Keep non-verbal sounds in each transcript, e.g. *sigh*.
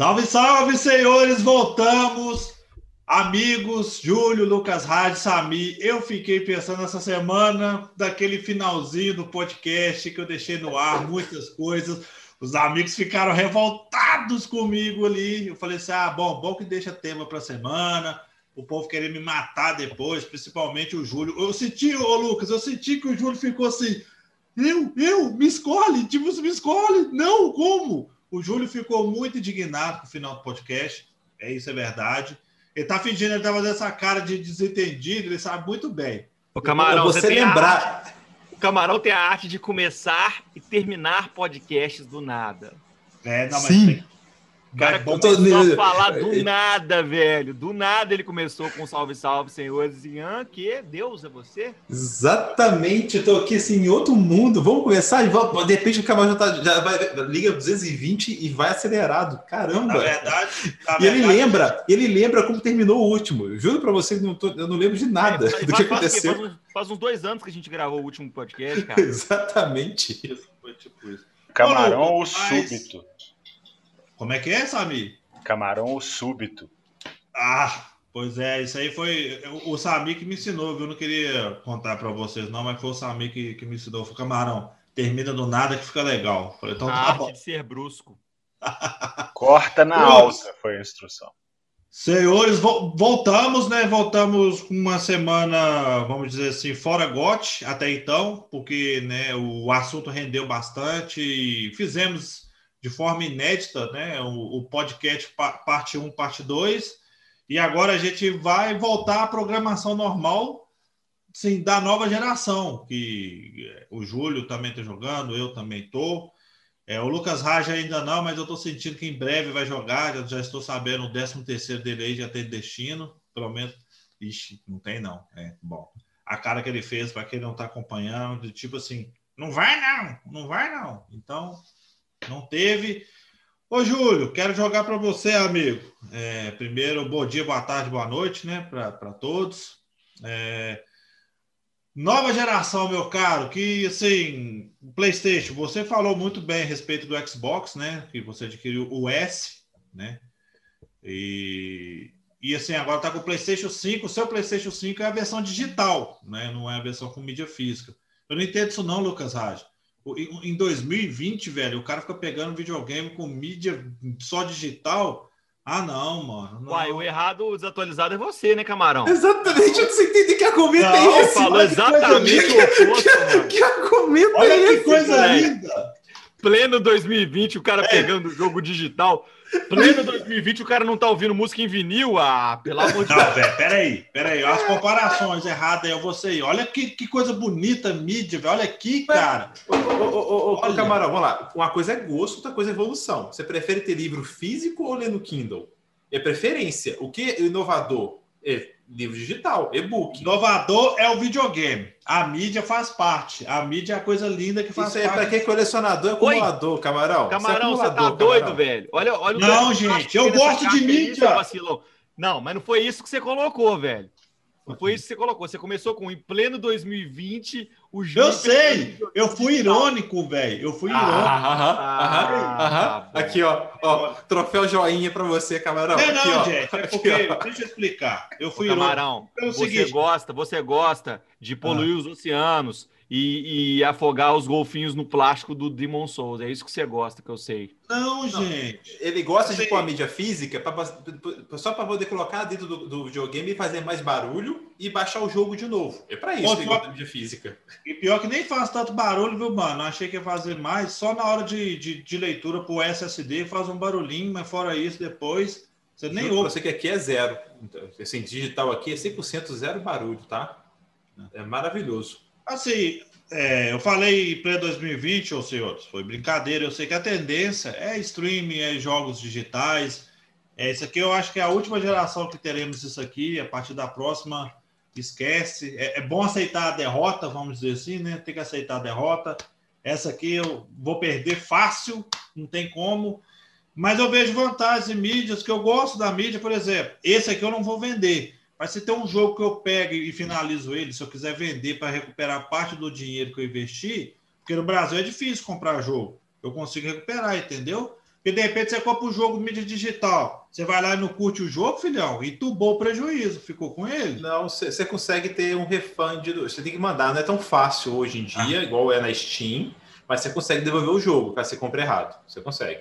Salve, salve, senhores! Voltamos! Amigos, Júlio, Lucas Rádio, Sami, eu fiquei pensando essa semana daquele finalzinho do podcast que eu deixei no ar, muitas coisas. Os amigos ficaram revoltados comigo ali. Eu falei assim: ah, bom, bom que deixa tema para semana, o povo querer me matar depois, principalmente o Júlio. Eu senti, ô Lucas, eu senti que o Júlio ficou assim: eu, eu, me escolhe, tipo, me escolhe. Não, como? O Júlio ficou muito indignado com o final do podcast. É isso, é verdade. Ele tá fingindo, ele tá fazendo essa cara de desentendido, ele sabe muito bem. O Camarão, você, você lembrar. Arte, o Camarão tem a arte de começar e terminar podcasts do nada. É, não, mas Sim. tem, cara é começou a falar do nada, velho. Do nada ele começou com salve, salve, senhores. E ah, que Deus é você? Exatamente. Eu tô aqui assim em outro mundo. Vamos começar? De repente o camarão já, tá, já vai, liga 220 e vai acelerado. Caramba. Na verdade. Na e ele lembra, ele lembra como terminou o último. Eu juro pra você que não tô, eu não lembro de nada é, do que aconteceu. Faz, faz, uns dois anos que a gente gravou o último podcast, *laughs* cara. Exatamente. Isso, foi tipo isso. Camarão ou súbito? Como é que é, Sami? Camarão súbito. Ah, pois é, isso aí foi o Sami que me ensinou, viu? Eu não queria contar para vocês, não, mas foi o Sami que, que me ensinou. Foi camarão, termina do nada que fica legal. Falei, então, a tá arte bom. de ser brusco. *laughs* Corta na alta, foi a instrução. Senhores, voltamos, né? Voltamos com uma semana, vamos dizer assim, fora gote até então, porque né, o assunto rendeu bastante e fizemos de forma inédita, né? O, o, podcast parte 1, parte 2. E agora a gente vai voltar à programação normal, sim, da nova geração, que é, o Júlio também está jogando, eu também estou. É, o Lucas Raja ainda não, mas eu estou sentindo que em breve vai jogar. Já, já estou sabendo o 13 terceiro dele aí já tem destino, pelo menos. Ixi, não tem não. É, bom. A cara que ele fez para quem não está acompanhando, de tipo assim, não vai não, não vai não. Então, não teve. Ô, Júlio, quero jogar para você, amigo. É, primeiro, bom dia, boa tarde, boa noite, né, para todos. É, nova geração, meu caro, que assim, PlayStation, você falou muito bem a respeito do Xbox, né, que você adquiriu o S, né, e, e assim, agora tá com o PlayStation 5. O seu PlayStation 5 é a versão digital, né, não é a versão com mídia física. Eu não entendo isso, não, Lucas Raj. Em 2020, velho, o cara fica pegando videogame com mídia só digital. Ah, não, mano. Não. Uai, o errado, desatualizado é você, né, Camarão? Exatamente, eu não sei entender que argumento não, é esse. Falou exatamente o oposto, mano. Que argumento Olha é que esse? coisa linda. Pleno 2020, o cara é. pegando o jogo digital. Pleno 2020, o cara não tá ouvindo música em vinil? Ah, pelo amor de Deus. Não, velho, peraí, peraí. As comparações erradas aí, eu vou sei. Olha que, que coisa bonita, mídia, velho. Olha aqui, cara. Ô, ô, ô, ô, Camarão, vamos lá. Uma coisa é gosto, outra coisa é evolução. Você prefere ter livro físico ou ler no Kindle? É preferência. O que é inovador? É livro digital, e-book. Inovador é o videogame. A mídia faz parte. A mídia é a coisa linda que faz Isso aí parte. é para quem é colecionador, é acumulador, Oi. camarão. Camarão, você, é você tá doido, camarão. velho. Olha, olha Não, gente, eu gosto de mídia. Não, mas não foi isso que você colocou, velho. Não foi isso que você colocou. Você começou com em pleno 2020, o jogo. Eu sei! Eu fui irônico, velho. Eu fui irônico. Aham, aham, aham. Aqui, ó, ó. Troféu joinha pra você, camarão. Não, não, aqui, gente. É porque, aqui, deixa eu explicar. Eu fui Ô, camarão, irônico. Você seguinte. gosta, você gosta de poluir ah. os oceanos e, e, afogar os golfinhos no plástico do Demon Souls. É isso que você gosta, que eu sei. Não, gente. Ele gosta de pôr a mídia física pra, só para poder colocar dentro do, do, videogame e fazer mais barulho e baixar o jogo de novo. É para isso Pô, que ele gosta da mídia física. E pior que nem faz tanto barulho, viu, mano? Achei que ia fazer mais. Só na hora de, de, de leitura pro SSD faz um barulhinho, mas fora isso, depois. Você nem ouve. Você que aqui é zero. Então, assim, digital aqui é 100% zero barulho, tá? É maravilhoso. Assim, é, eu falei pré-2020, ou senhores, foi brincadeira. Eu sei que a tendência é streaming, é jogos digitais. É, isso aqui eu acho que é a última geração que teremos isso aqui. A partir da próxima, esquece. É, é bom aceitar a derrota, vamos dizer assim, né? Tem que aceitar a derrota. Essa aqui eu vou perder fácil, não tem como. Mas eu vejo vantagens em mídias que eu gosto da mídia, por exemplo. Esse aqui eu não vou vender. Mas se tem um jogo que eu pego e finalizo ele, se eu quiser vender para recuperar parte do dinheiro que eu investi, porque no Brasil é difícil comprar jogo, eu consigo recuperar, entendeu? Porque de repente você compra o um jogo mídia digital. Você vai lá e não curte o jogo, filhão, e tubou o prejuízo, ficou com ele? Não, você consegue ter um refund. Do... Você tem que mandar, não é tão fácil hoje em dia, ah. igual é na Steam, mas você consegue devolver o jogo, caso você compre errado. Você consegue.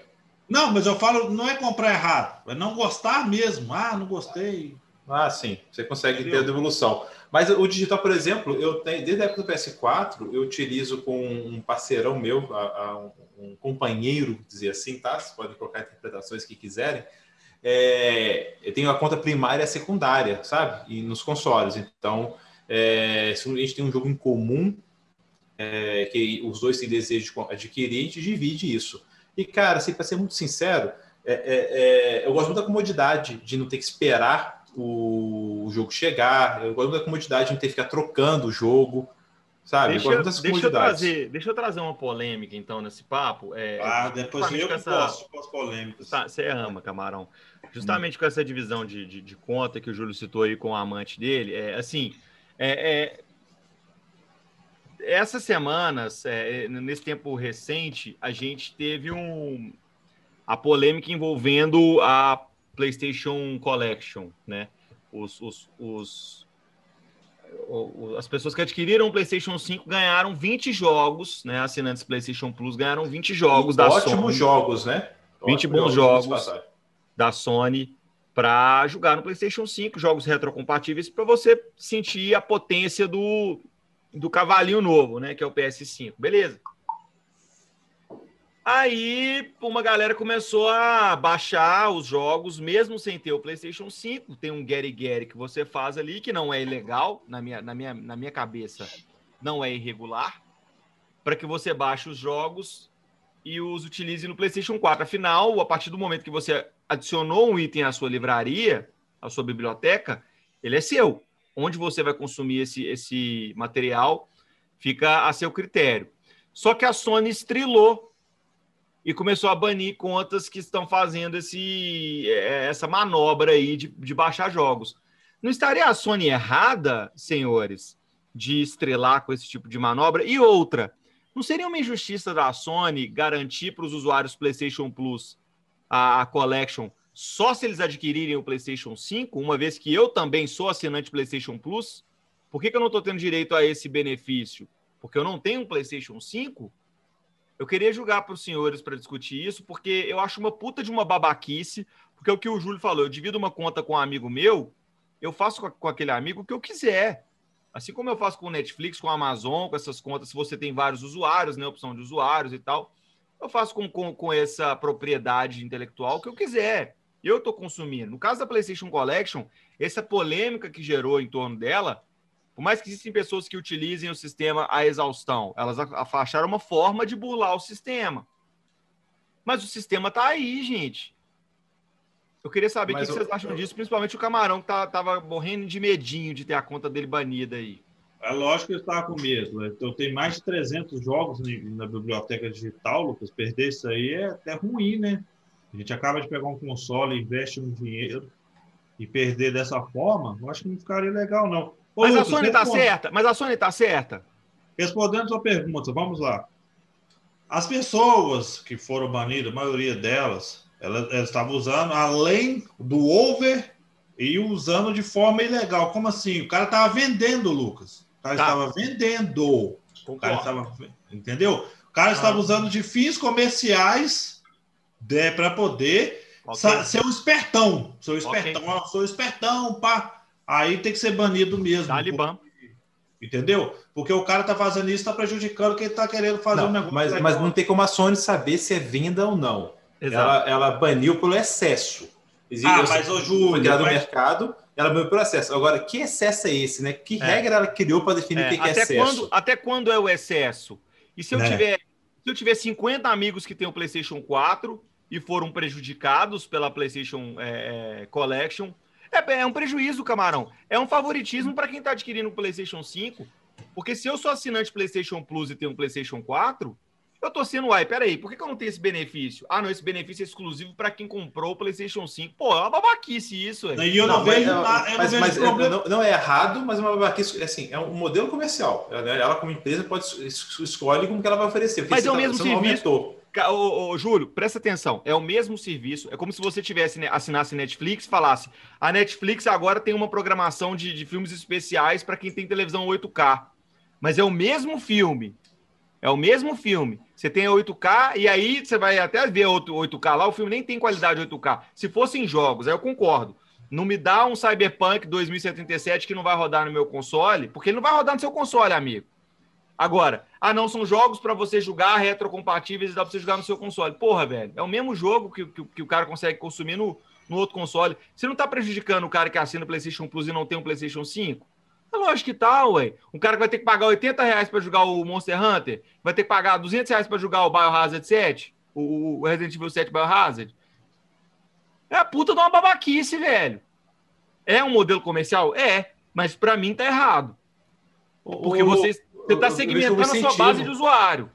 Não, mas eu falo, não é comprar errado, é não gostar mesmo. Ah, não gostei. Ah, sim, você consegue Entendeu? ter a devolução. Mas o digital, por exemplo, eu tenho, desde a época do PS4, eu utilizo com um parceirão meu, a, a, um companheiro, dizer assim, tá? Vocês podem colocar interpretações que quiserem. É, eu tenho a conta primária e a secundária, sabe? E nos consoles. Então, é, se a gente tem um jogo em comum, é, que os dois têm desejo de adquirir, a gente divide isso. E, cara, assim, para ser muito sincero, é, é, é, eu gosto muito da comodidade de não ter que esperar o, o jogo chegar, eu gosto da comodidade de ter que ficar trocando o jogo. Sabe? Deixa, eu, deixa, eu trazer, deixa eu trazer uma polêmica, então, nesse papo. É, ah, depois eu essa... posso, posso polêmicas. Tá, você ama, camarão. Justamente hum. com essa divisão de, de, de, conta que o Júlio citou aí com o amante dele, é assim, é, é essas semanas, é, nesse tempo recente, a gente teve um a polêmica envolvendo a PlayStation Collection, né? Os, os, os as pessoas que adquiriram o PlayStation 5 ganharam 20 jogos, né? Assinantes PlayStation Plus ganharam 20 jogos e da ótimos Sony. Ótimos jogos, né? 20 ótimos bons jogos, jogos da Sony para jogar no PlayStation 5, jogos retrocompatíveis para você sentir a potência do, do cavalinho novo, né? Que é o PS5. Beleza. Aí uma galera começou a baixar os jogos, mesmo sem ter o PlayStation 5. Tem um Gary Gary que você faz ali, que não é ilegal, na minha, na minha, na minha cabeça, não é irregular, para que você baixe os jogos e os utilize no PlayStation 4. Afinal, a partir do momento que você adicionou um item à sua livraria, à sua biblioteca, ele é seu. Onde você vai consumir esse, esse material fica a seu critério. Só que a Sony estrilou e começou a banir contas que estão fazendo esse, é, essa manobra aí de, de baixar jogos. Não estaria a Sony errada, senhores, de estrelar com esse tipo de manobra? E outra, não seria uma injustiça da Sony garantir para os usuários PlayStation Plus a, a, Collection só se eles adquirirem o PlayStation 5, uma vez que eu também sou assinante PlayStation Plus? Por que, que eu não estou tendo direito a esse benefício? Porque eu não tenho um PlayStation 5? Eu queria julgar para os senhores para discutir isso, porque eu acho uma puta de uma babaquice, porque é o que o Júlio falou, eu divido uma conta com um amigo meu, eu faço com, aquele amigo o que eu quiser. Assim como eu faço com o Netflix, com a Amazon, com essas contas, se você tem vários usuários, né, opção de usuários e tal, eu faço com, com, com essa propriedade intelectual o que eu quiser. Eu estou consumindo. No caso da PlayStation Collection, essa polêmica que gerou em torno dela por mais que existem pessoas que utilizem o sistema à exaustão, elas acharam uma forma de burlar o sistema. Mas o sistema está aí, gente. Eu queria saber o que, que, vocês acham disso, principalmente o Camarão, que tá, tava morrendo de medinho de ter a conta dele banida aí. É lógico que eu estava com medo. Eu tenho mais de 300 jogos na biblioteca digital, Lucas. Perder isso aí é até ruim, né? A gente acaba de pegar um console, investe um dinheiro e perder dessa forma, eu acho que não ficaria legal, não. Mas Lucas, a Sony está certa? Mas a Sony está certa? Respondendo a sua pergunta, vamos lá. As pessoas que foram banidas, a maioria delas, elas, elas estavam usando, além do over, e usando de forma ilegal. Como assim? O cara estava vendendo, Lucas. O cara tá. estava vendendo. O cara estava, entendeu? O cara ah. estava usando de fins comerciais para poder okay. ser um espertão. Sou espertão, okay. sou espertão, pá. Aí tem que ser banido mesmo. Talibã. Entendeu? Porque o cara tá fazendo isso, tá prejudicando quem tá querendo fazer não, um negócio. Mas, mas não tem como a Sony saber se é venda ou não. Ela, ela baniu pelo excesso. Existe, ah, mas o Júlio. Foi criado mas... exmercado, ela baniu pelo excesso. Agora, que excesso é esse, né? Que é. regra ela criou para definir é. o que, é excesso? Quando, até quando é o excesso? E se eu, né? tiver, se eu tiver 50 amigos que têm o PlayStation 4 e foram prejudicados pela PlayStation é, é Collection é, é um prejuízo, camarão. É um favoritismo para quem está adquirindo o PlayStation 5. Porque se eu sou assinante PlayStation Plus e tenho um PlayStation 4, eu tô sendo, uai, peraí, por que, que eu não tenho esse benefício? Ah, não, esse benefício é exclusivo para quem comprou o PlayStation 5. Pô, é uma babaquice isso, velho. E eu não, não vejo, mas, mas, mas não, não, é errado, mas é uma babaquice, assim, é um modelo comercial. Ela, como empresa, pode escolhe como que ela vai oferecer. Mas é o mesmo serviço. Ô, ô, Júlio, presta atenção. É o mesmo serviço. É como se você tivesse né, assinasse Netflix falasse: a Netflix agora tem uma programação de, de filmes especiais para quem tem televisão 8K. Mas é o mesmo filme. É o mesmo filme. Você tem 8K e aí você vai até ver outro 8K lá. O filme nem tem qualidade 8K. Se fossem jogos, aí eu concordo. Não me dá um Cyberpunk 2077 que não vai rodar no meu console, porque ele não vai rodar no seu console, amigo. Agora, ah, não, são jogos para você jogar retrocompatíveis e dá para você jogar no seu console. Porra, velho, é o mesmo jogo que, que, que o cara consegue consumir no, no outro console. Você não está prejudicando o cara que assina o PlayStation Plus e não tem um PlayStation 5? É lógico que tá, ué. Um cara que vai ter que pagar 80 reais para jogar o Monster Hunter, vai ter que pagar 200 reais para jogar o Biohazard 7, o, o Resident Evil 7 Biohazard. É a puta de uma babaquice, velho. É um modelo comercial? É, mas para mim tá errado. Porque você está segmentando a sua base de usuário.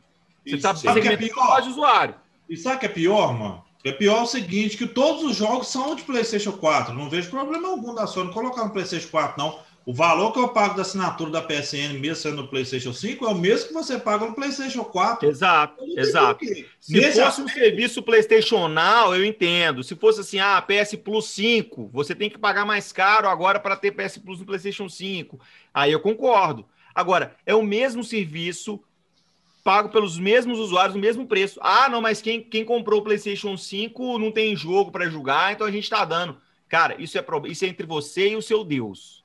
Você está segmentando a sua base de usuário. E sabe o que é pior, mano? É pior o seguinte, que todos os jogos são de PlayStation 4. Não vejo problema algum da Sony colocar no PlayStation 4, não. O valor que eu pago da assinatura da PSN, mesmo sendo no PlayStation 5, é o mesmo que você paga no PlayStation 4. Exato, exato. Se Nesse fosse aspecto... um serviço PlayStation Now, eu entendo. Se fosse assim, ah, PS Plus 5, você tem que pagar mais caro agora para ter PS Plus no PlayStation 5. Aí eu concordo. Agora, é o mesmo serviço pago pelos mesmos usuários, no mesmo preço. Ah, não, mas quem, quem comprou o PlayStation 5 não tem jogo para jogar, então a gente está dando. Cara, isso é, isso é entre você e o seu Deus.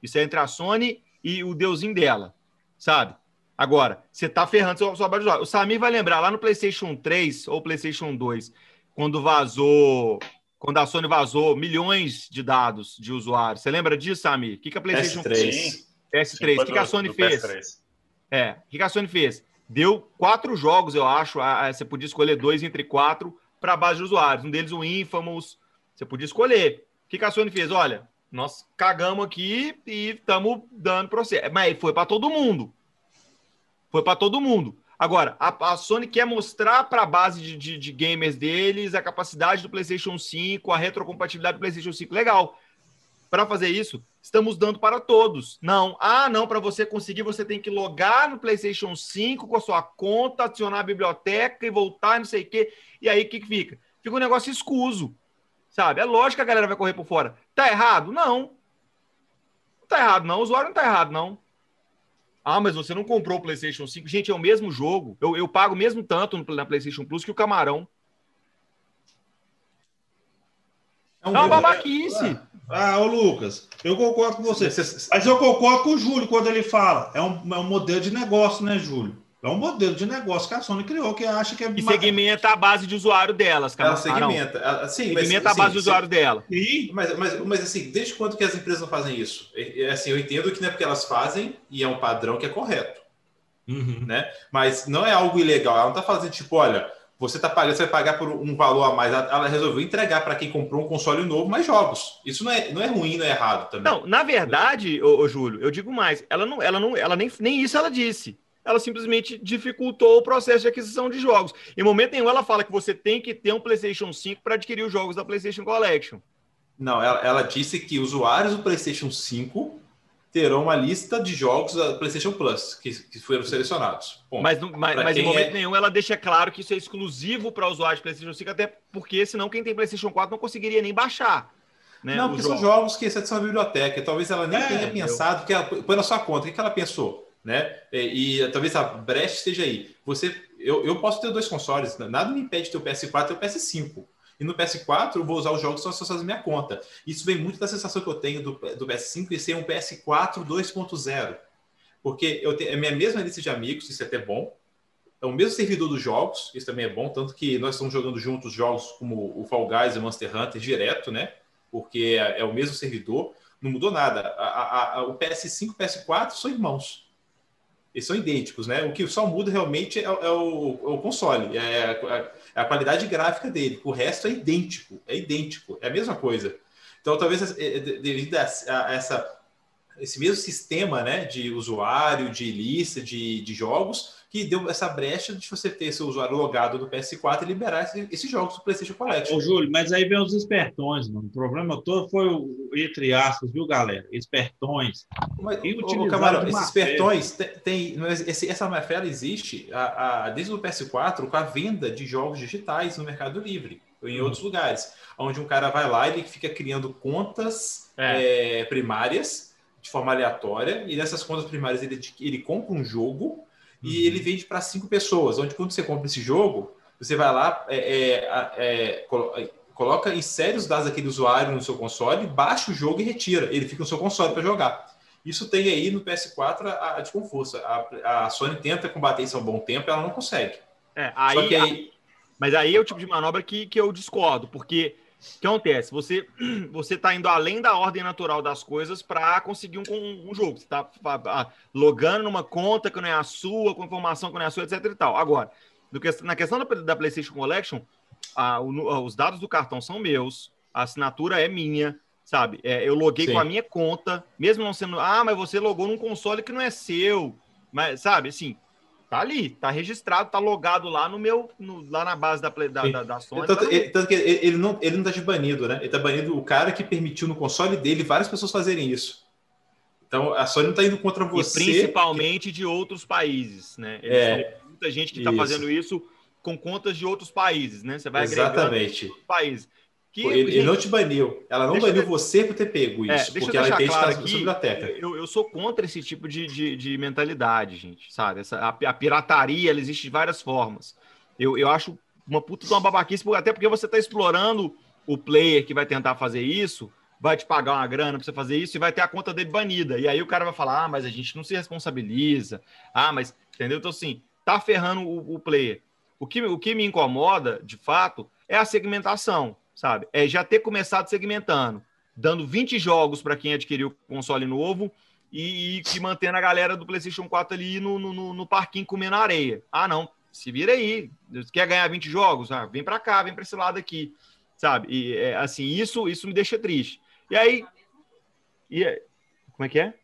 Isso é entre a Sony e o deusinho dela, sabe? Agora, você tá ferrando seu, base de O Samir vai lembrar lá no PlayStation 3 ou PlayStation 2, quando vazou, quando a Sony vazou milhões de dados de usuários. Você lembra disso, Samir? O que, que a PlayStation 3? PS3. O que, que a Sony fez? PS3. É, o que, que a Sony fez? Deu quatro jogos, eu acho. A, a, você podia escolher dois entre quatro para a base de usuários. Um deles, o Infamous. Você podia escolher. O que, que a Sony fez? Olha, nós cagamos aqui e estamos dando processo. Mas foi para todo mundo. Foi para todo mundo. Agora, a, a, Sony quer mostrar para a base de, de, de, gamers deles a capacidade do PlayStation 5, a retrocompatibilidade do PlayStation 5. Legal. Para fazer isso, estamos dando para todos. Não, ah, não, para você conseguir, você tem que logar no PlayStation 5 com a sua conta, adicionar a biblioteca e voltar, não sei o quê. E aí, o que, que fica? Fica um negócio escuso. Sabe? É lógico que a galera vai correr por fora. Tá errado? Não. Não tá errado, não. O usuário não tá errado, não. Ah, mas você não comprou o PlayStation 5. Gente, é o mesmo jogo. Eu, eu pago mesmo tanto na PlayStation Plus que o Camarão. É, um é uma babaquice. Ah, ô Lucas, eu concordo com você. Mas eu concordo com o Júlio quando ele fala. É um, é um modelo de negócio, né, Júlio? É um modelo de negócio que a Sony criou, que acha que é. E segmenta a base de usuário delas, cara. Ela segmenta. Ah, sim, segmenta mas, a base sim, de usuário sim. dela. Sim. Mas, mas, mas, assim, desde quando que as empresas não fazem isso? É, assim, eu entendo que não é porque elas fazem e é um padrão que é correto. Uhum. Né? Mas não é algo ilegal. Ela não está fazendo tipo, olha, você tá pagando, você vai pagar por um valor a mais. Ela resolveu entregar para quem comprou um console novo mais jogos. Isso não é, não é ruim, não é errado também. Não, na verdade, ô, ô Júlio, eu digo mais. Ela não, ela não, ela nem, nem isso ela disse ela simplesmente dificultou o processo de aquisição de jogos. Em momento nenhum, ela fala que você tem que ter um PlayStation 5 para adquirir os jogos da PlayStation Collection. Não, ela, ela, disse que usuários do PlayStation 5 terão uma lista de jogos da PlayStation Plus que, que foram selecionados. Ponto. Mas, mas, mas em momento é... nenhum ela deixa claro que isso é exclusivo para usuários de PlayStation 5, até porque senão quem tem PlayStation 4 não conseguiria nem baixar. Né, não, porque jogos. são jogos que são na biblioteca. Talvez ela nem é, tenha pensado eu... que ela põe na sua conta. O que ela pensou? né? E, e, talvez a brecha esteja aí. Você, eu, eu posso ter dois consoles, nada me impede de ter o PS4 e o PS5. E no PS4 eu vou usar os jogos só associados à minha conta. Isso vem muito da sensação que eu tenho do, do PS5 e ser um PS4 2.0. Porque eu tenho é a minha mesma lista de amigos, isso é até bom. É o mesmo servidor dos jogos, isso também é bom, tanto que nós estamos jogando juntos jogos como o Fall Guys e o Monster Hunter direto, né? Porque é, é o mesmo servidor, não mudou nada. A, a, a, o PS5 e o PS4 são irmãos eles são idênticos, né? O que só muda realmente é, é, o, é o, console, é a, é a, qualidade gráfica dele. O resto é idêntico, é idêntico, é a mesma coisa. Então, talvez é, devido a, essa esse mesmo sistema né, de usuário, de lista, de, de jogos, que deu essa brecha de você ter seu usuário logado do PS4 e liberar esse, esses jogos do PlayStation Collection. Ô, Júlio, mas aí vem os espertões, mano. O problema todo foi, o, entre aspas, viu, galera? Espertões. Mas, ô, Camarão, esses espertões, tem, tem, esse, essa má existe a, a, desde o PS4 com a venda de jogos digitais no Mercado Livre ou em hum. outros lugares, onde um cara vai lá e ele fica criando contas é. É, primárias de forma aleatória, e nessas contas primárias ele, ele compra um jogo e ele vende para cinco pessoas, onde quando você compra esse jogo, você vai lá, é, é, é, coloca, insere os dados daquele usuário no seu console, baixa o jogo e retira. Ele fica no seu console para jogar. Isso tem aí no PS4 a, a desconforça. A, a, Sony tenta combater isso há um bom tempo, ela não consegue. É, aí, aí... Mas aí é o tipo de manobra que, que eu discordo, porque o que acontece? Você *clears throat* você está indo além da ordem natural das coisas para conseguir um, um, jogo. Você está logando numa conta que não é a sua, com informação que não é a sua, etc. E tal. Agora, na questão da, da PlayStation Collection, a, o, os dados do cartão são meus, a assinatura é minha, sabe? É, eu loguei Sim. com a minha conta, mesmo não sendo. Ah, mas você logou num console que não é seu. Mas, sabe, assim, Tá ali, tá registrado, tá logado lá no meu, no, lá na base da, da, da, da Sony. Tanto, tá ele, tanto, que ele, ele, não, ele não tá de banido, né? Ele tá banido o cara que permitiu no console dele várias pessoas fazerem isso. Então a Sony não tá indo contra você. E principalmente que... de outros países, né? Eles é, muita gente que tá isso. fazendo isso com contas de outros países, né? Você vai Exatamente. países. Que, ele, gente, ele, não te baniu. Ela não baniu eu... você por ter pego é, isso, é, porque ela entende claro que está biblioteca. Eu, eu sou contra esse tipo de, de, de mentalidade, gente, sabe? Essa, a, a, pirataria ela existe de várias formas. Eu, eu acho uma puta de uma babaquice, até porque você está explorando o player que vai tentar fazer isso, vai te pagar uma grana para você fazer isso e vai ter a conta dele banida. E aí o cara vai falar: ah, mas a gente não se responsabiliza. Ah, mas. Entendeu? Então, assim, tá ferrando o, o player. O que, o que me incomoda, de fato, é a segmentação sabe? É já ter começado segmentando, dando 20 jogos para quem adquiriu o console novo e, e, mantendo a galera do PlayStation 4 ali no, no, no parquinho comendo areia. Ah, não, se vira aí. Quer ganhar 20 jogos? Ah, vem para cá, vem para esse lado aqui, sabe? E é, assim, isso, isso me deixa triste. E aí, e, como é que é?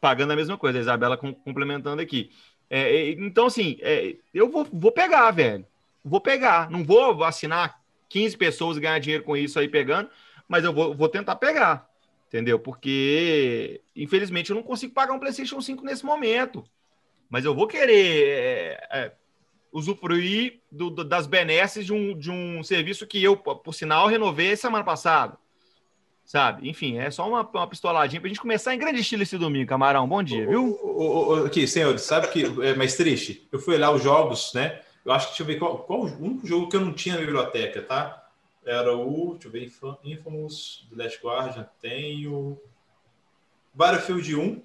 Pagando a mesma coisa, a Isabela complementando aqui. É, então, assim, é, eu vou, vou pegar, velho. Vou pegar. Não vou assinar 15 pessoas e ganhar dinheiro com isso aí pegando, mas eu vou, vou tentar pegar, entendeu? Porque, infelizmente, eu não consigo pagar um PlayStation 5 nesse momento. Mas eu vou querer é, é, usufruir do, do, das benesses de um, de um serviço que eu, por sinal, renovei semana passada. Sabe? Enfim, é só uma, uma pistoladinha pra gente começar em grande estilo esse domingo, Camarão. Bom dia, viu? Aqui, senhores, sabe que é mais triste? Eu fui olhar os jogos, né? Eu acho que, deixa eu ver qual, qual o único jogo que eu não tinha na biblioteca, tá? Era o, deixa eu ver, Infamous, The Last Guardian, tenho Battlefield 1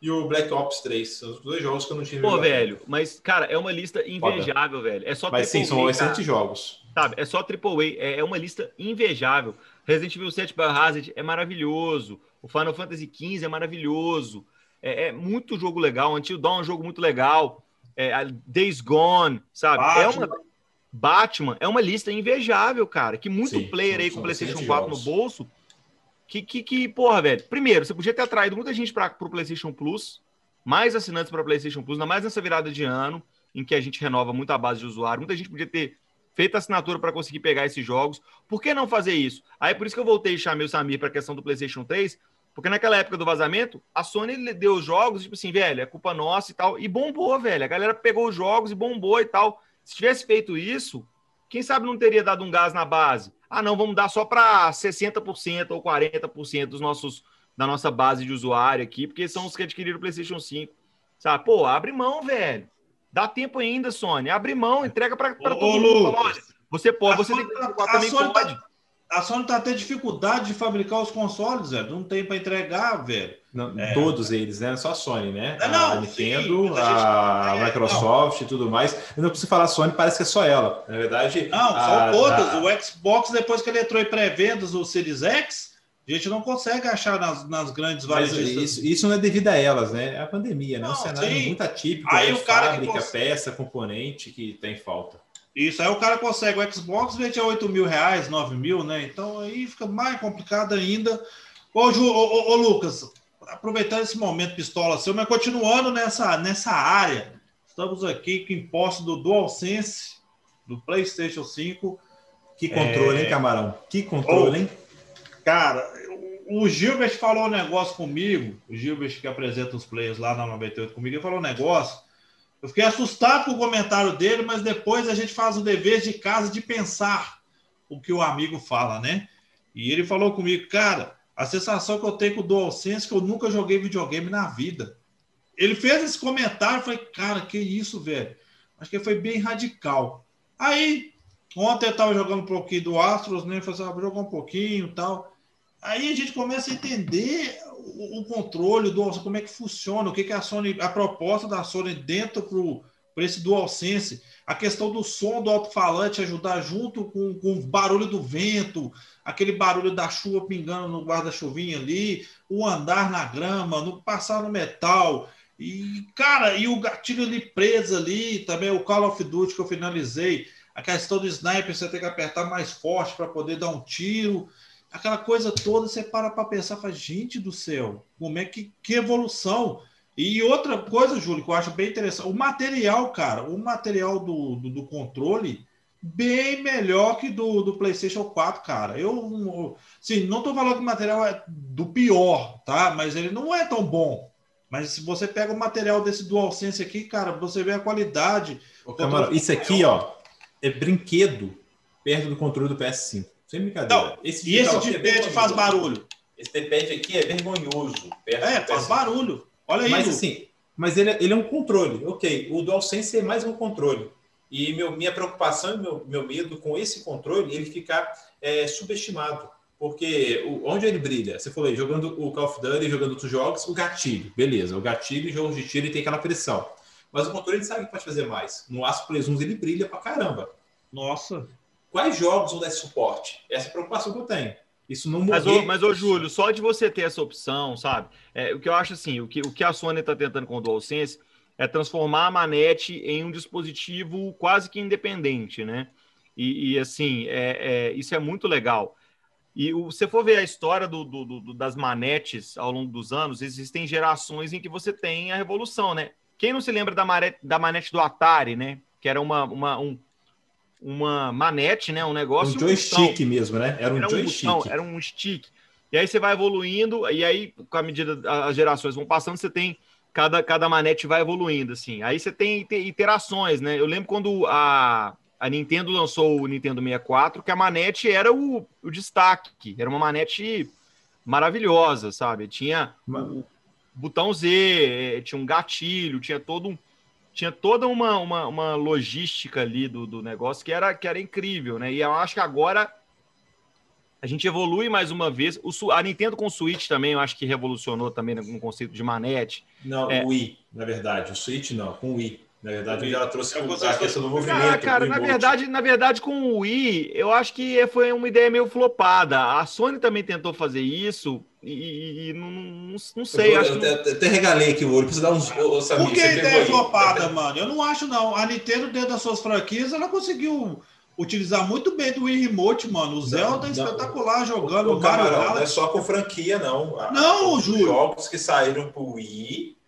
e o Black Ops 3. São os dois jogos que eu não tinha Pô, velho, mas, cara, é uma lista invejável, Foda. velho. É só Mas sim, são excelentes jogos. Sabe, é só AAA, é, é uma lista invejável. Resident Evil 7 Biohazard é maravilhoso. O Final Fantasy XV é maravilhoso. É, é muito jogo legal. O Until Dawn é um jogo muito legal é, Days Gone, sabe? Batman. É uma Batman é uma lista invejável, cara. Que muito Sim, player são, aí com PlayStation 4 jogos. no bolso. Que, que, que, porra, velho. Primeiro, você podia ter atraído muita gente para o PlayStation Plus, mais assinantes para o PlayStation Plus, ainda mais nessa virada de ano, em que a gente renova muito a base de usuário. Muita gente podia ter feito assinatura para conseguir pegar esses jogos. Por que não fazer isso? Aí por isso que eu voltei e chamei o Samir para a questão do PlayStation 3, porque naquela época do vazamento, a Sony deu os jogos, tipo assim, velho, é culpa nossa e tal. E bombou, velho. A galera pegou os jogos e bombou e tal. Se tivesse feito isso, quem sabe não teria dado um gás na base? Ah, não, vamos dar só para 60% ou 40% dos nossos, da nossa base de usuário aqui, porque são os que adquiriram o PlayStation 5. Sabe? Pô, abre mão, velho. Dá tempo ainda, Sony. Abre mão, entrega para todo mundo. Olha, você pode, você tem que também Sony tá pode. Tá a Sony tá tendo dificuldade de fabricar os consoles, velho. Não tem para entregar, velho. Não, é. Todos eles, né? Só a Sony, né? Não, não, a Nintendo, sim, a, a é, Microsoft e tudo mais. Eu não preciso falar Sony, parece que é só ela. Na verdade. Não, a, são todas. A... O Xbox, depois que ele entrou em pré-vendas, o Series X, a gente não consegue achar nas, nas grandes varejistas. Isso, isso não é devido a elas, né? É a pandemia, né? Não, um cenário sim. muito atípico. Aí o cara fábrica, que peça, componente que tem falta. Isso, aí o cara consegue o Xbox, vende a 8 mil reais, 9 mil, né? Então aí fica mais complicado ainda. Ô, Ju, ô, ô, ô Lucas, aproveitando esse momento pistola seu, mas continuando nessa, nessa área, estamos aqui com imposto do DualSense, do PlayStation 5. Que controle, é... hein, Camarão? Que controle, oh, hein? Cara, o Gilbert falou um negócio comigo, o Gilbert que apresenta os players lá na 98 comigo, ele falou um negócio. Eu fiquei assustado com o comentário dele, mas depois a gente faz o dever de casa de pensar o que o amigo fala, né? E ele falou comigo, cara, a sensação que eu tenho com o DualSense é que eu nunca joguei videogame na vida. Ele fez esse comentário, falei, cara, que isso, velho? Acho que foi bem radical. Aí, ontem eu estava jogando um pouquinho do Astros, né? Falei assim, ah, vou jogar um pouquinho e tal. Aí a gente começa a entender o, o controle do como é que funciona, o que, que a Sony, a proposta da Sony dentro para esse DualSense, a questão do som do alto-falante ajudar junto com, com o barulho do vento, aquele barulho da chuva pingando no guarda-chuvinha ali, o andar na grama, no passar no metal. E, cara, e o gatilho ali preso ali, também o Call of Duty que eu finalizei, a questão do sniper, você tem que apertar mais forte para poder dar um tiro aquela coisa toda, você para para pensar, faz, gente do céu, como é que, que evolução. E outra coisa, Júlio, que eu acho bem interessante, o material, cara, o material do, do, do controle, bem melhor que do, do PlayStation 4, cara. Eu, sim, não estou falando que o material é do pior, tá? Mas ele não é tão bom. Mas se você pega o material desse DualSense aqui, cara, você vê a qualidade. Ô, isso aqui, ó, é brinquedo perto do controle do PS5. Sem brincadeira. Não, esse e esse é faz barulho. Esse D-pad aqui é vergonhoso. É, faz barulho. Olha aí. Mas assim, mas ele, ele é um controle. Ok, o DualSense é mais um controle. E meu, minha preocupação e meu, meu medo com esse controle, ele ficar é, subestimado. Porque o, onde ele brilha? Você falou aí, jogando o Call of Duty, jogando outros jogos, o gatilho. Beleza, o gatilho, jogo de tiro, ele tem aquela pressão. Mas o controle ele sabe que pode fazer mais. No Aço Play 1 ele brilha pra caramba. Nossa. Quais jogos vão dar esse suporte? Essa é a preocupação que eu tenho. Isso não morrer. Mas, ô, mas, ô Júlio, só de você ter essa opção, sabe? É, o que eu acho assim, o que, o que a Sony está tentando com o DualSense é transformar a manete em um dispositivo quase que independente, né? E, e assim, é, é, isso é muito legal. E o, se for ver a história do, do, do, das manetes ao longo dos anos, existem gerações em que você tem a revolução, né? Quem não se lembra da, manete, da manete do Atari, né? Que era uma, uma um, uma manete, né? Um negócio. Um joystick um mesmo, né? Era um era joystick. Um, não, era um stick. E aí você vai evoluindo, e aí, com a medida as gerações vão passando, você tem. Cada, cada manete vai evoluindo, assim. Aí você tem interações, né? Eu lembro quando a, a Nintendo lançou o Nintendo 64, que a manete era o, o destaque, era uma manete maravilhosa, sabe? Tinha o botão Z, eh, tinha um gatilho, tinha todo um tinha toda uma, uma, uma logística ali do, do negócio que era, que era incrível, né? E eu acho que agora a gente evolui mais uma vez. O, a Nintendo com o Switch também, eu acho que revolucionou também no conceito de manete. Não, é, o Wii, na verdade. O Switch não, com o Wii. Na verdade, ela trouxe é a questão do movimento. Ah, cara, na verdade, na verdade, com o Wii, eu acho que foi uma ideia meio flopada. A Sony também tentou fazer isso e, e não, não, não, sei. Eu, acho eu, que... até regalei aqui o olho, precisa dar uns. Samir, Por que ideia flopada, mano? Eu não acho, não. A Nintendo, dentro das suas franquias, ela conseguiu utilizar muito bem do Wii Remote, mano. O Zelda é espetacular jogando. O, o Mario não é só com franquia, não. Não, Júlio. jogos que saíram pro Wii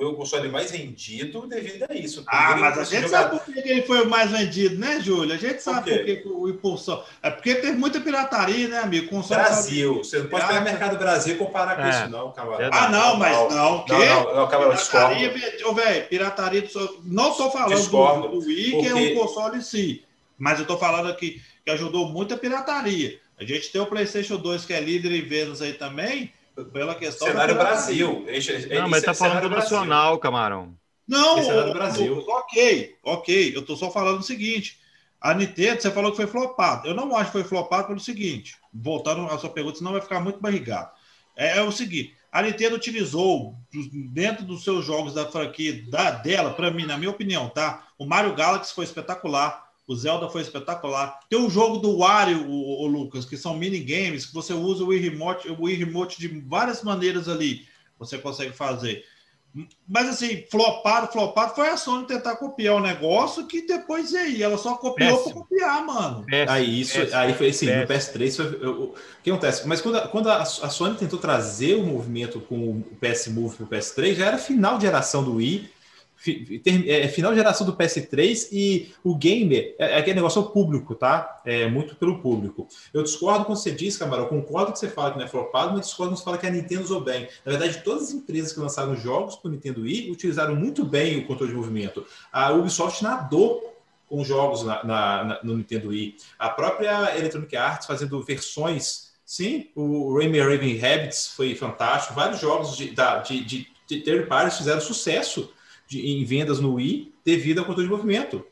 foi o console mais vendido devido a isso. Ah, mas a gente jogar... sabe por que ele foi o mais vendido, né, Júlio? A gente sabe por, que o impulsão. É porque teve muita pirataria, né, amigo? Console Brasil. Sabe... Você não pode pegar mercado Brasil e comparar com é. isso, não, camarada. Ah, não, mas não. Não, o quê? Não, não, não camarada, pirataria, ô, velho, pirataria. Do... Não estou falando discordo, do, do Wii, porque... que é um console em si. Mas eu estou falando aqui que ajudou muito a pirataria. A gente tem o PlayStation 2, que é líder em vendas aí também pela questão. Cenário Brasil. não, mas tá falando do nacional, Camarão. Não, o, Brasil. ok, ok. Eu tô só falando o seguinte. A Nintendo, você falou que foi flopado. Eu não acho que foi flopado pelo seguinte. Voltando à sua pergunta, senão vai ficar muito barrigado. É, é o seguinte: a Nintendo utilizou, dentro dos seus jogos da franquia da, dela, para mim, na minha opinião, tá? O Mario Galaxy foi espetacular. O Zelda foi espetacular. Tem o jogo do Wario, o, o Lucas, que são minigames, que você usa o Wii Remote, o Wii Remote de várias maneiras ali. Você consegue fazer. Mas assim, flopado, flopado foi a Sony tentar copiar o negócio que depois e aí, ela só copiou para copiar, mano. Péssimo, aí isso, péssimo, aí foi assim, péssimo. no PS3 foi, o que acontece? Mas quando, a, quando a, a, Sony tentou trazer o movimento com o PS Move para o PS3, já era final de geração do Wii é, final de geração do PS3 e o gamer, é, é aquele negócio ao público, tá? É muito pelo público. Eu discordo quando você diz, Camarão, concordo que você fala que não é flopado, mas discordo quando você fala que a Nintendo usou bem. Na verdade, todas as empresas que lançaram jogos para o Nintendo Wii utilizaram muito bem o controle de movimento. A Ubisoft nadou com jogos na, na, na, no Nintendo Wii. A própria Electronic Arts fazendo versões, sim, o Rayman Raven Rabbids foi fantástico. Vários jogos de, de, de, de third parties fizeram sucesso de, em vendas no Wii devido ao controle de movimento.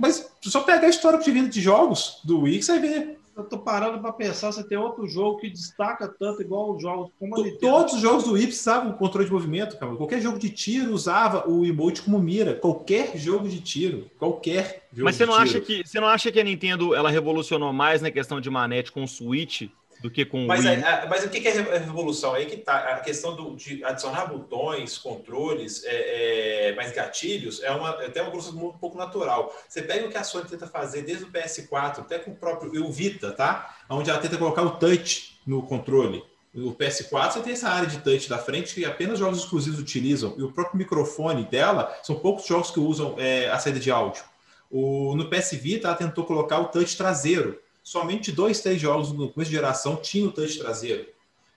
Mas só pegar a história de venda de jogos do Wii que você ver. Eu tô parando para pensar se tem outro jogo que destaca tanto igual os jogos como a Todos os jogos do Wii precisavam de controle de movimento, cara. Qualquer jogo de tiro usava o emote como mira. Qualquer jogo de tiro, qualquer jogo Mas você não tiro. acha que você não acha que a Nintendo ela revolucionou mais na questão de manete com o Switch do que com mas, Wii. É, mas o que é a revolução? Aí que tá a questão do, de adicionar botões, controles, é, é, mais gatilhos, é uma, é até uma evolução um pouco natural. Você pega o que a Sony tenta fazer desde o PS4, até com o próprio o Vita, tá? Onde ela tenta colocar o touch no controle. No PS4 você tem essa área de touch da frente que apenas jogos exclusivos utilizam. E o próprio microfone dela, são poucos jogos que usam é, a saída de áudio. O, no PS Vita ela tentou colocar o touch traseiro somente dois, três jogos no começo de geração tinham o touch traseiro.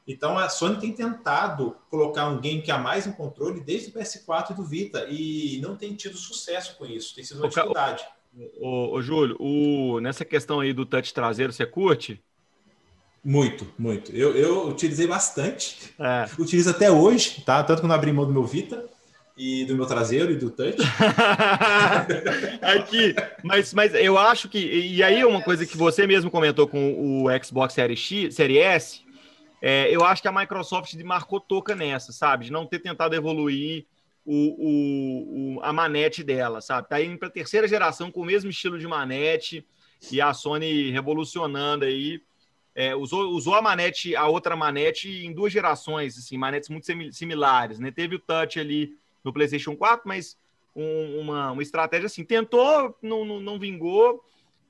Então a Sony tem tentado colocar um game que há mais um controle desde o PS4 e do Vita e não tem tido sucesso com isso, tem sido uma dificuldade. Ô, ô Júlio, o, nessa questão aí do touch traseiro, você curte? Muito, muito. Eu, eu utilizei bastante. É. Utilizo até hoje, tá? Tanto que não abri mão do meu Vita e do meu traseiro e do touch. *laughs* Aqui, mas, mas eu acho que. E aí, uma coisa que você mesmo comentou com o Xbox Series X, Series S, é, eu acho que a Microsoft marcou toca nessa, sabe? De não ter tentado evoluir o, o, o a manete dela, sabe? Tá indo para a terceira geração com o mesmo estilo de manete e a Sony revolucionando aí. É, usou, usou a manete, a outra manete em duas gerações, assim, manetes muito similares, né? Teve o touch ali no PlayStation 4, mas um, uma, uma estratégia assim, tentou, não, não, não vingou,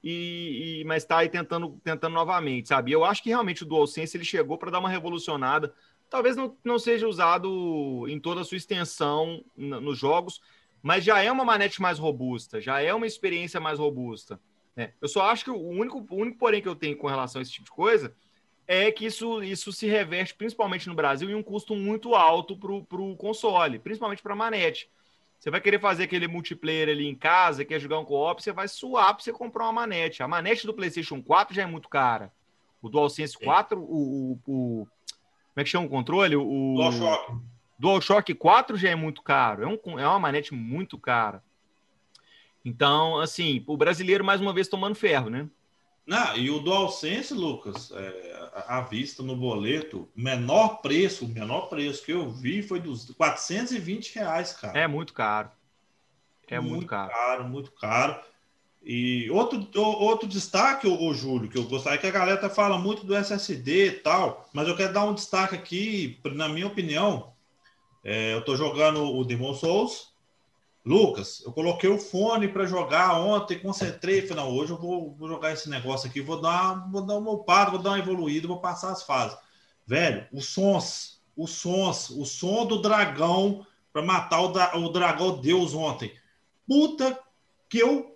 e, e, mas está aí tentando, tentando novamente, sabe? Eu acho que realmente o DualSense ele chegou para dar uma revolucionada. Talvez não, não seja usado em toda a sua extensão nos jogos, mas já é uma manete mais robusta, já é uma experiência mais robusta. Né? Eu só acho que o único, o único porém que eu tenho com relação a esse tipo de coisa é que isso, isso se reverte, principalmente no Brasil, em um custo muito alto para o console, principalmente para a manete. Você vai querer fazer aquele multiplayer ali em casa, quer jogar um co-op, você vai suar para você comprar uma manete. A manete do PlayStation 4 já é muito cara. O DualSense Sim. 4, o, o, o, Como é que chama o controle? O DualShock. DualShock 4 já é muito caro. É, um, é uma manete muito cara. Então, assim, o brasileiro, mais uma vez, tomando ferro, né? Não, e o DualSense, Lucas, é, à vista no boleto, menor preço, o menor preço que eu vi foi dos 420 reais, cara. É muito caro. É muito, muito caro. caro. Muito caro, E outro, outro destaque, o Júlio, que eu gostaria que a galera fala muito do SSD e tal, mas eu quero dar um destaque aqui, na minha opinião. É, eu estou jogando o Demon Souls, Lucas, eu coloquei o fone para jogar ontem, concentrei, falei, não, hoje eu vou, vou, jogar esse negócio aqui, vou dar, vou dar uma upada, vou dar uma evoluída, vou passar as fases. Velho, os sons, os sons, o som do dragão para matar o, o dragão Deus ontem. Puta que eu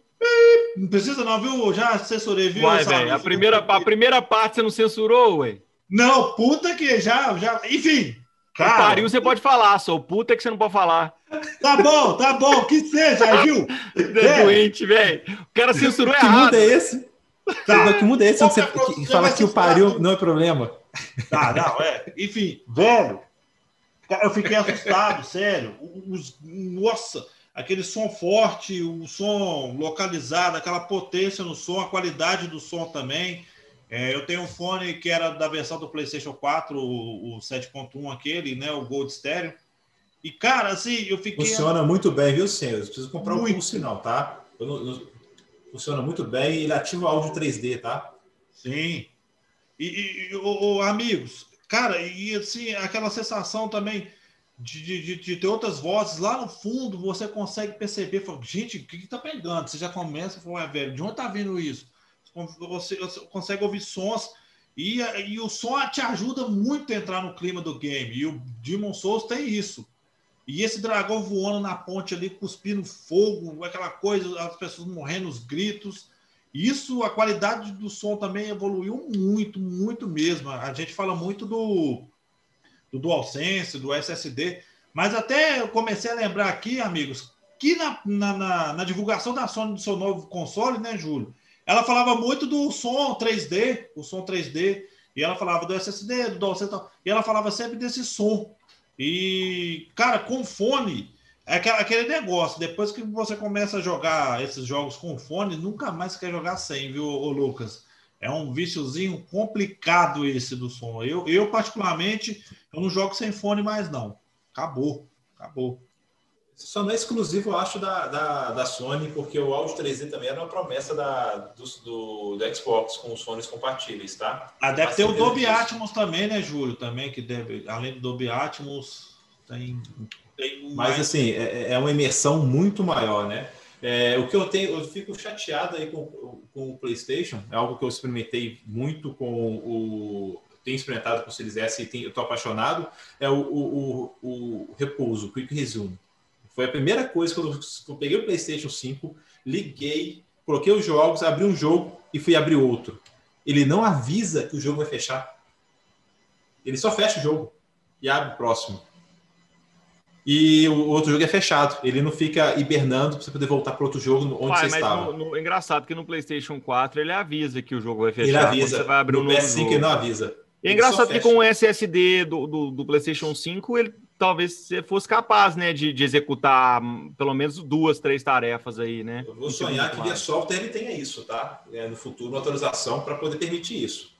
não precisa não, viu? Já censurei, viu? Vai, velho. A primeira, a primeira parte você não censurou, ué? Não, puta que já, já. Enfim, Cara, pariu, você pode falar, sou puta que você não pode falar. Tá bom, tá bom, que seja, *laughs* viu? É doente, velho. O cara censurou que errado. muda é esse? Tá. Que muda é esse? Você, que fala que o pariu não é problema. Tá, não, é. Enfim, velho, eu fiquei assustado, *laughs* sério. Os, nossa, aquele som forte, o som localizado, aquela potência no som, a qualidade do som também. É, eu tenho um fone que era da versão do PlayStation 4, o, o 7.1, aquele, né? O Gold Stereo. E, cara, assim, eu fiquei. Funciona muito bem, viu, senhor? Eu preciso comprar muito. um sinal, tá? Eu não, eu... Funciona muito bem e ele ativa o áudio 3D, tá? Sim. E, e o, o, amigos, cara, e assim, aquela sensação também. de, de, de, ter outras vozes lá no fundo, você consegue perceber, fala, gente, o que, que tá pegando? Você já começa a falar, velho, de onde tá vindo isso? Você, consegue ouvir sons e, e o som te ajuda muito a entrar no clima do game. E o Demon Souls tem isso. E esse dragão voando na ponte ali, cuspindo fogo, aquela coisa, as pessoas morrendo, os gritos. Isso, a qualidade do som também evoluiu muito, muito mesmo. A gente fala muito do, do DualSense, do SSD, mas até eu comecei a lembrar aqui, amigos, que na, na, na, na divulgação da Sony do seu novo console, né, Júlio? Ela falava muito do som 3D, o som 3D, e ela falava do SSD, do DualSense, e ela falava sempre desse som. E, cara, com fone, é aquele negócio, depois que você começa a jogar esses jogos com fone, nunca mais quer jogar sem, viu, Lucas? É um viciozinho complicado esse do som. Eu, eu, particularmente, eu não jogo sem fone mais, não. Acabou, acabou. Só não é exclusivo, eu acho, da, da, da Sony, porque o áudio 3D também era uma promessa da, do, do, do Xbox com os fones compatíveis, tá? Ah, deve ter o Dolby Atmos também, né, Júlio? Também, que deve, além do Dolby Atmos, tem. tem Mas, mais... assim, é, é uma imersão muito maior, né? É, o que eu tenho, eu fico chateado aí com, com o PlayStation, é algo que eu experimentei muito com o. Tenho experimentado com o Series S e tenho, eu estou apaixonado, é o, o, o, o repouso, o Quick Resume. Foi a primeira coisa que eu, eu peguei o PlayStation 5, liguei, coloquei os jogos, abri um jogo e fui abrir outro. Ele não avisa que o jogo vai fechar. Ele só fecha o jogo e abre o próximo. E o outro jogo é fechado. Ele não fica hibernando para você poder voltar para outro jogo onde Pai, você estava. No, no, é engraçado que no PlayStation 4 ele avisa que o jogo vai fechar. Ele avisa. Você vai abrir no um PS5 ele não avisa. E é engraçado que com o SSD do, do, do, PlayStation 5 ele talvez você fosse capaz, né, de, de, executar pelo menos duas, três tarefas aí, né? Eu vou sonhar que via software ele tenha isso, tá? É, no futuro, uma atualização para poder permitir isso.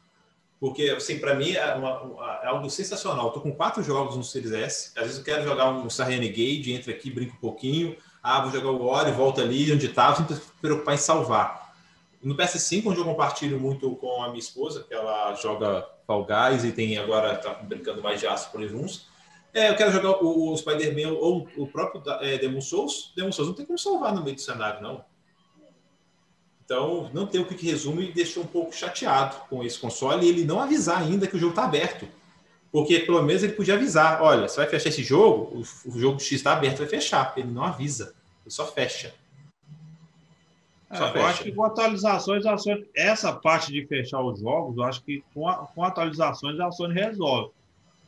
Porque, assim, para mim é, uma, uma, é, algo sensacional. Estou com quatro jogos no Series S. Às vezes eu quero jogar um Star Renegade, entra aqui, brinca um pouquinho. Ah, vou jogar o Ori, volta ali onde estava, sem me preocupar em salvar. No PS5, onde eu compartilho muito com a minha esposa, que ela joga Fall Guys e tem agora, está brincando mais de Astro Polyruns, é, eu quero jogar o, o Spider-Man ou o próprio é, Demon Souls. Demon Souls não tem como salvar no meio do cenário, não. Então, não tem o que resume e deixou um pouco chateado com esse console e ele não avisar ainda que o jogo está aberto. Porque pelo menos ele podia avisar: olha, você vai fechar esse jogo, o, o jogo X está aberto, vai fechar. Ele não avisa, ele só fecha. É, eu acho que com atualizações, a Sony, essa parte de fechar os jogos, eu acho que com, a, com atualizações a Sony resolve.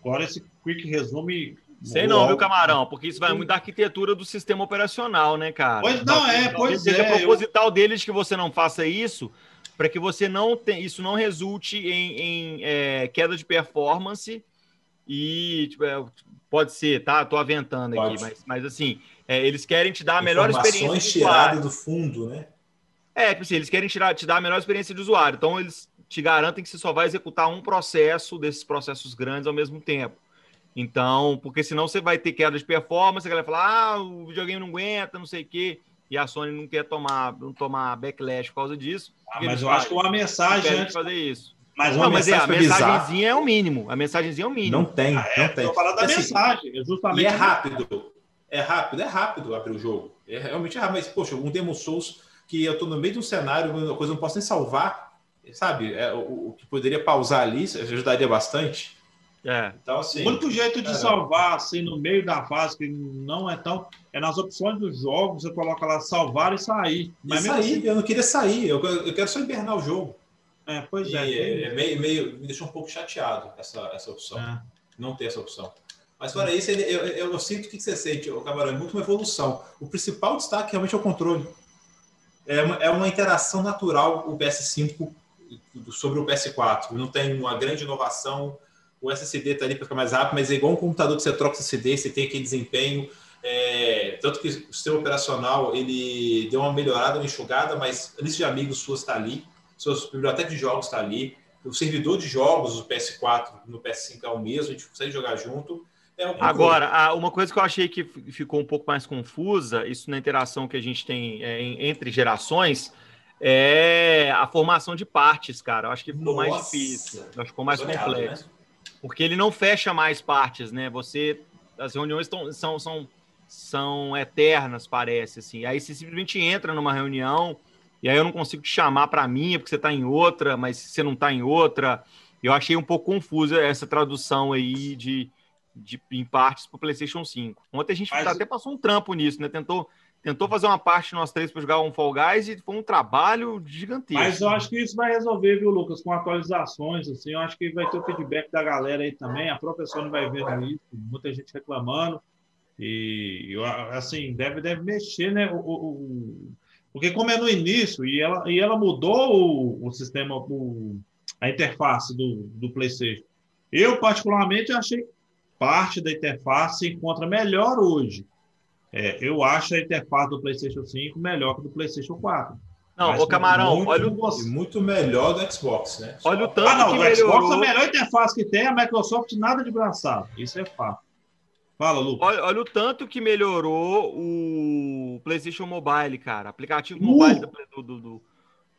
Agora, esse quick resume. Sei não, viu, Camarão? Porque isso vai muito da arquitetura do sistema operacional, né, cara? Pois não, é, pois seja, é. proposital eu... deles que você não faça isso, para que você não tenha, isso não resulte em, em é, queda de performance e tipo, é, pode ser, tá? Tô aventando pode. aqui, mas, mas assim, é, eles querem te dar a melhor experiência de usuário. do fundo, né? É, tipo assim, eles querem tirar, te dar a melhor experiência de usuário. Então, eles te garantem que você só vai executar um processo desses processos grandes ao mesmo tempo. Então, porque senão você vai ter queda de performance, a galera vai falar, ah, o videogame não aguenta, não sei o quê, e a Sony não quer tomar, não tomar backlash por causa disso. Ah, mas eu acho que uma mensagem antes... fazer isso. Mas, uma não, mas é, a mensagenzinha é o mínimo. A mensagenzinha é o mínimo. Não tem, ah, é, não tem. falar da assim, mensagem, é justamente. E é rápido. É rápido, é rápido abrir o jogo. É realmente rápido. Mas, poxa, um Demon Souls que eu estou no meio de um cenário, uma coisa eu não posso nem salvar, sabe, é, o, o, que poderia pausar ali ajudaria bastante. É. Então, assim, o único jeito de é. salvar assim no meio da fase, que não é tão. É nas opções dos jogos, você coloca lá salvar e sair. Mas e sair, assim, eu não queria sair, eu, eu quero só hibernar o jogo. É, pois é. E, é meio, meio, me deixou um pouco chateado essa, essa opção. É. Não ter essa opção. Mas fora isso, eu, eu, eu, sinto o que você sente, o Camarão, é muito uma evolução. O principal destaque realmente é o controle. É uma, é uma interação natural o PS5 sobre o PS4. Não tem uma grande inovação. O SSD está ali para ficar mais rápido, mas é igual um computador que você troca o SSD, você tem aquele desempenho. É, tanto que o sistema operacional ele deu uma melhorada, uma enxugada, mas a lista de amigos suas está ali, sua biblioteca de jogos está ali, o servidor de jogos do PS4 no PS5 é o mesmo, a gente consegue jogar junto. É Agora, uma coisa que eu achei que ficou um pouco mais confusa, isso na interação que a gente tem é, entre gerações, é a formação de partes, cara. Eu acho que ficou Nossa. mais difícil, acho que ficou mais complexo. Né? Porque ele não fecha mais partes, né? Você as reuniões tão, são, são, são eternas, parece, assim. Aí você simplesmente entra numa reunião e aí eu não consigo te chamar para mim porque você está em outra, mas você não está em outra. Eu achei um pouco confusa essa tradução aí de, de em partes para o PlayStation 5. Ontem a gente mas... até passou um trampo nisso, né? Tentou tentou fazer uma parte nós três para jogar um Fall Guys e foi um trabalho gigantesco. Mas eu acho que isso vai resolver, viu, Lucas, com atualizações, assim, eu acho que vai ter o feedback da galera aí também, a professora vai vendo isso, muita gente reclamando, e, assim, deve, deve mexer, né, o, o, porque como é no início, e ela, e ela mudou o, o sistema, o, a interface do, do PlayStation. Eu, particularmente, achei parte da interface se encontra melhor hoje. É, eu acho a interface do PlayStation 5 melhor que do PlayStation 4. Não, o Camarão, muito, olha o. Muito melhor do Xbox, né? Olha o tanto ah, não, que o melhorou. Xbox, a melhor interface que tem, a Microsoft nada de braçado. Isso é fato. Fala, Lucas. Olha, olha, o tanto que melhorou o PlayStation Mobile, cara. Aplicativo mobile uh. do, do, do,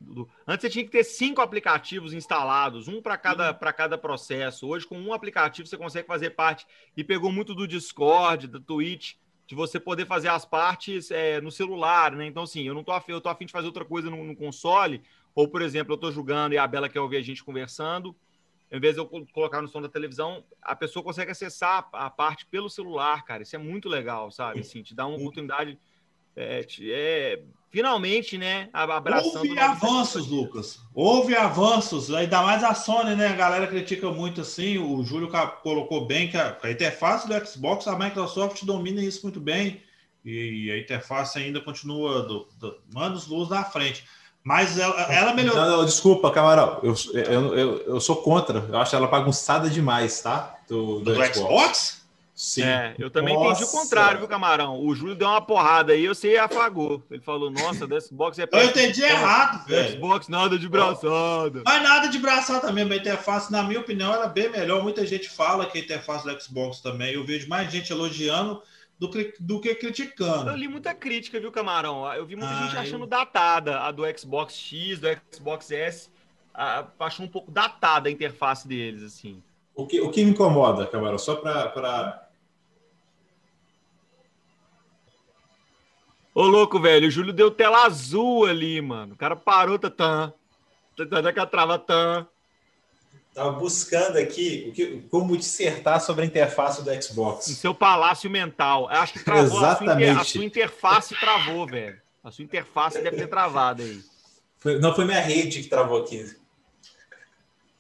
do, Antes você tinha que ter cinco aplicativos instalados, um para cada, uh. cada processo. Hoje, com um aplicativo, você consegue fazer parte. E pegou muito do Discord, do Twitch de você poder fazer as partes é, no celular, né? Então, assim, eu não tô afim, eu tô afim de fazer outra coisa no, no, console, ou, por exemplo, eu tô jogando e a Bela quer ouvir a gente conversando, em vez de eu colocar no som da televisão, a pessoa consegue acessar a parte pelo celular, cara. Isso é muito legal, sabe? Assim, te dá uma oportunidade é, é, finalmente, né, abraçando... Houve avanços, Lucas. Houve avanços, ainda mais a Sony, né? A galera critica muito assim, o Júlio colocou bem que a, a interface do Xbox, a Microsoft domina isso muito bem, e a interface ainda continua do, do, anos luz na frente. Mas ela, ela melhorou. Não, não, desculpa, Camarão. Eu, eu, eu, eu, sou contra. Eu acho ela bagunçada demais, tá? Do, do, do Xbox? Xbox? Sim. É, eu também nossa. entendi o contrário, viu, Camarão? O Júlio deu uma porrada aí, você afagou. Ele falou, nossa, *laughs* do Xbox é... Eu entendi errado, velho. Xbox nada de braçada. Mas nada de braçada também, a interface, na minha opinião, era bem melhor. Muita gente fala que a interface do Xbox também. Eu vejo mais gente elogiando do que, do que criticando. Eu li muita crítica, viu, Camarão? Eu vi muita ah, gente achando eu... datada a do Xbox X, do Xbox S. A, achou um pouco datada a interface deles, assim. O que, o que me incomoda, Camarão, só para Ô, louco, velho, o Júlio deu tela azul ali, mano. O cara parou, tatã. Tatã, que trava, tan. Tava buscando aqui o que, como dissertar sobre a interface do Xbox. Seu palácio mental. Eu acho que travou. Exatamente. A sua, a sua interface travou, velho. A sua interface deve ter travado aí. Foi, não foi minha rede que travou aqui.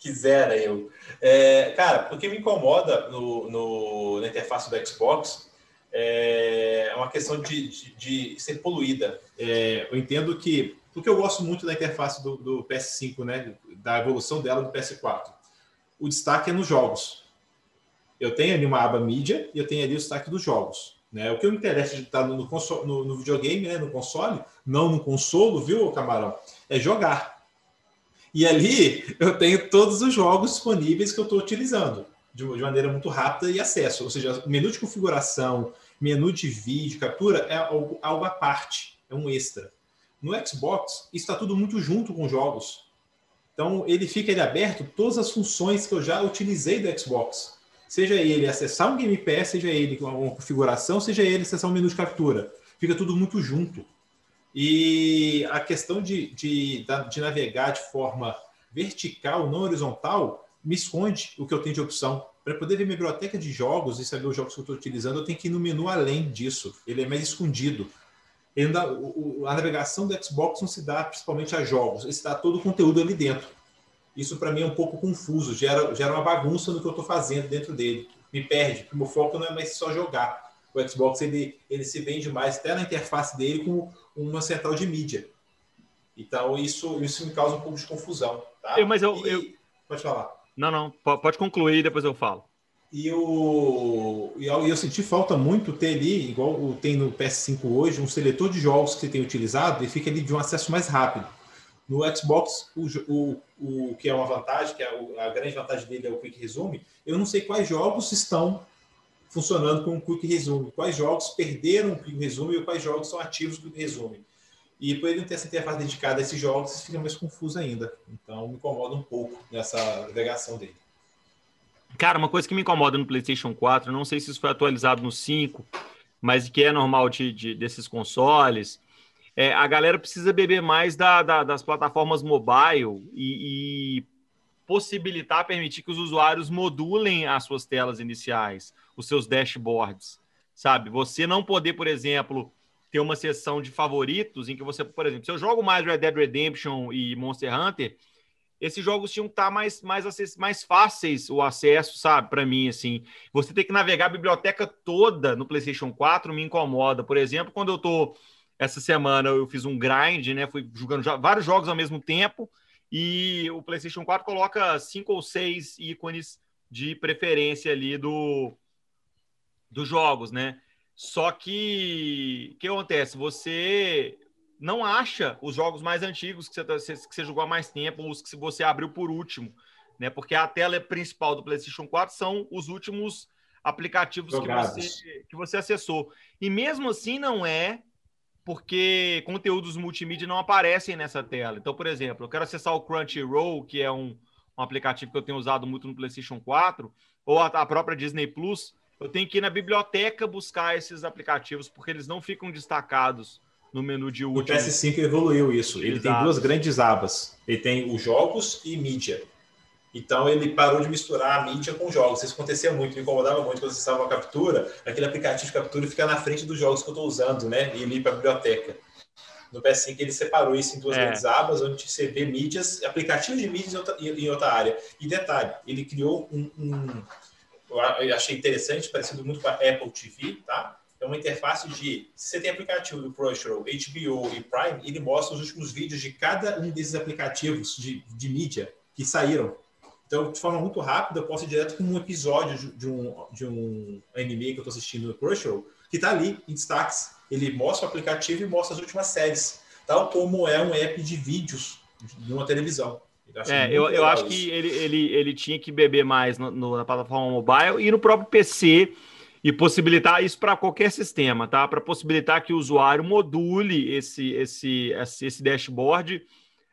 Quisera eu. É, cara, o que me incomoda no, no, na interface do Xbox é uma questão de, de, de ser poluída. É, eu entendo que, porque eu gosto muito da interface do, do, PS5, né, da evolução dela do PS4, o destaque é nos jogos. Eu tenho ali uma aba mídia e eu tenho ali o destaque dos jogos. Né? O que me interessa de estar no, no, console, no, no videogame, né, no console, não no consolo, viu, Camarão? É jogar. E ali eu tenho todos os jogos disponíveis que eu estou utilizando de, maneira muito rápida e acesso. Ou seja, menu de configuração, menu de vídeo, captura, é algo, algo à parte, é um extra. No Xbox, está tudo muito junto com jogos. Então, ele fica ele aberto todas as funções que eu já utilizei do Xbox. Seja ele acessar um Game Pass, seja ele uma configuração, seja ele acessar um menu de captura. Fica tudo muito junto. E a questão de, de, de navegar de forma vertical, não horizontal, me esconde o que eu tenho de opção. Para poder ver minha biblioteca de jogos e saber os jogos que eu estou utilizando, eu tenho que ir no menu além disso. Ele é mais escondido. Dá, o, a navegação do Xbox não se dá principalmente a jogos, dá todo o conteúdo ali dentro. Isso para mim é um pouco confuso, gera, gera uma bagunça no que eu estou fazendo dentro dele. Me perde, porque o meu foco não é mais só jogar. O Xbox ele, ele se vende mais até na interface dele como uma central de mídia. Então isso, isso me causa um pouco de confusão. Tá? Eu, mas eu, e, eu... Pode falar. Não, não, pode concluir e depois eu falo. E eu, e eu senti falta muito ter ali, igual tem no PS5 hoje, um seletor de jogos que você tem utilizado e fica ali de um acesso mais rápido. No Xbox, o, o, o que é uma vantagem, que é a grande vantagem dele é o Quick Resume, eu não sei quais jogos estão funcionando com o Quick Resume, quais jogos perderam o Quick Resume e quais jogos são ativos do Quick Resume. E por ele não ter essa interface dedicada a esses jogos, fica mais confuso ainda. Então me incomoda um pouco nessa navegação dele. Cara, uma coisa que me incomoda no PlayStation 4, não sei se isso foi atualizado no 5, mas que é normal de, de desses consoles, é, a galera precisa beber mais da, da, das plataformas mobile e, e, possibilitar, permitir que os usuários modulem as suas telas iniciais, os seus dashboards, sabe? Você não poder, por exemplo, ter uma seção de favoritos em que você, por exemplo, se eu jogo mais Red Dead Redemption e Monster Hunter, esses jogos tinham que estar mais, mais, mais fáceis o acesso, sabe? Para mim, assim. Você ter que navegar a biblioteca toda no PlayStation 4 me incomoda. Por exemplo, quando eu tô. Essa semana eu fiz um grind, né? Fui jogando vários jogos ao mesmo tempo. E o PlayStation 4 coloca cinco ou seis ícones de preferência ali do, dos jogos, né? Só que o que acontece? Você não acha os jogos mais antigos que você, tá, que você jogou há mais tempo, os que você abriu por último, né? Porque a tela principal do PlayStation 4 são os últimos aplicativos que você, que você acessou. E mesmo assim não é porque conteúdos multimídia não aparecem nessa tela. Então, por exemplo, eu quero acessar o Crunchyroll, que é um, um aplicativo que eu tenho usado muito no PlayStation 4, ou a, a própria Disney Plus, eu tenho que ir na biblioteca buscar esses aplicativos, porque eles não ficam destacados no menu de último. O PS5 evoluiu isso. Ele tem duas grandes abas. Ele tem os jogos e mídia. Então ele parou de misturar a mídia com jogos. Isso acontecia muito, me incomodava muito quando você estava uma captura, aquele aplicativo de captura fica na frente dos jogos que eu estou usando, né? E ir para a biblioteca. No PS5 ele separou isso em duas é. grandes abas, onde você vê mídias, aplicativos de mídias em outra, em outra área. E detalhe, ele criou um, um eu achei interessante, parecido muito com a Apple TV, tá? é uma interface de. Se você tem aplicativo do Crunchyroll, HBO e Prime, ele mostra os últimos vídeos de cada um desses aplicativos de, de mídia que saíram. Então, de forma muito rápida, eu posso ir direto com um episódio de um, de um anime que eu estou assistindo no Crunchyroll, que está ali em destaques. Ele mostra o aplicativo e mostra as últimas séries, tal como é um app de vídeos de uma televisão. É, eu, eu acho isso. que ele, ele, ele tinha que beber mais no, no, na plataforma mobile e no próprio PC e possibilitar isso para qualquer sistema, tá? Para possibilitar que o usuário module esse, esse, esse dashboard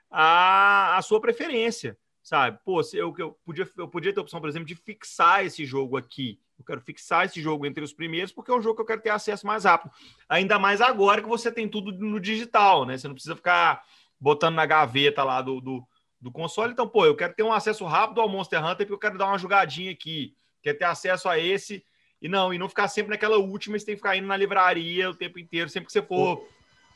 a, a sua preferência, sabe? Pô, eu, eu, podia, eu podia ter a opção, por exemplo, de fixar esse jogo aqui. Eu quero fixar esse jogo entre os primeiros porque é um jogo que eu quero ter acesso mais rápido. Ainda mais agora que você tem tudo no digital, né? Você não precisa ficar botando na gaveta lá do, do, do console. Então, pô, eu quero ter um acesso rápido ao Monster Hunter porque eu quero dar uma jogadinha aqui. Quero ter acesso a esse e não, e não ficar sempre naquela última, você tem que ficar indo na livraria o tempo inteiro, sempre que você for Ô,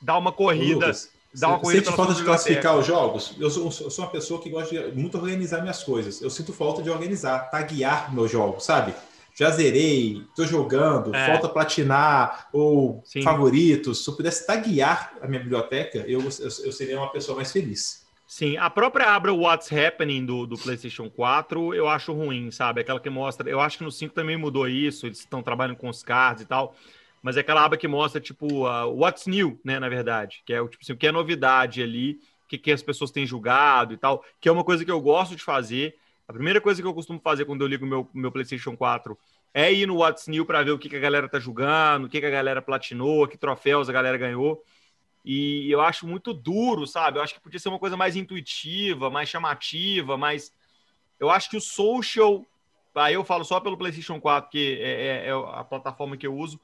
dar uma corrida. Lucas, dar uma corrida sente falta de classificar os jogos? Eu sou, eu sou uma pessoa que gosta de muito organizar minhas coisas. Eu sinto falta de organizar, taguear meus jogos, sabe? Já zerei, tô jogando, é. falta platinar, ou Sim. favoritos. Se eu pudesse taguear a minha biblioteca, eu, eu, eu seria uma pessoa mais feliz. Sim, a própria abra What's Happening do, do PlayStation 4 eu acho ruim, sabe? Aquela que mostra. Eu acho que no 5 também mudou isso, eles estão trabalhando com os cards e tal. Mas é aquela aba que mostra, tipo, uh, What's New, né? Na verdade, que é o tipo assim, o que é novidade ali, o que, que as pessoas têm julgado e tal, que é uma coisa que eu gosto de fazer. A primeira coisa que eu costumo fazer quando eu ligo meu, meu PlayStation 4 é ir no What's New para ver o que, que a galera tá julgando, o que, que a galera platinou, que troféus a galera ganhou. E eu acho muito duro, sabe? Eu acho que podia ser uma coisa mais intuitiva, mais chamativa, mas eu acho que o social. Aí eu falo só pelo PlayStation 4, que é, é, é a plataforma que eu uso.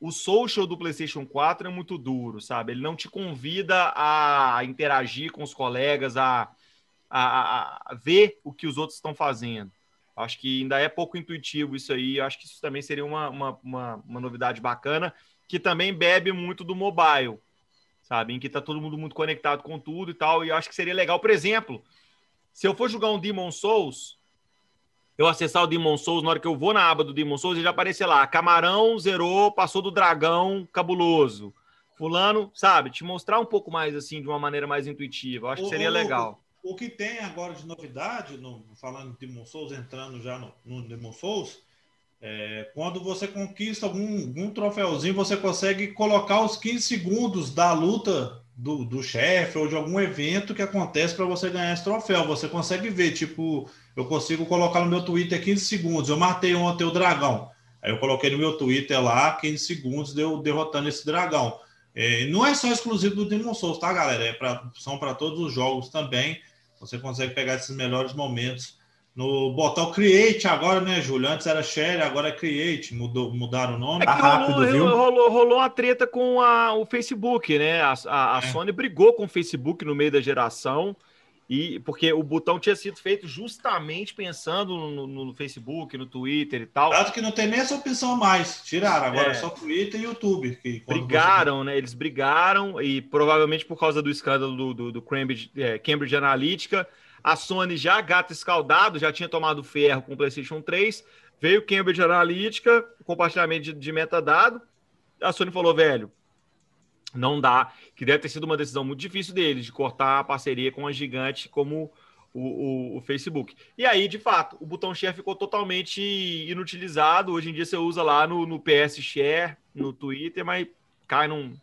O social do PlayStation 4 é muito duro, sabe? Ele não te convida a interagir com os colegas, a, a, a ver o que os outros estão fazendo. Acho que ainda é pouco intuitivo isso aí. Acho que isso também seria uma, uma, uma, uma novidade bacana, que também bebe muito do mobile sabe? Em que tá todo mundo muito conectado com tudo e tal. E eu acho que seria legal, por exemplo, se eu for jogar um Demon Souls, eu acessar o Demon Souls, na hora que eu vou na aba do Demon Souls, ele já aparecer lá, camarão zerou, passou do dragão cabuloso. Fulano, sabe, te mostrar um pouco mais assim, de uma maneira mais intuitiva. Eu acho o, que seria legal. O, o, que tem agora de novidade, no, falando de Demon Souls, entrando já no, no Demon Souls, é, quando você conquista algum, algum troféuzinho, você consegue colocar os 15 segundos da luta do, do chefe ou de algum evento que acontece para você ganhar esse troféu. Você consegue ver, tipo, eu consigo colocar no meu Twitter 15 segundos. Eu matei ontem o dragão. Aí eu coloquei no meu Twitter lá 15 segundos deu derrotando esse dragão. É, não é só exclusivo do Demon Souls, tá, galera? É pra, são para todos os jogos também. Você consegue pegar esses melhores momentos no botão Create agora, né, Júlio? Antes era Share, agora é Create, mudou, mudaram o nome. É que Tá rápido, rolou, viu? rolou, rolou uma treta com a- o Facebook, né? A, a- a É. Sony brigou com o Facebook no meio da geração, e porque o botão tinha sido feito justamente pensando no, no- no Facebook, no Twitter e tal. Tanto que não tem nem essa opção mais. Tiraram, agora É. é só Twitter e YouTube. Que brigaram, né? Eles brigaram e provavelmente por causa do escândalo do, do, do Cambridge, é, Cambridge Analytica, a Sony já gato escaldado, já tinha tomado ferro com o PlayStation 3, veio Cambridge Analytica, compartilhamento de, de metadado, a Sony falou, velho, não dá, que deve ter sido uma decisão muito difícil deles, de cortar a parceria com a gigante como o, o- o Facebook. E aí, de fato, o botão share ficou totalmente inutilizado. Hoje em dia você usa lá no, no PS Share, no Twitter, mas cai num.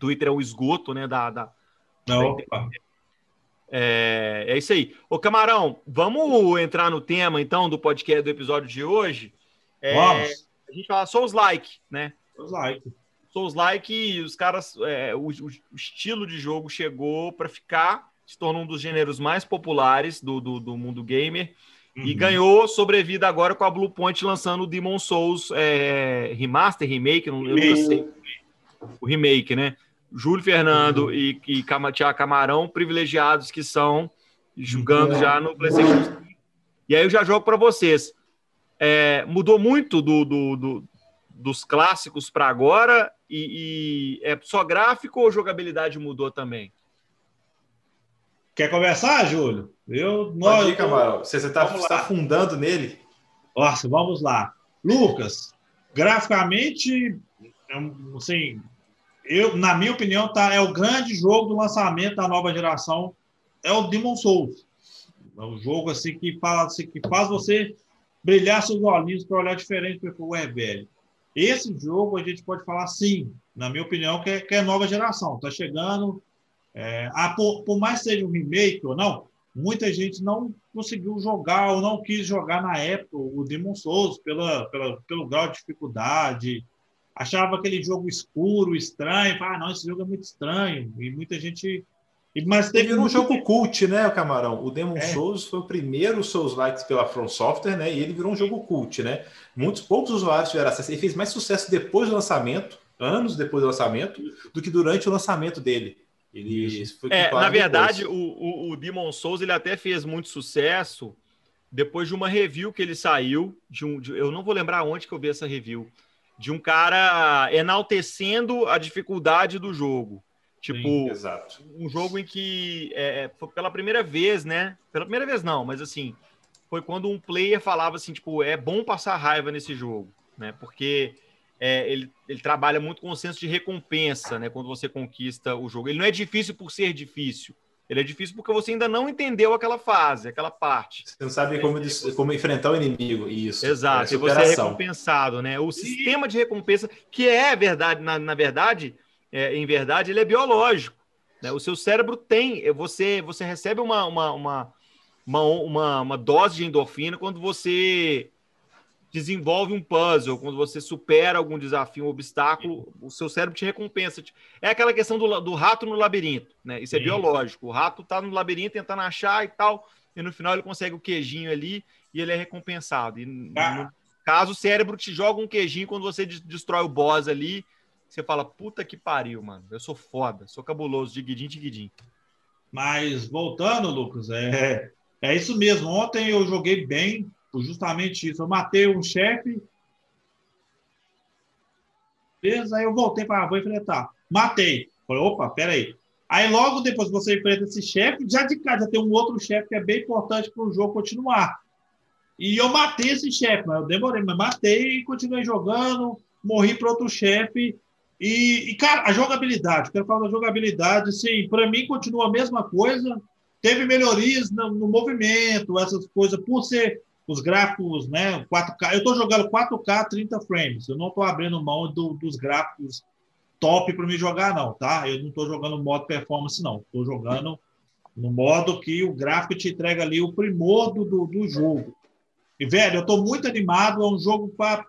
Twitter é o esgoto, né? Da, da- Não, opa. É, é isso aí. Ô, Camarão, vamos entrar no tema, então, do podcast do episódio de hoje. É, Vamos. A gente fala só os like, né? Os likes. Souls like, os caras, é, o, o- o estilo de jogo chegou para ficar, se tornou um dos gêneros mais populares do, do, do mundo gamer e Uhum. ganhou sobrevida agora com a Bluepoint lançando o Demon Souls é, remaster, remake, não, eu nunca sei. O remake, né? Júlio Fernando e, e Cama- Thiago Camarão, privilegiados que são, jogando Uhum. já no PlayStation 5. E aí eu já jogo para vocês. É, mudou muito do, do- do- dos clássicos para agora e, e é só gráfico ou jogabilidade mudou também? Quer conversar, Júlio? Eu, Pode nós, ir, Camarão. Você está lá. tá afundando nele? Nossa, vamos lá. Lucas, graficamente, é um- assim, eu, na minha opinião, tá, é o grande jogo do lançamento da nova geração, é o Demon Souls. É um jogo assim que assim, que faz você brilhar seus olhinhos para olhar diferente para o ué, velho. Esse jogo a gente pode falar sim, na minha opinião, que é, que é nova geração. Tá chegando. é, ah, por, por mais que seja um remake ou não, muita gente não conseguiu jogar ou não quis jogar na época o Demon Souls pela, pela, pelo grau de dificuldade. Achava aquele jogo escuro, estranho. Ah, não, esse jogo é muito estranho. E muita gente. e- Mas Ele teve virou um jogo cult, né, Camarão? O Demon É. Souls foi o primeiro Souls Likes pela From Software, né? E ele virou um jogo cult, né? Muitos poucos usuários tiveram acesso. Ele fez mais sucesso depois do lançamento, anos depois do lançamento, do que durante o lançamento dele. Ele foi É, na verdade, depois. o, o Demon Souls ele até fez muito sucesso depois de uma review que ele saiu. De um, de- eu não vou lembrar onde que eu vi essa review. De um cara enaltecendo a dificuldade do jogo. Tipo, Sim, um jogo em que é, foi pela primeira vez, né? Pela primeira vez não, mas assim, foi quando um player falava assim, tipo, é bom passar raiva nesse jogo, né? Porque é, ele, ele trabalha muito com o senso de recompensa, né? Quando você conquista o jogo. Ele não é difícil por ser difícil. Ele é difícil porque você ainda não entendeu aquela fase, aquela parte. Você não sabe como, como enfrentar o inimigo. Isso. Exato, É e você é recompensado, né? O sistema de recompensa, que é verdade, na, na verdade, é, em verdade, ele é biológico. né? O seu cérebro tem, é, você, você recebe uma, uma, uma, uma, uma, uma dose de endorfina quando você desenvolve um puzzle, quando você supera algum desafio, um obstáculo, o seu cérebro te recompensa. É aquela questão do, do rato no labirinto, né? Isso é Sim. biológico. O rato tá no labirinto tentando achar e tal, e no final ele consegue o queijinho ali e ele é recompensado. E no Ah. caso, o cérebro te joga um queijinho quando você des- destrói o boss ali, você fala, puta que pariu, mano. Eu sou foda, sou cabuloso, diguidim, diguidim. Mas voltando, Lucas, é, é isso mesmo. Ontem eu joguei bem, justamente isso. Eu matei um chefe. Beleza, aí eu voltei para vou enfrentar. Matei. Falei, opa, peraí. Aí logo depois você enfrenta esse chefe, já de cara já tem um outro chefe que é bem importante para o jogo continuar. E eu matei esse chefe, mas eu demorei, mas matei e continuei jogando, morri para outro chefe. E, e, cara, a jogabilidade, quero falar da jogabilidade, assim, para mim continua a mesma coisa. Teve melhorias no, no movimento, essas coisas, por ser os gráficos, né, 4K. Eu estou jogando 4K 30 frames, eu não estou abrindo mão do- dos gráficos top para me jogar, não, tá? Eu não estou jogando modo performance, não. Estou jogando no modo que o gráfico te entrega ali o primor do, do, do jogo. E, velho, eu estou muito animado, é um jogo para.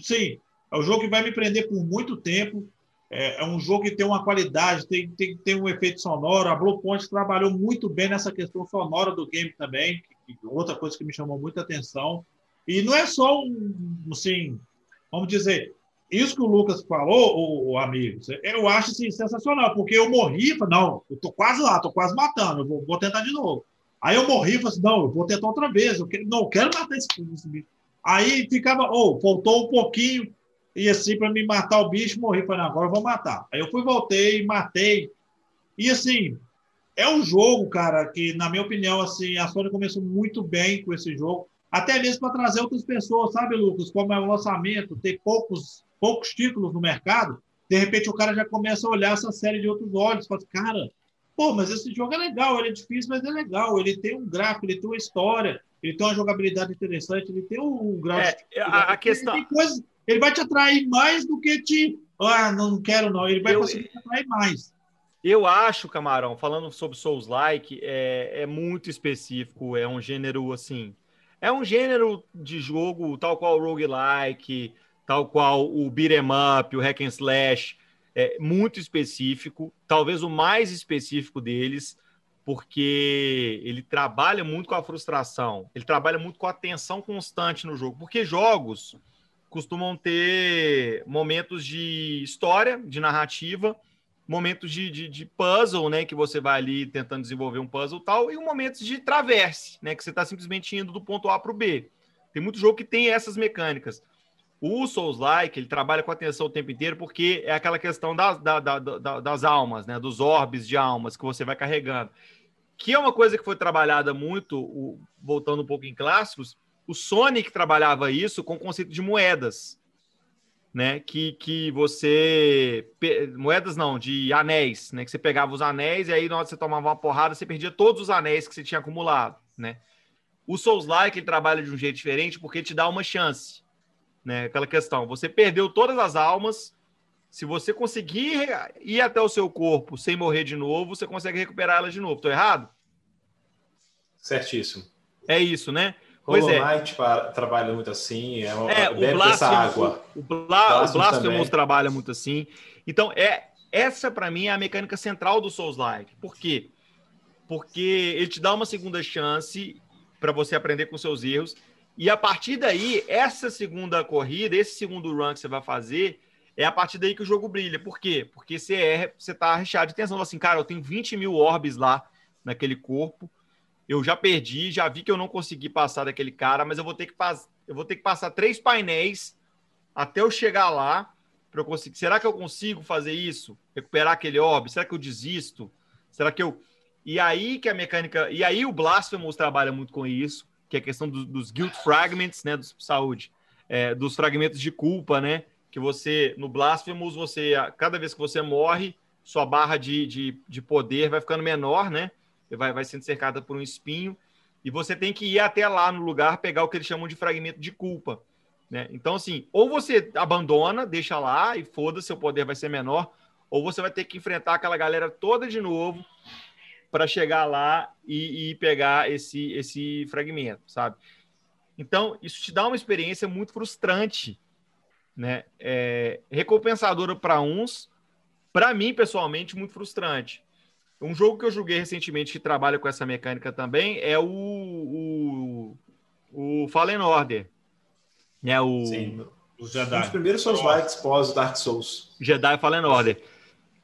Sim, é um jogo que vai me prender por muito tempo. é, é, um jogo que tem uma qualidade, tem, tem, tem um efeito sonoro. A Blue Point trabalhou muito bem nessa questão sonora do game também, outra coisa que me chamou muita atenção. E não é só um, assim, vamos dizer, isso que o Lucas falou, o, o amigo, eu acho assim, sensacional, porque eu morri, falei, não, eu tô quase lá, tô quase matando, eu vou, vou tentar de novo. Aí eu morri, falei assim, não, eu vou tentar outra vez, eu quero, não, eu quero matar esse, esse bicho. Aí ficava, ou oh, faltou um pouquinho, e assim, para me matar o bicho, morri. Falei, agora eu vou matar. Aí eu fui, voltei, matei. E assim, é um jogo, cara, que, na minha opinião, assim, a Sony começou muito bem com esse jogo. Até mesmo para trazer outras pessoas, sabe, Lucas? Como é o lançamento, ter poucos, poucos títulos no mercado, de repente o cara já começa a olhar essa série de outros olhos. Fala, cara, pô, mas esse jogo é legal, ele é difícil, mas é legal. Ele tem um gráfico, ele tem uma história, ele tem uma jogabilidade interessante, ele tem um gráfico. É, a, a questão. Coisas, ele vai te atrair mais do que te. Ah, não quero, não. Ele vai eu, conseguir te atrair mais. Eu acho, Camarão, falando sobre Souls Like, é, é muito específico, é um gênero assim. É um gênero de jogo tal qual o roguelike, tal qual o beat'em up, o hack and slash, é muito específico, talvez o mais específico deles, porque ele trabalha muito com a frustração, ele trabalha muito com a tensão constante no jogo, porque jogos costumam ter momentos de história, de narrativa, momentos de, de, de, puzzle, né? Que você vai ali tentando desenvolver um puzzle tal, e momentos de traverse, né? Que você está simplesmente indo do ponto A para o B. Tem muito jogo que tem essas mecânicas. O Souls-like, ele trabalha com atenção o tempo inteiro, porque é aquela questão das, da, da, da, das almas, né? Dos orbes de almas que você vai carregando. Que é uma coisa que foi trabalhada muito, o, voltando um pouco em clássicos, o Sonic trabalhava isso com o conceito de moedas, né? Que, que você. Moedas não, de anéis, né? Que você pegava os anéis e aí, na hora que você tomava uma porrada, você perdia todos os anéis que você tinha acumulado, né? O Souls-like ele trabalha de um jeito diferente porque te dá uma chance, né? Aquela questão, você perdeu todas as almas, se você conseguir ir até o seu corpo sem morrer de novo, você consegue recuperar elas de novo. Tô errado? Certíssimo. É isso, né? Pois Hollow é. Knight trabalha muito assim, é, uma, é o Blasphemous, água. O, Bla, o Blasphemous trabalha muito assim. Então, é essa para mim é a mecânica central do Souls-like. Por quê? Porque ele te dá uma segunda chance para você aprender com seus erros. E a partir daí, essa segunda corrida, esse segundo run que você vai fazer, é a partir daí que o jogo brilha. Por quê? Porque você, é, você tá recheado de tensão. Assim, cara, eu tenho 20 mil orbes lá naquele corpo eu já perdi, já vi que eu não consegui passar daquele cara, mas eu vou ter que, eu vou ter que passar três painéis até eu chegar lá para eu conseguir. Será que eu consigo fazer isso? Recuperar aquele orb? Será que eu desisto? Será que eu. E aí que a mecânica. E aí o Blasphemous trabalha muito com isso, que é a questão do, dos guilt fragments, né? Dos saúde. É, dos fragmentos de culpa, né? Que você, no Blasphemous, você. Cada vez que você morre, sua barra de, de, de poder vai ficando menor, né? Vai, vai sendo cercada por um espinho, e você tem que ir até lá no lugar pegar o que eles chamam de fragmento de culpa. Né? Então, assim, ou você abandona, deixa lá e foda-se, seu poder vai ser menor, ou você vai ter que enfrentar aquela galera toda de novo para chegar lá e, e, pegar esse, esse fragmento, sabe? Então, isso te dá uma experiência muito frustrante, né? É, recompensadora para uns, para mim, pessoalmente, muito frustrante. Um jogo que eu joguei recentemente que trabalha com essa mecânica também é o, o, o Fallen Order. É o, Sim, os Jedi. Um dos primeiros Souls likes pós Dark Souls. Jedi Fallen Order.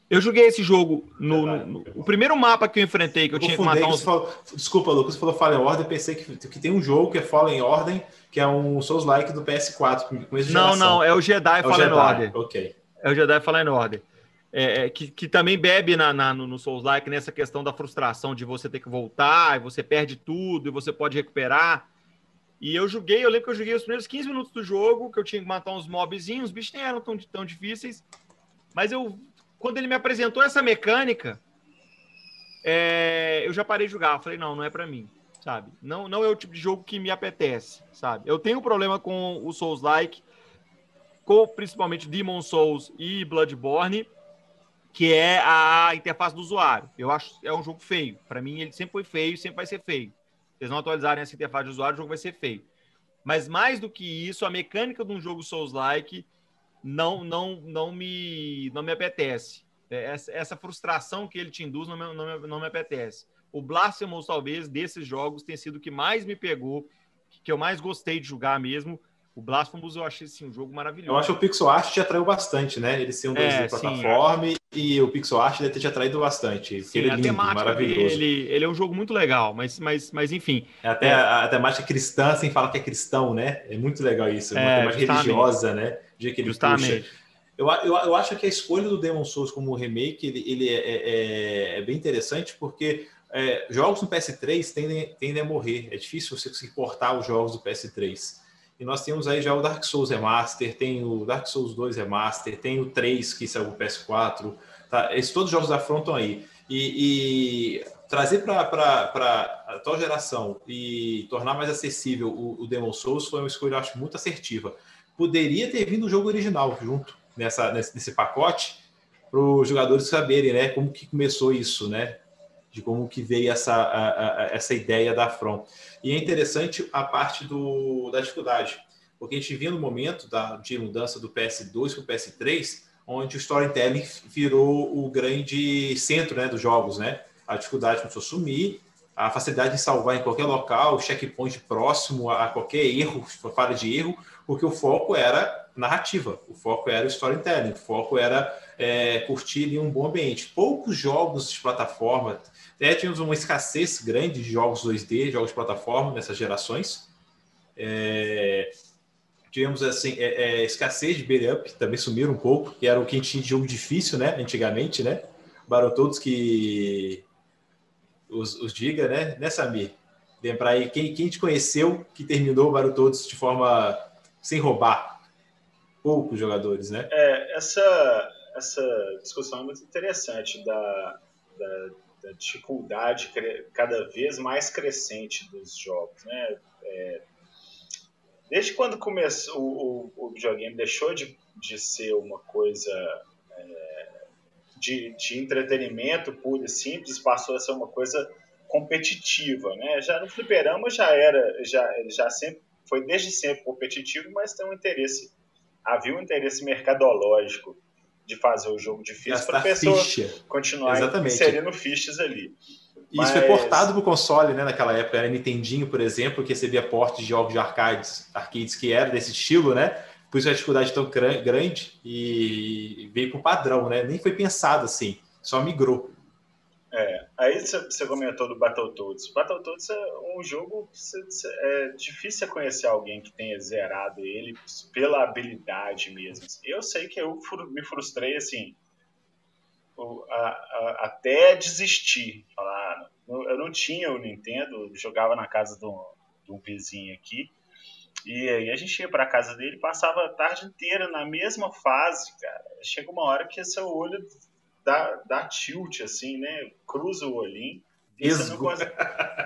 Eu joguei esse jogo no, no, no, o primeiro mapa que eu enfrentei que eu, eu tinha que matar uns... falou, Desculpa, Lucas, você falou Fallen Order, pensei que, que tem um jogo que é Fallen Order, que é um Souls like do PS4. Não, não, é o Jedi é Fallen Jedi. Order. Ok. É o Jedi Fallen Order é, é, que, que, também bebe na, na, no Souls-like nessa questão da frustração de você ter que voltar, e você perde tudo, e você pode recuperar. E eu joguei, eu lembro que eu joguei os primeiros 15 minutos do jogo, que eu tinha que matar uns mobzinhos, os bichos nem eram tão, tão difíceis, mas eu, quando ele me apresentou essa mecânica, é, eu já parei de jogar, eu falei, não, não é para mim, sabe? Não, não é o tipo de jogo que me apetece, sabe? Eu tenho um problema com o Souls-like, com principalmente Demon Souls e Bloodborne, que é a interface do usuário. Eu acho que é um jogo feio. Para mim, ele sempre foi feio e sempre vai ser feio. Se eles não atualizarem essa interface do usuário, o jogo vai ser feio. Mas mais do que isso, a mecânica de um jogo Souls-like não não não me não me apetece. É, essa, frustração que ele te induz não me, não me, não me apetece. O Blasphemous, talvez, desses jogos, tenha sido o que mais me pegou, que eu mais gostei de jogar mesmo. O Blasphemous eu achei assim, um jogo maravilhoso. Eu acho que o Pixel Art te atraiu bastante, né? Ele ser um 2D é, plataforma sim, e o Pixel Art deve ter te atraído bastante. Sim, ele é lindo, maravilhoso. Ele, ele é um jogo muito legal, mas, mas, mas enfim. É até é. A, a, temática cristã, sem falar que é cristão, né? É muito legal isso. É uma é, temática justamente. religiosa, né? De que ele justamente. Puxa. Eu, eu, eu acho que a escolha do Demon Souls como remake ele, ele é, é, é bem interessante porque é, jogos no PS3 tendem, tendem a morrer. É difícil você conseguir portar os jogos do PS3. E nós temos aí já o Dark Souls Remaster, tem o Dark Souls 2 Remaster, tem o 3 que saiu o PS4. Tá? Esses todos os jogos da Front aí. E, e trazer para a atual geração e tornar mais acessível o, o Demon Souls foi uma escolha, eu acho, muito assertiva. Poderia ter vindo o jogo original junto nessa, nesse, nesse pacote para os jogadores saberem né, como que começou isso, né? De como que veio essa, a, a, essa ideia da From. E é interessante a parte do, da dificuldade, porque a gente via no momento da, de mudança do PS2 para o PS3, onde o storytelling virou o grande centro né, dos jogos, né? A dificuldade começou a sumir, a facilidade de salvar em qualquer local, o checkpoint próximo a qualquer erro, falha de erro, porque o foco era narrativa, o foco era storytelling, o foco era é, curtir em um bom ambiente. Poucos jogos de plataforma até tínhamos uma escassez grande de jogos 2D, jogos de plataforma nessas gerações. É, tivemos assim, é, é, escassez de beat up, também sumiram um pouco, que era o que a gente tinha de jogo difícil, né? Antigamente, né? todos que os, os diga, né? Né, Samir? Lembrar aí quem, quem te conheceu que terminou o todos de forma sem roubar. Poucos jogadores, né? É, essa, essa discussão é muito interessante da, da da dificuldade cada vez mais crescente dos jogos, né? É, desde quando começou o, o, videogame deixou de, de ser uma coisa é, de, de entretenimento puro e simples, passou a ser uma coisa competitiva, né? Já no fliperama já era, já, já sempre foi desde sempre competitivo, mas tem um interesse, havia um interesse mercadológico de fazer o jogo difícil para a pessoa ficha. continuar Exatamente. inserindo fichas ali. E Mas... isso foi portado para o console, né? Naquela época, era Nintendinho, por exemplo, que recebia portes de jogos de arcades, arcades que era desse estilo, né? Por isso a dificuldade tão grande e veio para o padrão, né? Nem foi pensado assim, só migrou. É, aí você comentou do Battletoads. Battletoads é um jogo que é difícil conhecer alguém que tenha zerado ele pela habilidade mesmo. Eu sei que eu me frustrei assim até desistir. Falar, eu não tinha o Nintendo, jogava na casa de um, de um vizinho aqui. E aí a gente ia para casa dele, passava a tarde inteira na mesma fase, cara. Chega uma hora que seu olho dá, dá tilt, assim, né? Cruza o olhinho. E você, não consegue,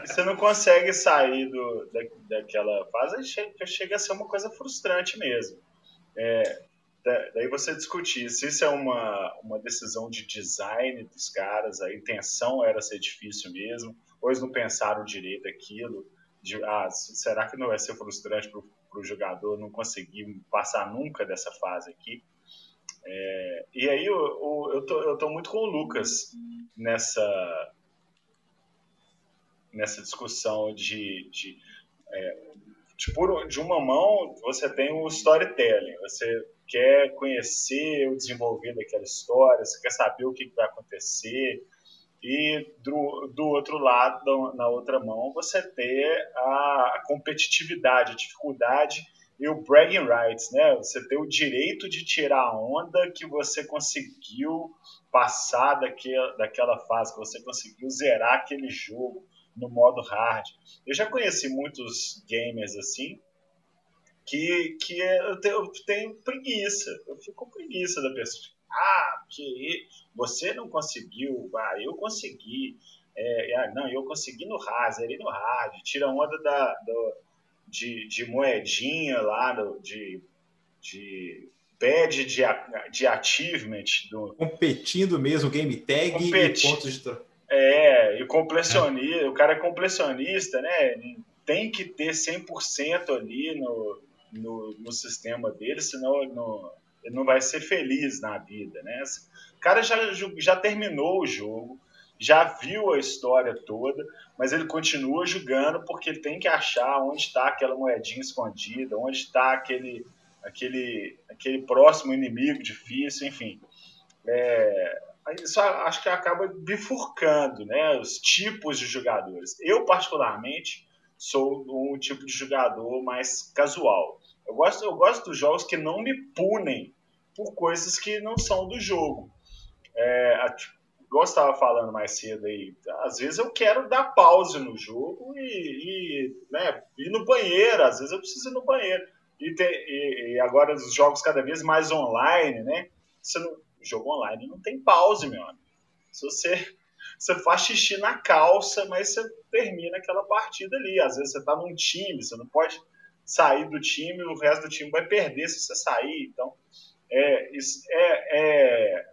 você não consegue sair do, da, daquela fase, chega, chega a ser uma coisa frustrante mesmo. É, daí você discutir se isso é uma, uma decisão de design dos caras, a intenção era ser difícil mesmo, ou eles não pensaram direito aquilo, de, ah, será que não vai ser frustrante para o jogador não conseguir passar nunca dessa fase aqui? É, e aí eu, eu, eu, tô, eu tô muito com o Lucas nessa, nessa discussão de, de, é, de, de uma mão você tem o storytelling, você quer conhecer o desenvolver daquela história, você quer saber o que, vai acontecer, e do, do outro lado, na outra mão, você ter a competitividade, a dificuldade e o bragging rights, né? Você tem o direito de tirar a onda que você conseguiu passar daquela, daquela fase, que você conseguiu zerar aquele jogo no modo hard. Eu já conheci muitos gamers assim que, que eu, tenho, eu tenho preguiça, eu fico com preguiça da pessoa. Ah, que você não conseguiu, ah, eu consegui. É, ah, não, eu consegui no hard, zerei no hard, tira a onda da, do, de, de moedinha lá, do, de, de badge de, de achievement. Do, Competindo mesmo, game tag competi... e pontos de É, e completionista, é. o cara é completionista, né? Tem que ter 100% ali no, no, no sistema dele, senão não, ele não vai ser feliz na vida, né? O cara já, já terminou o jogo, já viu a história toda, mas ele continua jogando porque ele tem que achar onde está aquela moedinha escondida, onde está aquele, aquele, aquele próximo inimigo difícil, enfim. É, isso acho que acaba bifurcando né, os tipos de jogadores. Eu, particularmente, sou um tipo de jogador mais casual. Eu gosto, eu gosto dos jogos que não me punem por coisas que não são do jogo. É, igual estava falando mais cedo aí, às vezes eu quero dar pause no jogo e, e né, ir no banheiro, às vezes eu preciso ir no banheiro. E, ter, e, e agora os jogos cada vez mais online, né? Você não, jogo online não tem pause, meu amigo. Se você, *laughs* você faz xixi na calça, mas você termina aquela partida ali. Às vezes você está num time, você não pode sair do time, o resto do time vai perder se você sair. Então, é, é, é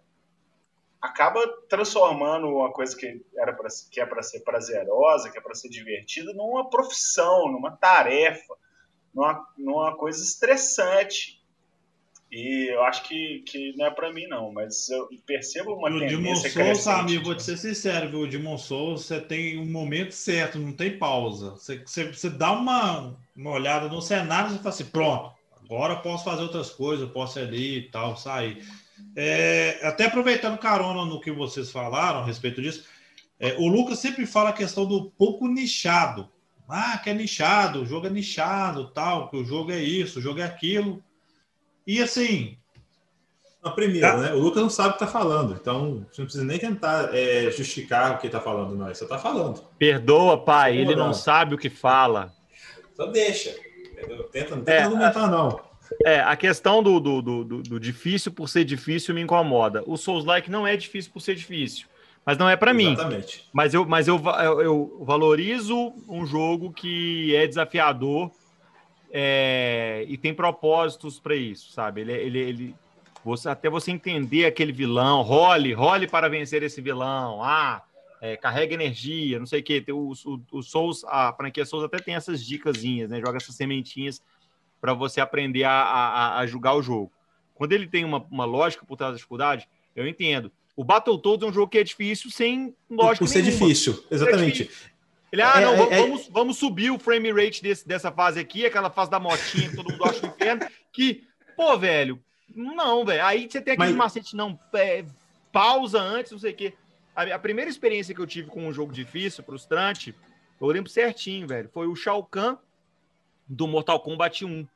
acaba transformando uma coisa que era pra, que é para ser prazerosa, que é para ser divertida, numa profissão, numa tarefa, numa, numa coisa estressante. E eu acho que, que não é para mim, não, mas eu percebo uma e tendência Demon Souls, amigo, vou te ser sincero, viu? O Demon Souls, você tem um momento certo, não tem pausa. Você, você, você dá uma, uma olhada no cenário e fala assim, pronto, agora eu posso fazer outras coisas, eu posso ir ali e tal, sair. É, até aproveitando carona no que vocês falaram a respeito disso, é, o Lucas sempre fala a questão do pouco nichado. Ah, que é nichado, o jogo é nichado, tal, que o jogo é isso, o jogo é aquilo. E assim. A primeira, tá. né? O Lucas não sabe o que está falando, então você não precisa nem tentar é, justificar o que está falando, não. Você está falando. Perdoa, pai, ele não sabe o que fala. Então deixa. Tenta, não tenta é, argumentar, não. É, a questão do, do, do, do, difícil por ser difícil me incomoda. O Souls-like não é difícil por ser difícil, mas não é para mim. Exatamente. Mas, eu, mas eu, eu, valorizo um jogo que é desafiador é, e tem propósitos para isso, sabe? Ele, ele, ele você, até você entender aquele vilão, role, role para vencer esse vilão. Ah, é, carrega energia, não sei o que. O, o, o Souls, a franquia Souls até tem essas dicasinhas, né? Joga essas sementinhas para você aprender a, a, a, julgar o jogo. Quando ele tem uma, uma lógica por trás da dificuldade, eu entendo. O Battletoads é um jogo que é difícil sem lógica Por ser nenhuma. difícil, exatamente. É difícil. Ele, ah, é, não, é, vamos, é... vamos subir o frame rate desse, dessa fase aqui, aquela fase da motinha que todo mundo acha inferno, que, pô, velho, não, velho. Aí você tem aquele Mas... macete, não, é, pausa antes, não sei o quê. A, a, primeira experiência que eu tive com um jogo difícil, frustrante, eu lembro certinho, velho, foi o Shao Kahn do Mortal Kombat 1.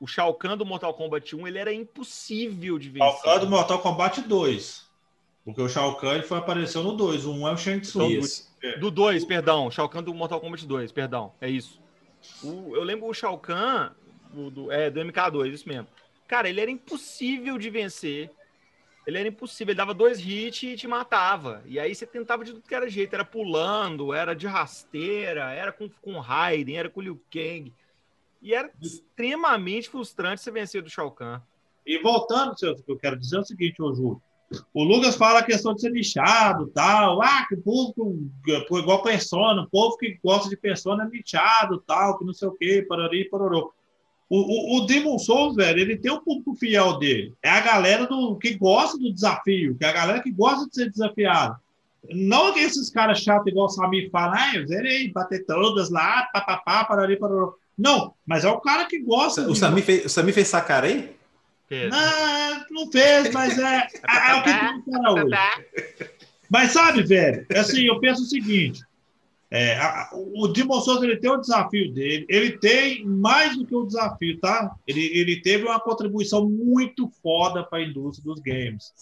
O Shao Kahn do Mortal Kombat 1, ele era impossível de vencer. Shao Kahn do Mortal Kombat 2. Porque o Shao Kahn ele foi, apareceu no 2. O 1 é o Shang Tsung. Então, do 2, perdão. Shao Kahn do Mortal Kombat 2, perdão. É isso. O, eu lembro o Shao Kahn do, do, é, do MK2, isso mesmo. Cara, ele era impossível de vencer. Ele era impossível, ele dava dois hits e te matava. E aí você tentava de tudo que era jeito, era pulando, era de rasteira, era com, com Raiden, era com Liu Kang. E era extremamente frustrante você vencer do Shao Kahn. E voltando, o que eu quero dizer é o seguinte, ô Júlio. O Lucas fala a questão de ser nichado tal. Ah, que o povo, igual persona, o povo que gosta de persona é nichado tal, que não sei o quê, parari, parorô. O, o, o Demon Souls, velho, ele tem um público fiel dele. É a galera do, que gosta do desafio, que é a galera que gosta de ser desafiado. Não que esses caras chatos, igual o Samir fala, ah, eu zerei, bater todas lá, papapá, parari, parorô. Não, mas é o cara que gosta. O, de... Samir, fez, o Samir fez sacar aí? Não, não fez, mas é, é, é o que tu fala hoje. Mas sabe, velho, assim, eu penso o seguinte: é, a, o Demon Souls ele tem o desafio dele, ele tem mais do que o desafio, tá? Ele, ele teve uma contribuição muito foda para a indústria dos games.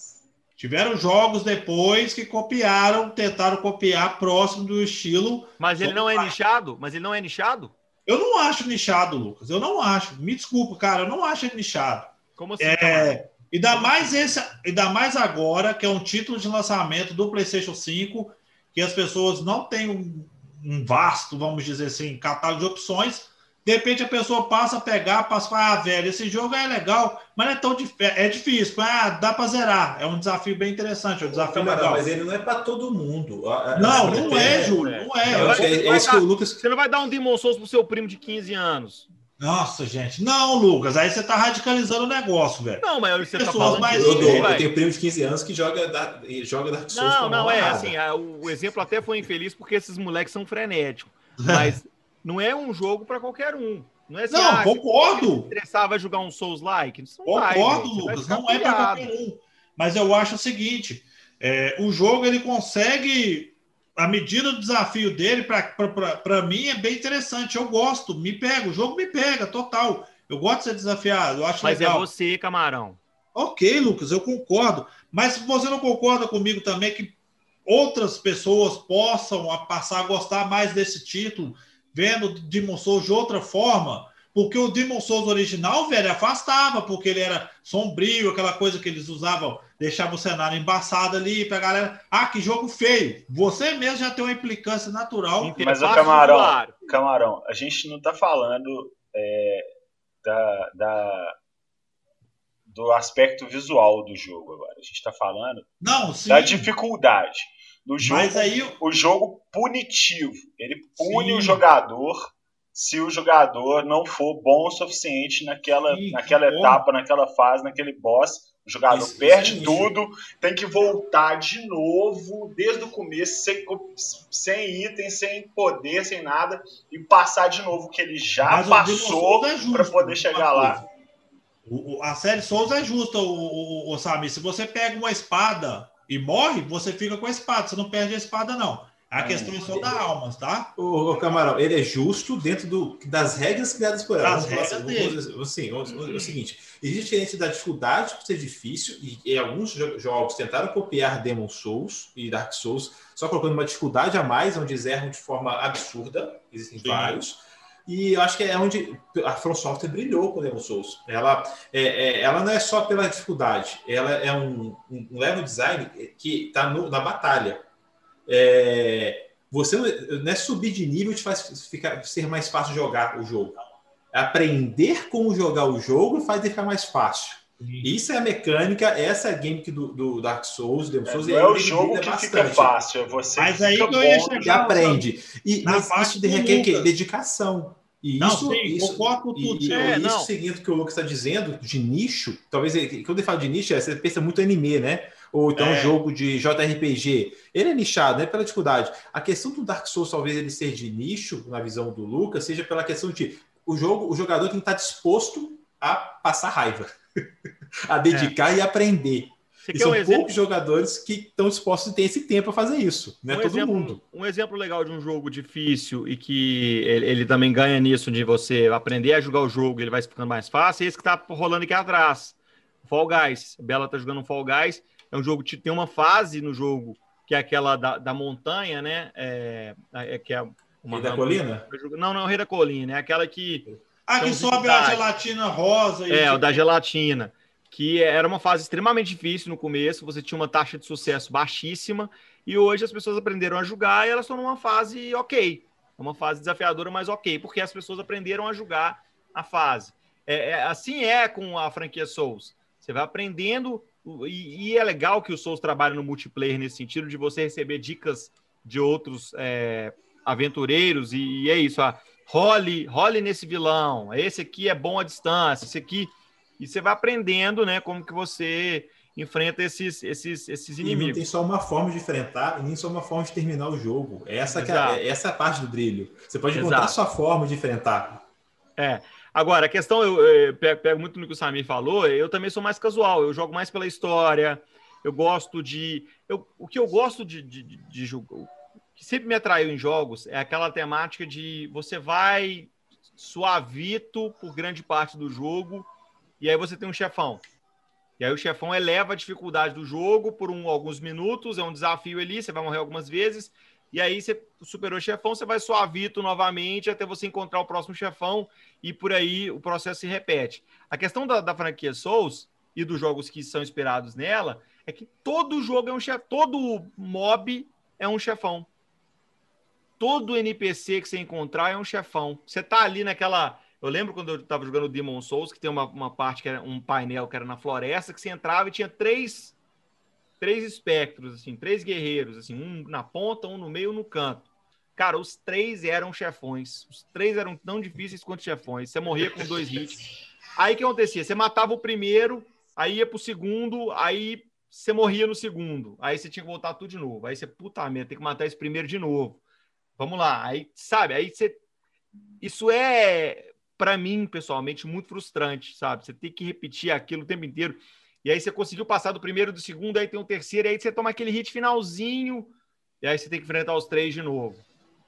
Tiveram jogos depois que copiaram, tentaram copiar próximo do estilo. Mas ele não é nichado? Mas ele não é nichado? Eu não acho nichado, Lucas. Eu não acho. Me desculpa, cara, eu não acho ele nichado. Como assim? É, ainda mais esse, ainda mais agora que é um título de lançamento do PlayStation 5 que as pessoas não têm um vasto, vamos dizer assim, catálogo de opções. De repente a pessoa passa a pegar, passa a falar, ah, velho, esse jogo é legal, mas não é tão difícil, é difícil, ah, dá para zerar. É um desafio bem interessante, é um desafio Camarada, legal. Mas ele não é para todo mundo. Não, não é, Júlio, não é. é, é isso que o Lucas... Você não vai dar um Demon Souls pro seu primo de 15 anos. Nossa, gente. Não, Lucas, aí você tá radicalizando o negócio, velho. Não, mas você tá Pessoas falando mais disso, Eu, eu, tenho primo de 15 anos que joga, da, joga Dark Souls Não, não, é amarrada. assim, a- o exemplo até foi infeliz porque esses moleques são frenéticos. *laughs* Mas não é um jogo pra qualquer um. Não é assim, Não, ah, se concordo. estressar, vai jogar um Souls-like? Concordo, vai Lucas. Não é para qualquer um. Mas eu acho o seguinte: é, o jogo ele consegue. A medida do desafio dele, para mim, é bem interessante. Eu gosto, me pega, o jogo me pega, total. Eu gosto de ser desafiado, eu acho Mas é legal. você, camarão. Ok, Lucas, eu concordo. Mas se você não concorda comigo também que outras pessoas possam passar a gostar mais desse título, vendo Demon Souls de outra forma, porque o Demon Souls original, velho, afastava, porque ele era sombrio, aquela coisa que eles usavam, deixava o cenário embaçado ali pra galera. Ah, que jogo feio. Você mesmo já tem uma implicância natural. Mas o camarão. Camarão, a gente não tá falando é, da, da- do aspecto visual do jogo agora. A gente tá falando Não, sim. da dificuldade. Do jogo, Mas aí o jogo punitivo. Ele pune Sim. o jogador se o jogador não for bom o suficiente naquela, Sim, naquela etapa, naquela fase, naquele boss. O jogador Isso- isso perde é nicho. tudo, tem que voltar de novo, desde o começo, sem, sem item, sem poder, sem nada, e passar de novo o que ele já Mas passou é para poder chegar lá. coisa. O- o- a série Souls é justa, o, o, o Sami. Se você pega uma espada e morre, você fica com a espada. Você não perde a espada, não. A questão é só da alma, tá? O, o Camarão, ele é justo dentro do, das regras criadas por ela. Das falar regras assim, dele. assim, o, o- o seguinte: existe diferença da dificuldade por ser difícil, e, e alguns jo- jogos tentaram copiar Demon Souls e Dark Souls, só colocando uma dificuldade a mais, onde eles erram de forma absurda. Existem Sim. vários. E eu acho que é onde a From Software brilhou com Demon Souls. Ela, é, é- ela não é só pela dificuldade, ela é um, um level design que está na batalha. É, você não não é subir de nível te faz ficar, ser mais fácil jogar o jogo. Aprender como jogar o jogo faz ele ficar mais fácil. Isso é a mecânica, essa é a gimmick do, do Dark Souls, Demon Souls. Não e é o jogo que fica fácil, é você Mas aí fica bom. E jogo. aprende. E, Na mas parte isso do requer que? Dedicação. E Não, isso, sim, isso, concordo com tudo. e, É, isso não. seguindo o que o Lucas está dizendo, de nicho, talvez quando ele fala de nicho, é, você pensa muito em anime, né? Ou então É. jogo de JRPG. Ele é nichado, né? Pela dificuldade. A questão do Dark Souls, talvez ele ser de nicho, na visão do Lucas, seja pela questão de o jogo, o jogador tem que estar disposto a passar raiva, *laughs* a dedicar e aprender. Você E são um exemplo? poucos jogadores que estão dispostos a ter esse tempo a fazer isso. Não é um todo exemplo, mundo. Um exemplo legal de um jogo difícil e que ele, ele também ganha nisso de você aprender a jogar o jogo, ele vai ficando mais fácil, é esse que tá rolando aqui atrás. Fall Guys. Bela tá jogando um Fall Guys. É um jogo que tem uma fase no jogo que é aquela da, da montanha, né? É, é que é uma E da colina? Não, não, é o Rei da Colina, é aquela que Ah, que sobe a gelatina rosa. É, o da gelatina. Que era uma fase extremamente difícil no começo, você tinha uma taxa de sucesso baixíssima, e hoje as pessoas aprenderam a jogar e elas estão numa fase ok. É uma fase desafiadora, mas ok, porque as pessoas aprenderam a jogar a fase. É, é- assim é com a franquia Souls. Você vai aprendendo, e, e é legal que o Souls trabalha no multiplayer nesse sentido, de você receber dicas de outros é, aventureiros, e, e é isso. Ah, role, role nesse vilão. Esse aqui é bom à distância. Esse aqui. E você vai aprendendo, né? Como que você enfrenta esses, esses, esses E não inimigos. tem só uma forma de enfrentar, e nem só uma forma de terminar o jogo. Essa, é, essa é a parte do brilho. Você pode encontrar a sua forma de enfrentar. É. Agora, a questão, eu, eu pego, pego muito no que o Samir falou, eu também sou mais casual, eu jogo mais pela história, eu gosto de. Eu, o que eu gosto de, de, de, de jogar, o que sempre me atraiu em jogos é aquela temática de você vai suavito por grande parte do jogo, e aí você tem um chefão. E aí o chefão eleva a dificuldade do jogo por um, alguns minutos, é um desafio ali, você vai morrer algumas vezes, e aí você superou o chefão, você vai suavito novamente até você encontrar o próximo chefão, e por aí o processo se repete. A questão da, da franquia Souls e dos jogos que são inspirados nela é que todo jogo é um chefe, todo mob é um chefão. Todo NPC que você encontrar é um chefão. Você tá ali naquela. Eu lembro quando eu tava jogando Demon Souls, que tem uma, uma parte que era um painel que era na floresta, que você entrava e tinha três, três espectros, assim, três guerreiros, assim, um na ponta, um no meio, um no canto. Cara, os três eram chefões. Os três eram tão difíceis quanto chefões. Você morria com dois hits. Aí o que acontecia? Você matava o primeiro, aí ia pro segundo, aí você morria no segundo. Aí você tinha que voltar tudo de novo. Aí você, puta merda, tem que matar esse primeiro de novo. Vamos lá. Aí, sabe? Aí você. Isso é, para mim, pessoalmente, muito frustrante, sabe? Você tem que repetir aquilo o tempo inteiro. E aí você conseguiu passar do primeiro, do segundo, aí tem o terceiro, aí você toma aquele hit finalzinho, e aí você tem que enfrentar os três de novo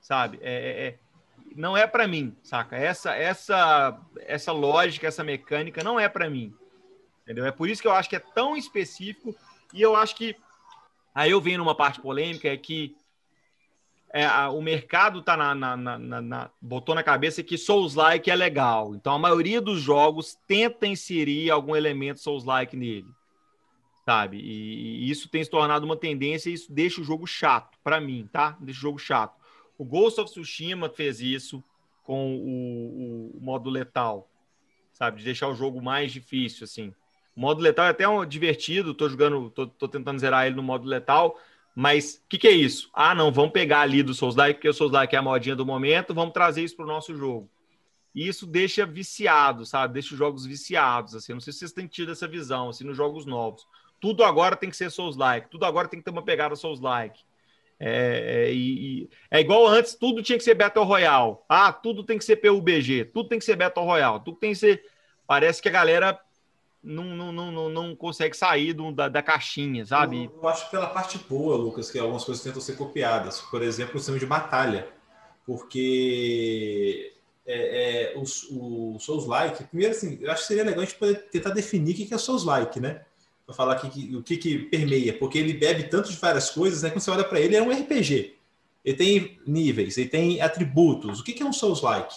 sabe? É, é, é não é para mim, saca? Essa, essa, essa lógica, essa mecânica não é para mim, entendeu? É por isso que eu acho que é tão específico e eu acho que aí eu venho numa parte polêmica é que é, a, o mercado tá na, na, na, na, botou na cabeça que Souls-like é legal. Então a maioria dos jogos tenta inserir algum elemento Souls-like nele, sabe? E, e, isso tem se tornado uma tendência e isso deixa o jogo chato para mim, tá? Deixa o jogo chato. O Ghost of Tsushima fez isso com o, o, modo letal, sabe? De deixar o jogo mais difícil, assim. O modo letal é até um divertido, tô jogando, tô, tô tentando zerar ele no modo letal, mas o que, que, é isso? Ah, não, vamos pegar ali do Souls-like, porque o Souls-like é a modinha do momento, vamos trazer isso para o nosso jogo. E isso deixa viciado, sabe? Deixa os jogos viciados, assim. Não sei se vocês têm tido essa visão, assim, nos jogos novos. Tudo agora tem que ser Souls-like, tudo agora tem que ter uma pegada Souls-like. É, é, e, é igual antes, tudo tinha que ser Battle Royale. Ah, tudo tem que ser PUBG, tudo tem que ser Battle Royale, tudo tem que ser. Parece que a galera não, não, não, não consegue sair do, da, da caixinha, sabe? Eu, eu, acho pela parte boa, Lucas, que algumas coisas tentam ser copiadas. Por exemplo, o sistema de batalha. Porque é, é, o, o Souls-like, primeiro assim, eu acho que seria legal a gente poder tentar definir o que é Souls-like, né? para falar aqui que, o que, que permeia, porque ele bebe tanto de várias coisas, né? Quando você olha para ele, é um RPG. Ele tem níveis, ele tem atributos. O que, que é um Souls-like?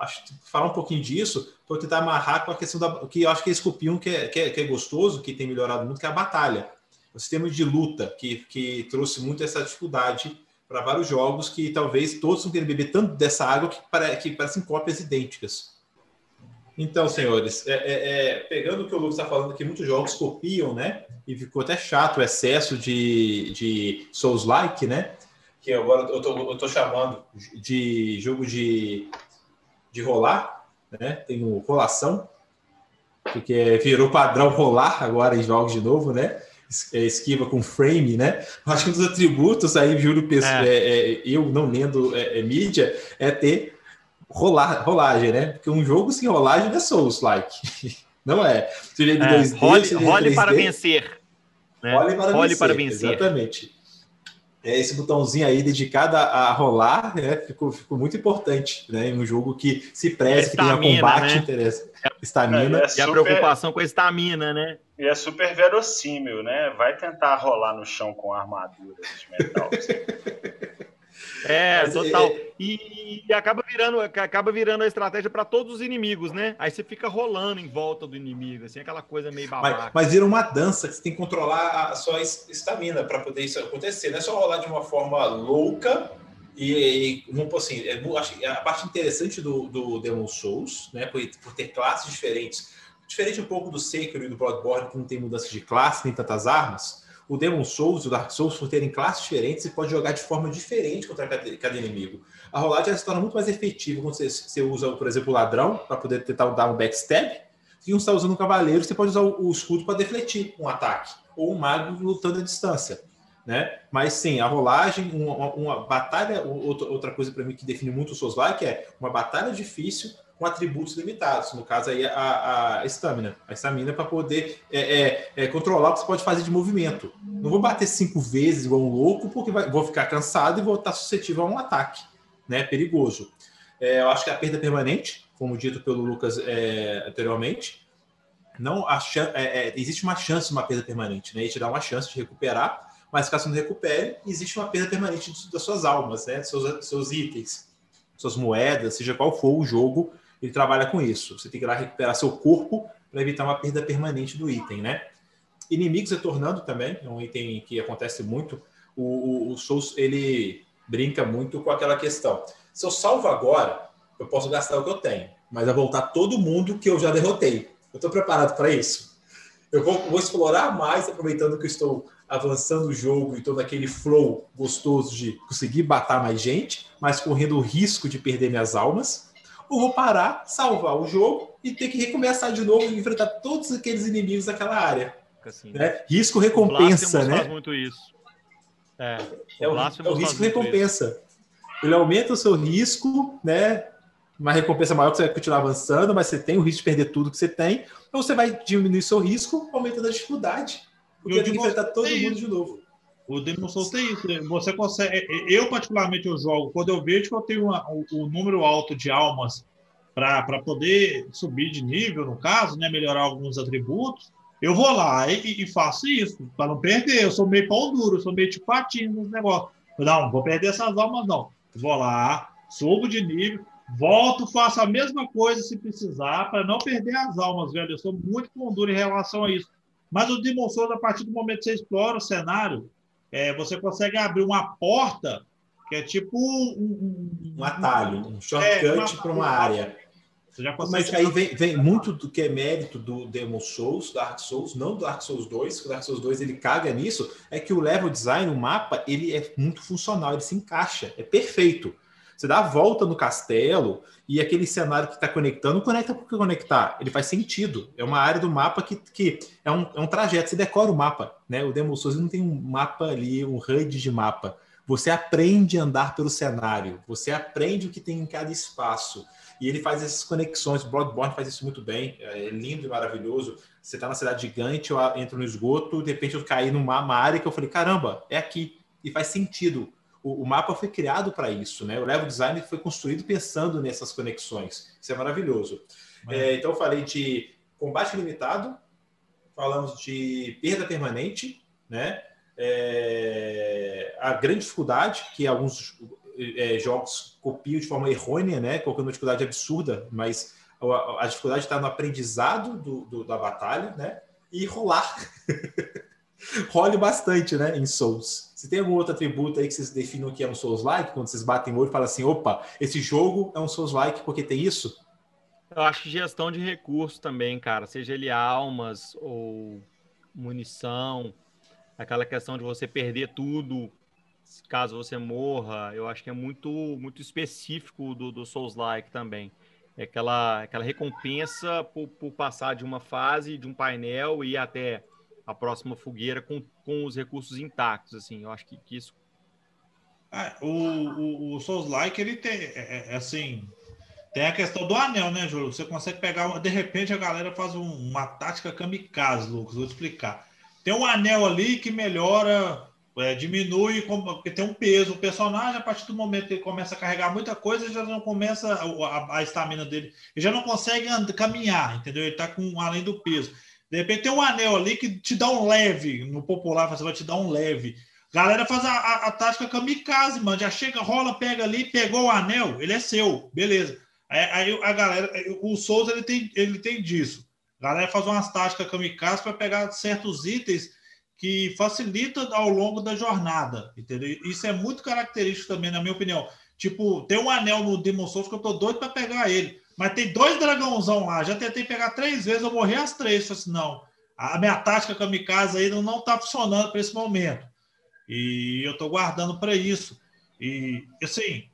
Acho falar um pouquinho disso para tentar amarrar com a questão da que eu acho que eles copiam que é, que é, que é gostoso, que tem melhorado muito, que é a batalha. O sistema de luta, que, que trouxe muito essa dificuldade para vários jogos que talvez todos não querem beber tanto dessa água que, pare, que parecem cópias idênticas. Então, senhores, é, é, é, pegando o que o Lucas está falando, que muitos jogos copiam, né? E ficou até chato o excesso de, de Souls-like, né? Que agora eu tô, eu tô chamando de jogo de, de rolar, né? Tem o rolação, porque virou padrão rolar agora em jogos de novo, né? É, esquiva com frame, né? Acho que um dos atributos aí, juro, é. é. É, eu não lendo é, mídia, é ter rolar, rolagem, né? Porque um jogo sem rolagem é Souls-like. *laughs* Não é. Seria de é, 2D, role, role para vencer. Né? Role, para, role vencer, para vencer. Exatamente. É, esse botãozinho aí dedicado a, rolar né, ficou, ficou muito importante né, em um jogo que se preza, que tenha combate, né? interessa. Estamina. É, é super... E a preocupação com a estamina, né? E é super verossímil, né? Vai tentar rolar no chão com armadura de metal. É, Mas, total. É... E, e, acaba virando, acaba virando a estratégia para todos os inimigos, né? Aí você fica rolando em volta do inimigo, assim, aquela coisa meio babaca. Mas, mas vira uma dança que você tem que controlar a sua estamina para poder isso acontecer. Não é só rolar de uma forma louca e, e vamos assim, é, acho, a parte interessante do, do Demon Souls, né, por, por ter classes diferentes, diferente um pouco do Sekiro e do Bloodborne, que não tem mudança de classe, nem tantas armas, o Demon Souls e o Dark Souls, por terem classes diferentes, você pode jogar de forma diferente contra cada, cada inimigo. A rolagem se torna muito mais efetiva quando você, você usa, por exemplo, o ladrão para poder tentar dar um backstab. Se um está usando um cavaleiro, você pode usar o, o escudo para defletir um ataque. Ou um mago lutando à distância. Né? Mas sim, a rolagem, uma, uma batalha, outra coisa para mim que define muito o Souls-like é uma batalha difícil com atributos limitados, no caso aí a estamina, a estamina para poder é, é, é, controlar o que você pode fazer de movimento. Não vou bater cinco vezes igual um louco, porque vai, vou ficar cansado e vou estar suscetível a um ataque, né? Perigoso. É, eu acho que a perda permanente, como dito pelo Lucas é, anteriormente, não é, existe uma chance de uma perda permanente, né? E te dá uma chance de recuperar, mas caso não recupere, existe uma perda permanente das suas almas, né? Seus, seus itens, suas moedas, seja qual for o jogo ele trabalha com isso. Você tem que ir lá recuperar seu corpo para evitar uma perda permanente do item, né? Inimigos retornando também, é um item que acontece muito. O, o, o Souls, ele brinca muito com aquela questão. Se eu salvo agora, eu posso gastar o que eu tenho, mas vai voltar todo mundo que eu já derrotei. Eu estou preparado para isso? Eu vou, vou, explorar mais, aproveitando que eu estou avançando o jogo e estou naquele flow gostoso de conseguir matar mais gente, mas correndo o risco de perder minhas almas. Ou vou parar, salvar o jogo e ter que recomeçar de novo e enfrentar todos aqueles inimigos daquela área. Assim, né? Risco recompensa, né? Faz muito isso. É, o, é o, é o risco recompensa. Ele aumenta o seu risco, né? Uma recompensa maior que você vai continuar avançando, mas você tem o risco de perder tudo que você tem, ou você vai diminuir seu risco, aumentando a dificuldade. Porque tem que enfrentar todo mundo de novo. O Demon Souls tem isso. Você consegue. É, é, eu, particularmente, eu jogo. Quando eu vejo que eu tenho uma, o, número alto de almas para poder subir de nível, no caso, né? Melhorar alguns atributos, eu vou lá e, e faço isso, para não perder. Eu sou meio pau duro, sou meio tipo patinho nos negócios. Não, vou perder essas almas, não. Vou lá, subo de nível, volto, faço a mesma coisa se precisar, para não perder as almas, velho. Eu sou muito pão duro em relação a isso. Mas o Demon Souls, a partir do momento que você explora o cenário, é, você consegue abrir uma porta que é tipo um, um, um atalho, um shortcut é, para uma área. Mas aí vem, vem, muito do que é mérito do Demon Souls, Dark Souls, não do Dark Souls 2, que o Dark Souls 2 ele caga nisso, é que o level design, o mapa, ele é muito funcional, ele se encaixa, é perfeito. Você dá a volta no castelo e aquele cenário que está conectando, conecta porque conectar. Ele faz sentido. É uma área do mapa que, que é, um, é um trajeto. Você decora o mapa. Né? O Demon Souls não tem um mapa ali, um HUD de mapa. Você aprende a andar pelo cenário. Você aprende o que tem em cada espaço. E ele faz essas conexões. Bloodborne faz isso muito bem. É lindo e maravilhoso. Você está na cidade gigante, eu entro no esgoto, de repente eu caí numa área que eu falei, caramba, é aqui. E faz sentido o, o mapa foi criado para isso, né? O level design foi construído pensando nessas conexões. Isso é maravilhoso. É, então, eu falei de combate limitado, falamos de perda permanente, né? É, a grande dificuldade que alguns é, jogos copiam de forma errônea, né? Colocando uma dificuldade absurda, mas a, a dificuldade está no aprendizado do, do, da batalha, né? E rolar. *laughs* Role bastante, né? Em Souls. Se tem algum outro atributo aí que vocês definam que é um Souls-like, quando vocês batem o olho e falam assim, opa, esse jogo é um Souls-like porque tem isso? Eu acho que gestão de recursos também, cara, seja ele almas ou munição, aquela questão de você perder tudo caso você morra, eu acho que é muito muito específico do, do Souls-like também. É aquela, aquela recompensa por, por passar de uma fase, de um painel e até a próxima fogueira com, com os recursos intactos, assim, eu acho que, que isso... É, o, o, o Souls-like, ele tem, é, é, é, assim, tem a questão do anel, né, Júlio? Você consegue pegar, de repente a galera faz um, uma tática kamikaze, Lucas, vou te explicar. Tem um anel ali que melhora, é, diminui, porque tem um peso. O personagem, a partir do momento que ele começa a carregar muita coisa, já não começa, a estamina dele, ele já não consegue andar, caminhar, entendeu? Ele tá com além do peso. De repente tem um anel ali que te dá um leve. No popular, você vai te dar um leve. Galera faz a, a, a tática kamikaze, mano. Já chega, rola, pega ali, pegou o anel, ele é seu, beleza. Aí, aí a galera, o Souza ele tem, ele tem disso. A galera faz umas táticas kamikaze para pegar certos itens que facilita ao longo da jornada, entendeu? Isso é muito característico também, na minha opinião. Tipo, tem um anel no Demon Souls que eu tô doido para pegar ele. Mas tem dois dragãozão lá. Já tentei pegar três vezes, eu morri as três. Falei assim, não, a minha tática kamikaze aí não está funcionando para esse momento. E eu estou guardando para isso. E, assim,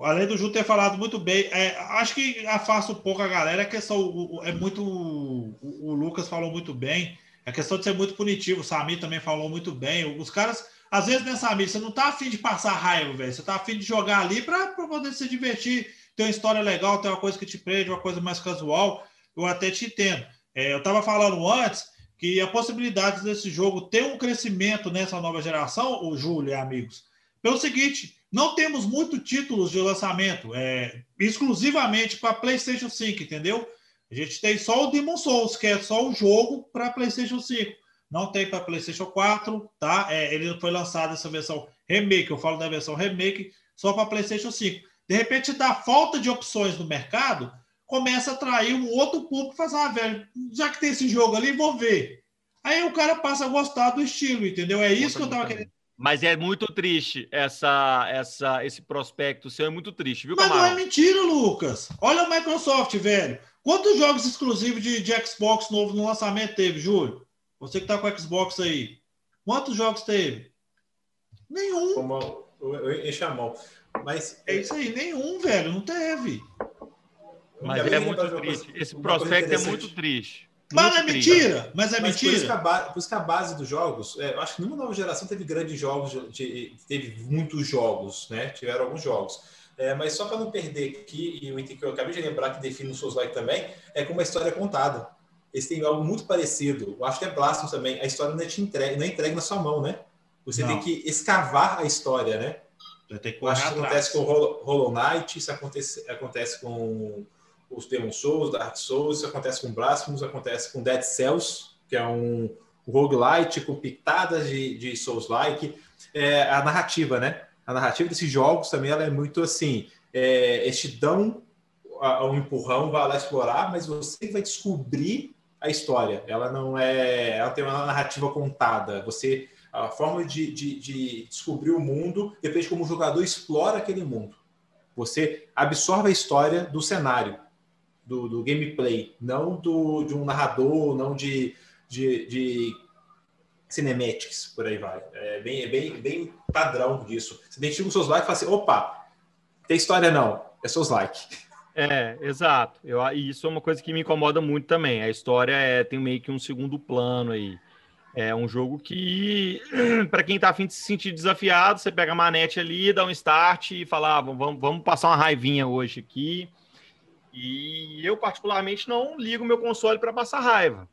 além do Ju ter falado muito bem, é, acho que afasta um pouco a galera. A questão é muito. O, o, Lucas falou muito bem. A questão de ser muito punitivo. O Sami também falou muito bem. Os caras, às vezes, né, Sami, você não tá afim de passar raiva, velho. Você tá afim de jogar ali para poder se divertir tem uma história legal, tem uma coisa que te prende, uma coisa mais casual, eu até te entendo. É, eu estava falando antes que a possibilidade desse jogo ter um crescimento nessa nova geração, o Júlio e amigos, pelo seguinte, não temos muitos títulos de lançamento, é, exclusivamente para PlayStation 5, entendeu? A gente tem só o Demon Souls, que é só o jogo para PlayStation 5. Não tem para PlayStation 4, tá? É, ele foi lançado essa versão remake, eu falo da versão remake, só para PlayStation 5. De repente, da falta de opções no mercado, começa a atrair um outro público e fala assim, ah, velho, já que tem esse jogo ali, vou ver. Aí o cara passa a gostar do estilo, entendeu? É isso que eu tava querendo. Mas é muito triste essa, essa, esse prospecto seu, é muito triste, viu, Mas não é mentira, Lucas. Olha o Microsoft, velho. Quantos jogos exclusivos de, de Xbox novo no lançamento teve, Júlio? Você que tá com o Xbox aí. Quantos jogos teve? Nenhum. Como eu, eu enchi a mão. Mas É isso aí, nenhum, velho. Não teve. Mas é muito uma coisa- triste. Esse uma prospecto é muito triste. Mas Muito é triste. mentira. Mas é Mas por isso, que mentira. a ba- por isso que a base dos jogos, é, eu acho que nenhuma nova geração teve grandes jogos, de- teve muitos jogos, né? Tiveram alguns jogos. É, mas só para não perder aqui, e o item que eu acabei de lembrar que define o Souls Like também, é como a história é contada. Eles têm algo muito parecido. Eu acho que é Blasphemous também. A história não é, te entregue, não é entregue na sua mão, né? Você Não. tem que escavar a história, né? Vai ter que acho que acontece com o Hollow- Knight, isso acontece, acontece com os Demon Souls, Dark Souls, isso acontece com Blasphemous, acontece com Dead Cells, que é um roguelite com pitadas de, de Souls-like. É, a narrativa, né? A narrativa desses jogos também ela é muito assim, é, eles te dão a- um empurrão, vai lá explorar, mas você vai descobrir a história. Ela não é... Ela tem uma narrativa contada. Você a forma de, de, de descobrir o mundo depende de como o jogador explora aquele mundo. Você absorve a história do cenário, do, do gameplay, não do, de um narrador, não de, de, de cinematics, por aí vai. É bem, é bem, bem padrão disso. Você identifica os seus likes e fala assim, opa, tem história não, é seus likes. É, exato. Eu, isso é uma coisa que me incomoda muito também. A história é, tem meio que um segundo plano aí. É um jogo que, *clears throat* para quem tá afim de se sentir desafiado, você pega a manete ali, dá um start e fala, ah, vamos, vamos passar uma raivinha hoje aqui. E eu, particularmente, não ligo meu console para passar raiva.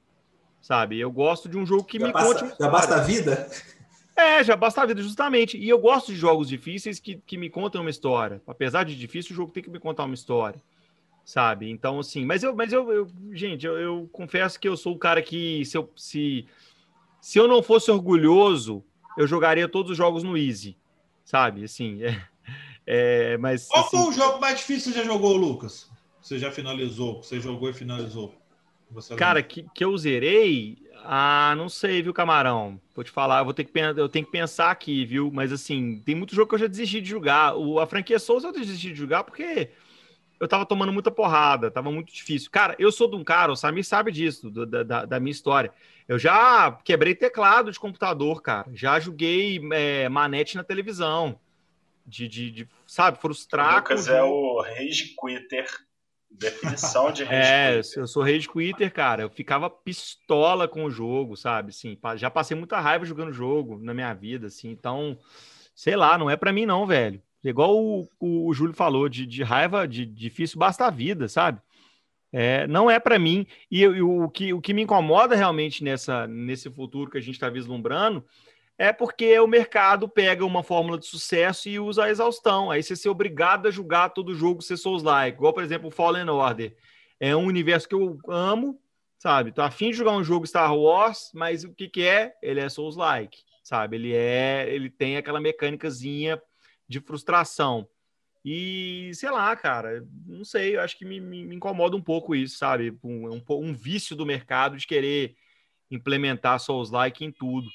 Sabe? Eu gosto de um jogo que Já, me conte. basta, uma já basta a vida? É, já basta a vida, justamente. E eu gosto de jogos difíceis que, que me contam uma história. Apesar de difícil, o jogo tem que me contar uma história. Sabe? Então, assim, mas eu, mas eu, eu- gente, eu, eu confesso que eu sou o cara que, se eu, se, se eu não fosse orgulhoso, eu jogaria todos os jogos no Easy. Sabe? Assim, é, *laughs* é, mas. Qual assim, foi o jogo mais difícil que você já jogou, Lucas? Você já finalizou? Você jogou e finalizou? Você Cara, que, que eu zerei, ah, não sei, viu, camarão? Vou te falar, eu vou ter que eu tenho que pensar aqui, viu? Mas assim, tem muito jogo que eu já desisti de jogar. O, a franquia Souls eu desisti de jogar porque eu tava tomando muita porrada, tava muito difícil. Cara, eu sou de um cara, o Samir sabe disso, do- da, da, minha história. Eu já quebrei teclado de computador, cara. Já joguei é, manete na televisão. De, de, de, sabe, frustrar. Lucas é o rage quitter. Definição de *laughs* rage É, quitter. eu sou rage quitter, cara. Eu ficava pistola com o jogo, sabe? Assim, já passei muita raiva jogando jogo na minha vida, assim. Então, sei lá, não é pra mim não, velho. Igual o, o Júlio falou, de, de raiva, de difícil basta a vida, sabe? É, não é pra mim. E, e o, que, o que me incomoda realmente nessa, nesse futuro que a gente está vislumbrando é porque o mercado pega uma fórmula de sucesso e usa a exaustão. Aí você ser obrigado a julgar todo jogo ser Souls-like. Igual, por exemplo, o Fallen Order. É um universo que eu amo, sabe? Tô afim de jogar um jogo Star Wars, mas o que que é? Ele é Souls-like, sabe? Ele é... Ele tem aquela mecânicazinha de frustração. E, sei lá, cara, não sei, eu acho que me, me- me incomoda um pouco isso, sabe? Um, um, um vício do mercado de querer implementar Souls-like em tudo.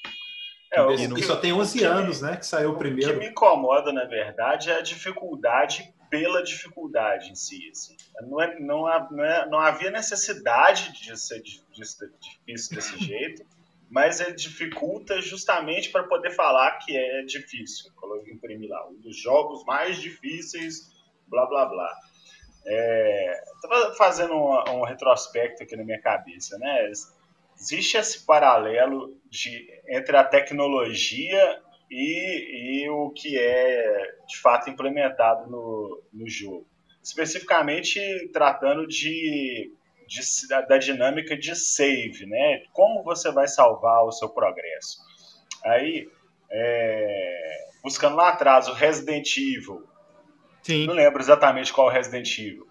É, o E que- só tem o 11 que me- anos, né? Que saiu o O que primeiro. me incomoda, na verdade, é a dificuldade pela dificuldade em si. assim. Não, é, não, há- não, é- não havia necessidade de ser difícil desse *laughs* jeito, mas ele dificulta justamente para poder falar que é difícil. Coloquei imprimir lá, um dos jogos mais difíceis, blá blá blá. É, Estava fazendo um, um retrospecto aqui na minha cabeça, né? Existe esse paralelo de, entre a tecnologia e, e o que é de fato implementado no, no jogo. Especificamente tratando de, de- da- da dinâmica de save, né? Como você vai salvar o seu progresso. Aí, é, buscando lá atrás o Resident Evil, Sim. não lembro exatamente qual Resident Evil.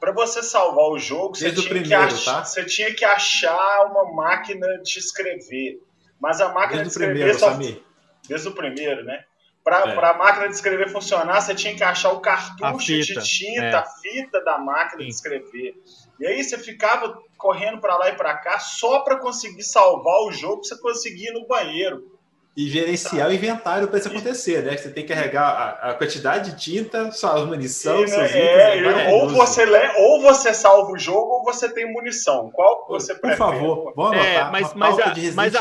Para você salvar o jogo, você Desde tinha, que primeiro, ach- tá? você tinha que achar uma máquina de escrever. Mas a máquina Desde de escrever primeiro, só Samir. desde o primeiro, né? Para É. a máquina de escrever funcionar, você tinha que achar o cartucho de tinta, é. a fita da máquina Sim. de escrever. E aí você ficava correndo para lá e para cá só para conseguir salvar o jogo, pra você conseguir ir no banheiro. E gerenciar o inventário para isso acontecer, né? Você tem que carregar a, a quantidade de tinta, sua munição, né? seus É, itens. é ou, você le... ou você salva o jogo ou você tem munição. Qual que você Por prefere? favor, vamos É, anotar mas- uma mas pauta a- de Resident mas a-.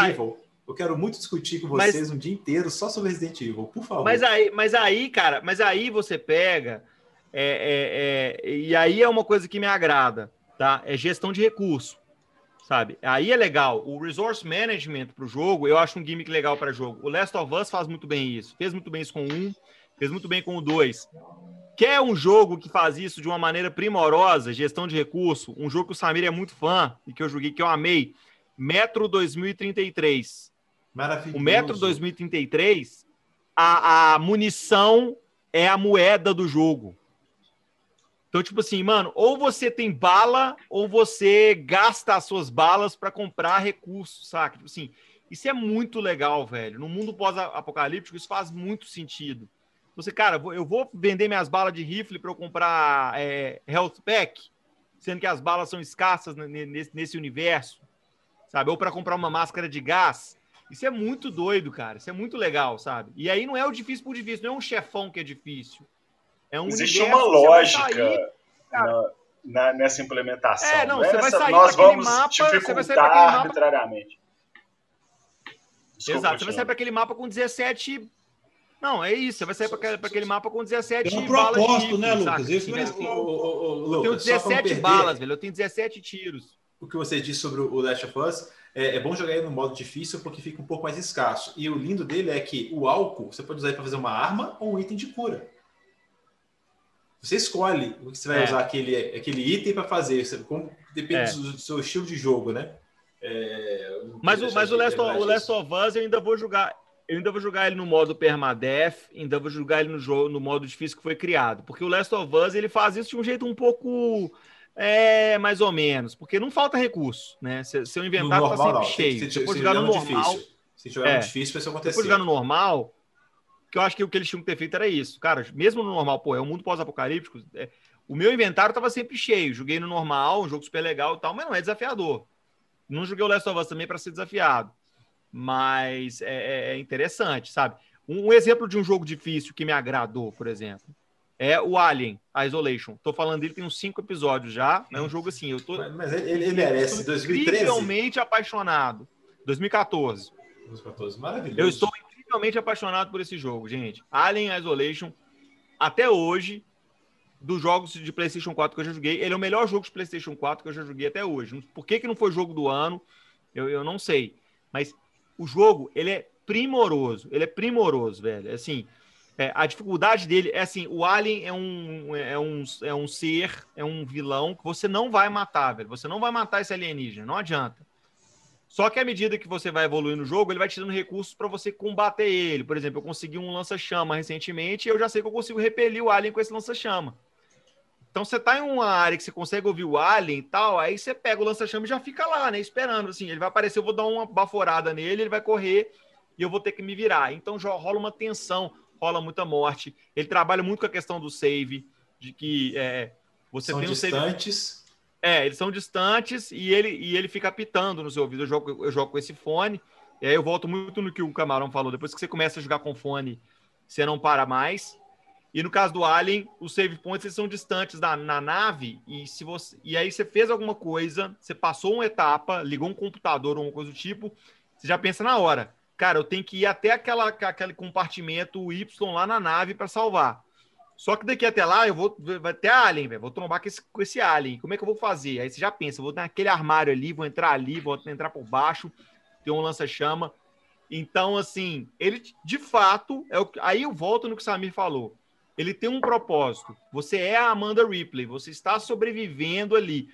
Eu quero muito discutir com Mas- vocês um dia inteiro só sobre Resident Evil, por favor. Mas aí, mas aí, cara, mas aí você pega. é, é, é, e aí é uma coisa que me agrada, tá? É gestão de recurso, sabe? Aí é legal. O resource management para o jogo, eu acho um gimmick legal para jogo. O Last of Us faz muito bem isso. Fez muito bem isso com o 1, fez muito bem com o 2. Quer um jogo que faz isso de uma maneira primorosa, gestão de recurso? Um jogo que o Samir é muito fã e que eu joguei, que eu amei. Metro 2033. O Metro 2033, a, a munição é a moeda do jogo. Então, tipo assim, mano, ou você tem bala, ou você gasta as suas balas para comprar recursos, saca? Tipo assim, isso é muito legal, velho. No mundo pós-apocalíptico, isso faz muito sentido. Você, cara, eu vou vender minhas balas de rifle para eu comprar é, health pack, sendo que as balas são escassas ne- ne- nesse, nesse universo, sabe? Ou para comprar uma máscara de gás. Isso é muito doido, cara. Isso é muito legal, sabe? E aí não é o difícil por difícil, não é um chefão que é difícil. É um Existe uma você lógica sair- na- na- nessa implementação. É, não, é você vai sair nós vamos mapa, você vai sair pra dificultar aquele mapa- arbitrariamente. Desculpa, Exato, você vai sair para aquele mapa com 17. Não, é isso. Você vai sair para aquele mapa com 17 Tem um balas de propósito, né, Lucas? saca? Isso mesmo. vez- Ô, ô, ô, ô, Eu tenho só pra não 17 perder balas, velho. Eu tenho 17 tiros. O que você disse sobre o Last of Us, é, é bom jogar ele no modo difícil porque fica um pouco mais escasso. E o lindo dele é que o álcool você pode usar ele para fazer uma arma ou um item de cura. Você escolhe o que você vai É. usar aquele, aquele item para fazer. Você- como- depende É. do, do seu estilo de jogo, né? É, Mas, o, mas o, Last, of- o Last of Us eu ainda vou jogar. Eu ainda vou jogar ele no modo permadeath, ainda vou jogar ele no jogo no modo difícil que foi criado, porque o Last of Us ele faz isso de um jeito um pouco é, mais ou menos, porque não falta recurso, né? Seu, seu No inventário tá normal, sempre não. cheio. Se tem for que jogar no no normal, difícil. Se jogar É. no difícil, vai se for acontecer. jogar no normal, que eu acho que o que eles tinham que ter feito era isso. Cara, mesmo no normal, pô, é um mundo pós-apocalíptico, é, o meu inventário tava sempre cheio. Joguei no normal, um jogo super legal e tal, mas não é desafiador. Não joguei o Last of Us também para ser desafiado. Mas é, é- é interessante, sabe? Um, um exemplo de um jogo difícil que me agradou, por exemplo, é o Alien, a Isolation. Tô falando dele tem uns cinco episódios já. É um jogo assim, eu tô Mas, mas ele, ele merece. eu tô 2013. incrivelmente apaixonado. 2014. 2014, maravilhoso. Eu estou incrivelmente apaixonado por esse jogo, gente. Alien Isolation, até hoje, dos jogos de PlayStation 4 que eu já joguei, ele é o melhor jogo de PlayStation 4 que eu já joguei até hoje. Por que, que não foi jogo do ano? Eu, eu não sei. Mas o jogo, ele é primoroso. Ele é primoroso, velho. Assim, é, a dificuldade dele é assim: o Alien é um, é, um, é um ser, é um vilão que você não vai matar, velho. Você não vai matar esse alienígena, não adianta. Só que à medida que você vai evoluindo no jogo, ele vai te dando recursos para você combater ele. Por exemplo, eu consegui um lança-chama recentemente e eu já sei que eu consigo repelir o alien com esse lança-chama. Então você tá em uma área que você consegue ouvir o alien e tal, aí você pega o lança-chama e já fica lá, né? Esperando. Assim, ele vai aparecer, eu vou dar uma baforada nele, ele vai correr e eu vou ter que me virar. Então já rola uma tensão, rola muita morte. Ele trabalha muito com a questão do save, de que é, você São tem um save distantes. é, eles são distantes e ele, e ele fica apitando no seu ouvido. Eu jogo, eu jogo com esse fone. E aí eu volto muito no que o Camarão falou. Depois que você começa a jogar com fone, você não para mais. E no caso do Alien, os save points eles são distantes da, na nave. E, se você, e aí você fez alguma coisa, você passou uma etapa, ligou um computador ou uma coisa do tipo, você já pensa na hora. Cara, eu tenho que ir até aquela, aquele compartimento Y lá na nave para salvar. Só que daqui até lá eu vou ter alien, velho. Vou trombar com esse, com esse alien. Como é que eu vou fazer? Aí você já pensa, vou naquele armário ali, vou entrar ali, vou entrar por baixo, tem um lança-chama. Então, assim, ele de fato é o aí eu volto no que o Samir falou. Ele tem um propósito. Você é a Amanda Ripley, você está sobrevivendo ali.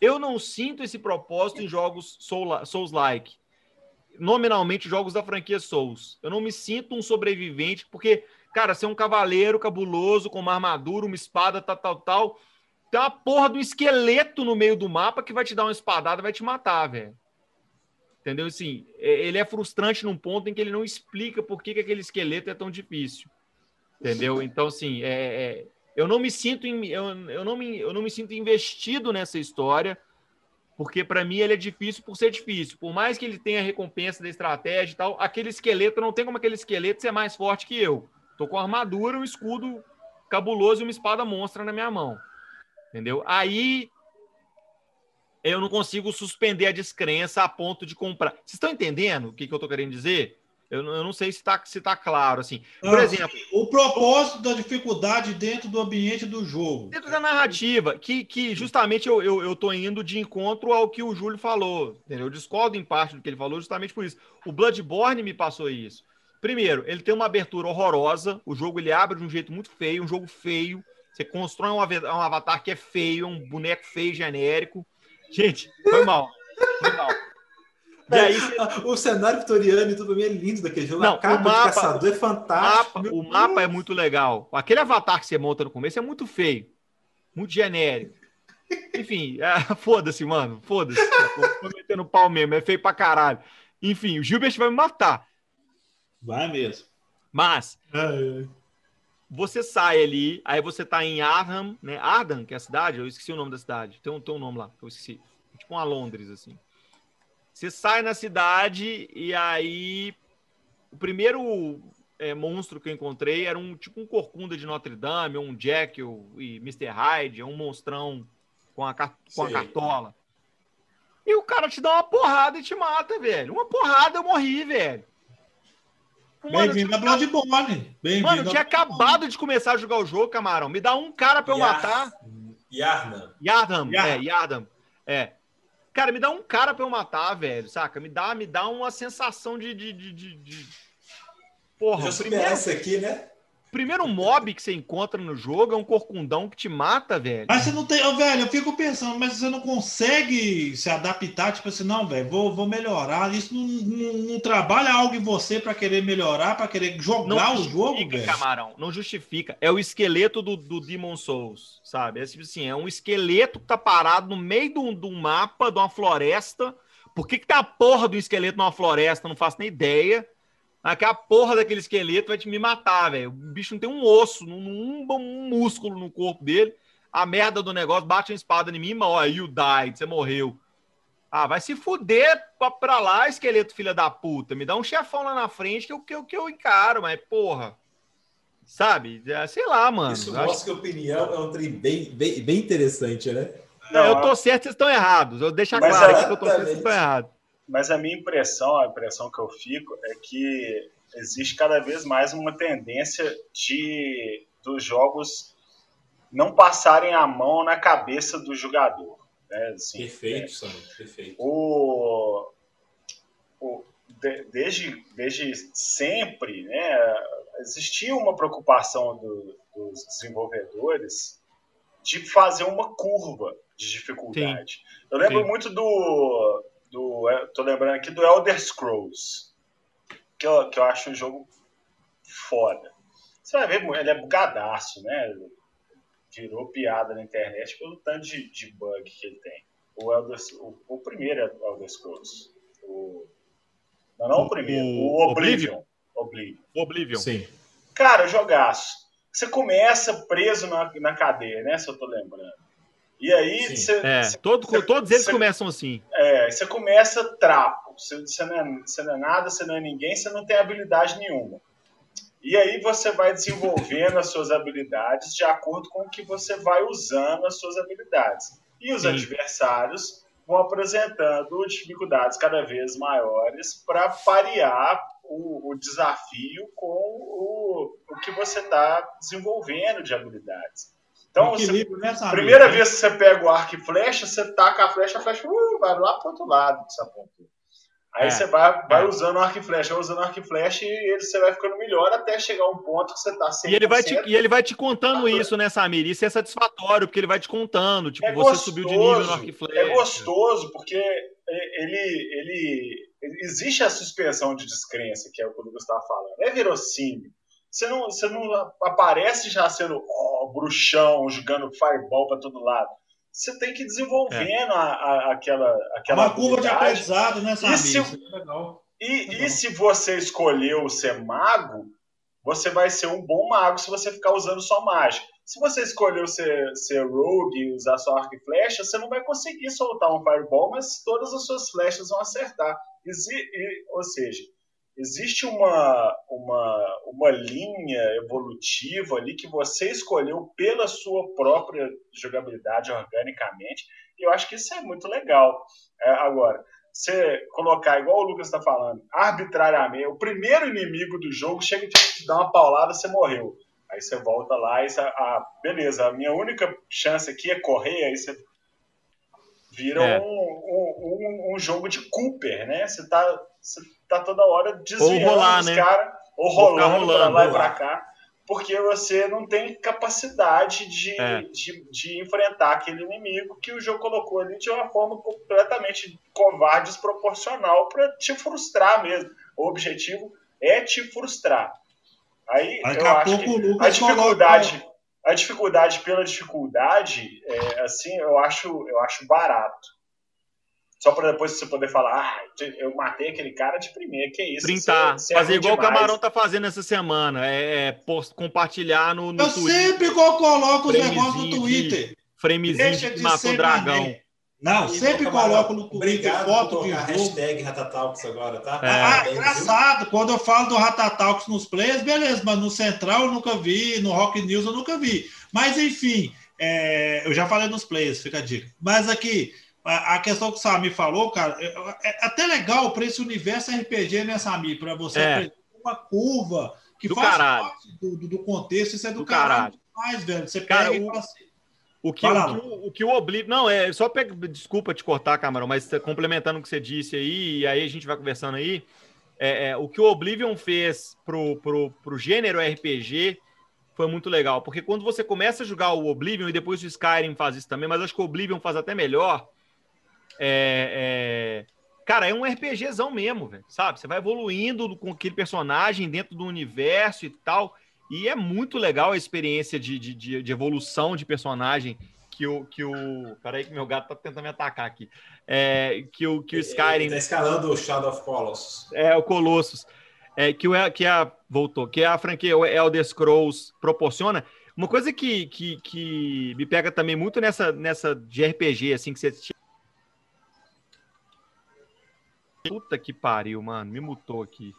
Eu não sinto esse propósito em jogos Soul- Souls-like. Nominalmente, jogos da franquia Souls. Eu não me sinto um sobrevivente, porque Cara, ser um cavaleiro cabuloso com uma armadura, uma espada, tal, tal, tal. Tem uma porra de um esqueleto no meio do mapa que vai te dar uma espadada, vai te matar, velho. Entendeu? Assim, ele é frustrante num ponto em que ele não explica por que, que aquele esqueleto é tão difícil. Entendeu? Então, assim, é, é- eu não me sinto em- eu, eu não me, eu não me sinto investido nessa história. Porque para mim ele é difícil por ser difícil. Por mais que ele tenha recompensa da estratégia e tal, aquele esqueleto não tem como aquele esqueleto ser mais forte que eu. Tô com armadura, um escudo cabuloso e uma espada monstra na minha mão. Entendeu? Aí eu não consigo suspender a descrença a ponto de comprar. Vocês estão entendendo o que, que eu tô querendo dizer? Eu, eu não sei se está se tá claro, assim. Por ah, exemplo... O propósito da dificuldade dentro do ambiente do jogo. Dentro da narrativa, que, que justamente eu, eu, eu indo de encontro ao que o Júlio falou. Entendeu? Eu discordo em parte do que ele falou justamente por isso. O Bloodborne me passou isso. Primeiro, ele tem uma abertura horrorosa. O jogo ele abre de um jeito muito feio, um jogo feio. Você constrói um, um avatar que é feio, um boneco feio genérico. Gente, foi mal. Foi mal. E aí, o cenário vitoriano e tudo bem é lindo daquele jogo. Não, a capa o mapa, caçador é fantástico. O mapa, o mapa é muito legal. Aquele avatar que você monta no começo é muito feio. Muito genérico. Enfim, é, *laughs* foda-se, mano. Foda-se. Tô metendo pau mesmo. É feio pra caralho. Enfim, o Gilbert vai me matar. Vai mesmo. Mas, ai, ai. você sai ali, aí você tá em Arham, né? Ardan, que é a cidade, eu esqueci o nome da cidade. Tem um, tem um nome lá, eu esqueci. Tipo uma Londres, assim. Você sai na cidade e aí o primeiro é, monstro que eu encontrei era um tipo um corcunda de Notre Dame, um Jekyll e Mr. Hyde, um monstrão com a, com a cartola. E o cara te dá uma porrada e te mata, velho. Uma porrada eu morri, velho. Bem-vindo a Bloodborne. Bem mano, eu tinha acabado de começar a jogar o jogo, camarão. Me dá um cara pra eu Yar... matar. Yarnam. Yardam, é, Yardam. É. Cara, me dá um cara pra eu matar, velho, saca? Me dá, me dá uma sensação de. de, de, de... Porra, Já primeiro... essa aqui, né? Primeiro mob que você encontra no jogo é um corcundão que te mata, velho. Mas você não tem. Oh, velho, eu fico pensando, mas você não consegue se adaptar, tipo assim, não, velho, vou, vou melhorar. Isso não, não, não trabalha algo em você para querer melhorar, para querer jogar o jogo, velho. Camarão, não justifica. É o esqueleto do, do Demon Souls, sabe? É tipo assim, é um esqueleto que tá parado no meio de um, de um mapa, de uma floresta. Por que, que tá a porra do esqueleto numa floresta? Não faço nem ideia. Aquela porra daquele esqueleto vai te me matar, velho. O bicho não tem um osso, um, um, músculo no corpo dele. A merda do negócio bate uma espada em mim, ó, you died, você morreu. Ah, vai se fuder pra, pra lá, esqueleto filha da puta. Me dá um chefão lá na frente que eu, que eu, que eu encaro, mas porra. Sabe? É, sei lá, mano. Isso mostra que a opinião é um trem bem, bem, bem interessante, né? Não, eu tô certo, vocês estão errados. Eu deixo claro aqui que eu tô certo, vocês estão errados. Mas a minha impressão, a impressão que eu fico é que existe cada vez mais uma tendência de dos jogos não passarem a mão na cabeça do jogador. Né? Assim, perfeito, é, perfeito. O, o, de, desde, desde sempre, né, existia uma preocupação do, dos desenvolvedores de fazer uma curva de dificuldade. Sim. Eu lembro Sim. muito do do. É, tô lembrando aqui do Elder Scrolls. Que eu, que eu acho um jogo foda. Você vai ver, ele é bugadaço, né? Virou piada na internet pelo tanto de, de bug que ele tem. O, Elder, o, o primeiro é o Elder Scrolls. O, não, não o primeiro. O, o Oblivion. Oblivion. Oblivion. Sim. Cara, jogaço. Você começa preso na, na cadeia, né? Se eu tô lembrando. E aí você, é, cê, todo, cê, todos eles cê, começam assim. É, você começa trapo. Você não, é, não é nada, você não é ninguém, você não tem habilidade nenhuma. E aí você vai desenvolvendo as suas habilidades de acordo com o que você vai usando as suas habilidades. E os Sim. adversários vão apresentando dificuldades cada vez maiores para parear o, o, desafio com o, o que você está desenvolvendo de habilidades. Então, você, primeira vez que você pega o arco e flecha, você taca a flecha, a flecha uh, vai lá para outro lado dessa ponta. Aí é, você vai, vai é. usando arco e flecha, vai usando arco e flecha e ele, você vai ficando melhor até chegar um ponto que você está sem. E ele vai te, e ele vai te contando isso, né, Samir? Isso é satisfatório, porque ele vai te contando. Tipo, é você gostoso, subiu de nível no arco e flecha. É gostoso, porque ele, ele, ele, existe a suspensão de descrença, que é o que o Lucas estava falando. É verossímil. Você não, você não aparece já sendo ó, bruxão, jogando fireball para todo lado. Você tem que ir desenvolvendo é. a, a, aquela, aquela. Uma curva de aprendizado, né, sabe? E se, é legal. E, legal. e se você escolheu ser mago, você vai ser um bom mago se você ficar usando só mágica. Se você escolheu ser, ser rogue e usar sua arco e flecha, você não vai conseguir soltar um fireball, mas todas as suas flechas vão acertar. Exi e, ou seja, existe uma, uma, uma linha evolutiva ali que você escolheu pela sua própria jogabilidade organicamente, e eu acho que isso é muito legal. É, agora, você colocar, igual o Lucas está falando, arbitrariamente, o primeiro inimigo do jogo chega e te dá uma paulada, você morreu. Aí você volta lá e você, ah, beleza, a minha única chance aqui é correr, aí você vira é. um, um, um, jogo de Cooper, né? Você tá, você tá toda hora desviando ou rolar, os né? caras, ou rolando, rolando pra lá e pra cá porque você não tem capacidade de, é. de, de, enfrentar aquele inimigo que o jogo colocou ali de uma forma completamente covarde, desproporcional, para te frustrar mesmo. O objetivo é te frustrar. Aí eu acho que a dificuldade, coloca... a dificuldade pela dificuldade, é, assim, eu acho, eu acho barato. Só para depois você poder falar, ah, eu matei aquele cara de primeira, que é isso? Printar, você, você fazer é igual demais. o Camarão tá fazendo essa semana, é, é post, compartilhar no, no eu Twitter. Eu sempre coloco os negócios no Twitter. De, framezinho de, de matou dragão. Não, sempre coloco no Twitter foto de jogo. hashtag Ratatalks agora, tá? É. Ah, engraçado. Quando eu falo do Ratatalks nos players, beleza, mas no Central eu nunca vi, no Rock News eu nunca vi. Mas, enfim, é, eu já falei nos players, fica a dica. Mas aqui, a, questão que o Sami falou, cara, é, é até legal para esse universo RPG, né, Sami? Para você é. aprender uma curva que do faz caralho. parte do, do, contexto. Isso é do, do caralho. caralho velho. Você cara, pega o... e fala assim, o que, o, o, que o Oblivion. Não, é só pega. Desculpa te cortar, Camarão, mas complementando o que você disse aí, e aí a gente vai conversando aí. É, é, o que o Oblivion fez pro, pro, pro gênero RPG foi muito legal. Porque quando você começa a jogar o Oblivion, e depois o Skyrim faz isso também, mas acho que o Oblivion faz até melhor. É, é... Cara, é um RPGzão mesmo, velho, sabe? Você vai evoluindo com aquele personagem dentro do universo e tal. E é muito legal a experiência de, de, de, evolução de personagem que o. Que o... Peraí, que meu gato tá tentando me atacar aqui. É, que, o, que o Skyrim. Ele tá escalando o Shadow of Colossus. É, o Colossus. É, que, o, que a. Voltou. Que a franquia Elder Scrolls proporciona. Uma coisa que, que, que me pega também muito nessa, nessa de RPG, assim, que você Puta que pariu, mano. Me mutou aqui.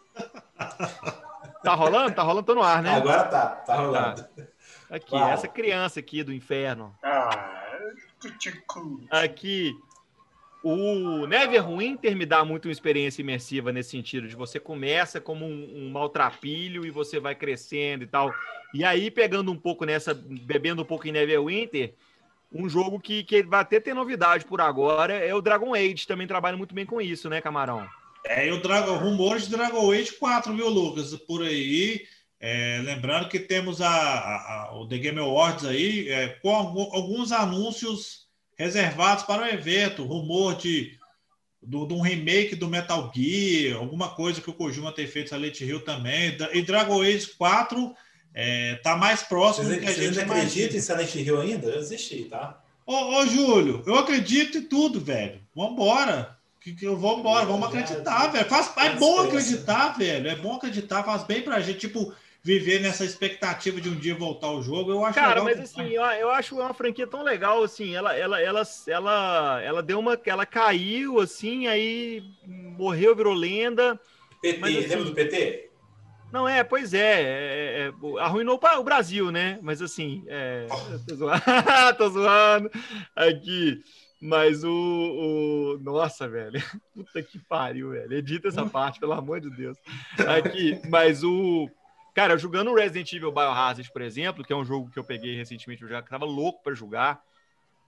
Tá rolando? Tá rolando, tô no ar, né? Agora tá, tá rolando. Tá. Aqui, Uau. essa criança aqui do inferno. Ah, aqui. O Neverwinter me dá muito uma experiência imersiva nesse sentido, de você começa como um, um maltrapilho e você vai crescendo e tal. E aí, pegando um pouco nessa, bebendo um pouco em Neverwinter, um jogo que, que vai até ter novidade por agora é o Dragon Age, também trabalha muito bem com isso, né, Camarão? É, o Dragon, rumores de Dragon Age 4, viu, Lucas? Por aí. É, lembrando que temos a, a, a, o The Game Awards aí, é, com alguns anúncios reservados para o evento. Rumor de, do, de um remake do Metal Gear, alguma coisa que o Kojima tem feito Silent Hill também. E Dragon Age 4 é, tá mais próximo você, do que a gente Você acredita em Silent Hill ainda? Eu desisti, tá? Ô, ô, Júlio, eu acredito em tudo, velho. Vambora. Que, que eu vou embora, vamos acreditar, velho. Faz, é bom acreditar, velho. É bom acreditar, faz bem pra gente, tipo, viver nessa expectativa de um dia voltar ao jogo. Eu acho Cara, mas assim, eu, eu, acho uma franquia tão legal, assim, ela, ela, ela, ela, ela deu uma. Ela caiu, assim, aí morreu, virou lenda. PT, mas, assim, lembra do PT? Não, é, pois é, é, é arruinou o Brasil, né? Mas assim, é, tô, zoando, *laughs* tô zoando aqui. Mas o, o, Nossa, velho. *laughs* Puta que pariu, velho. Edita essa parte, pelo amor de Deus. Aqui, mas o. Cara, jogando Resident Evil Biohazard, por exemplo, que é um jogo que eu peguei recentemente, eu já tava louco para jogar.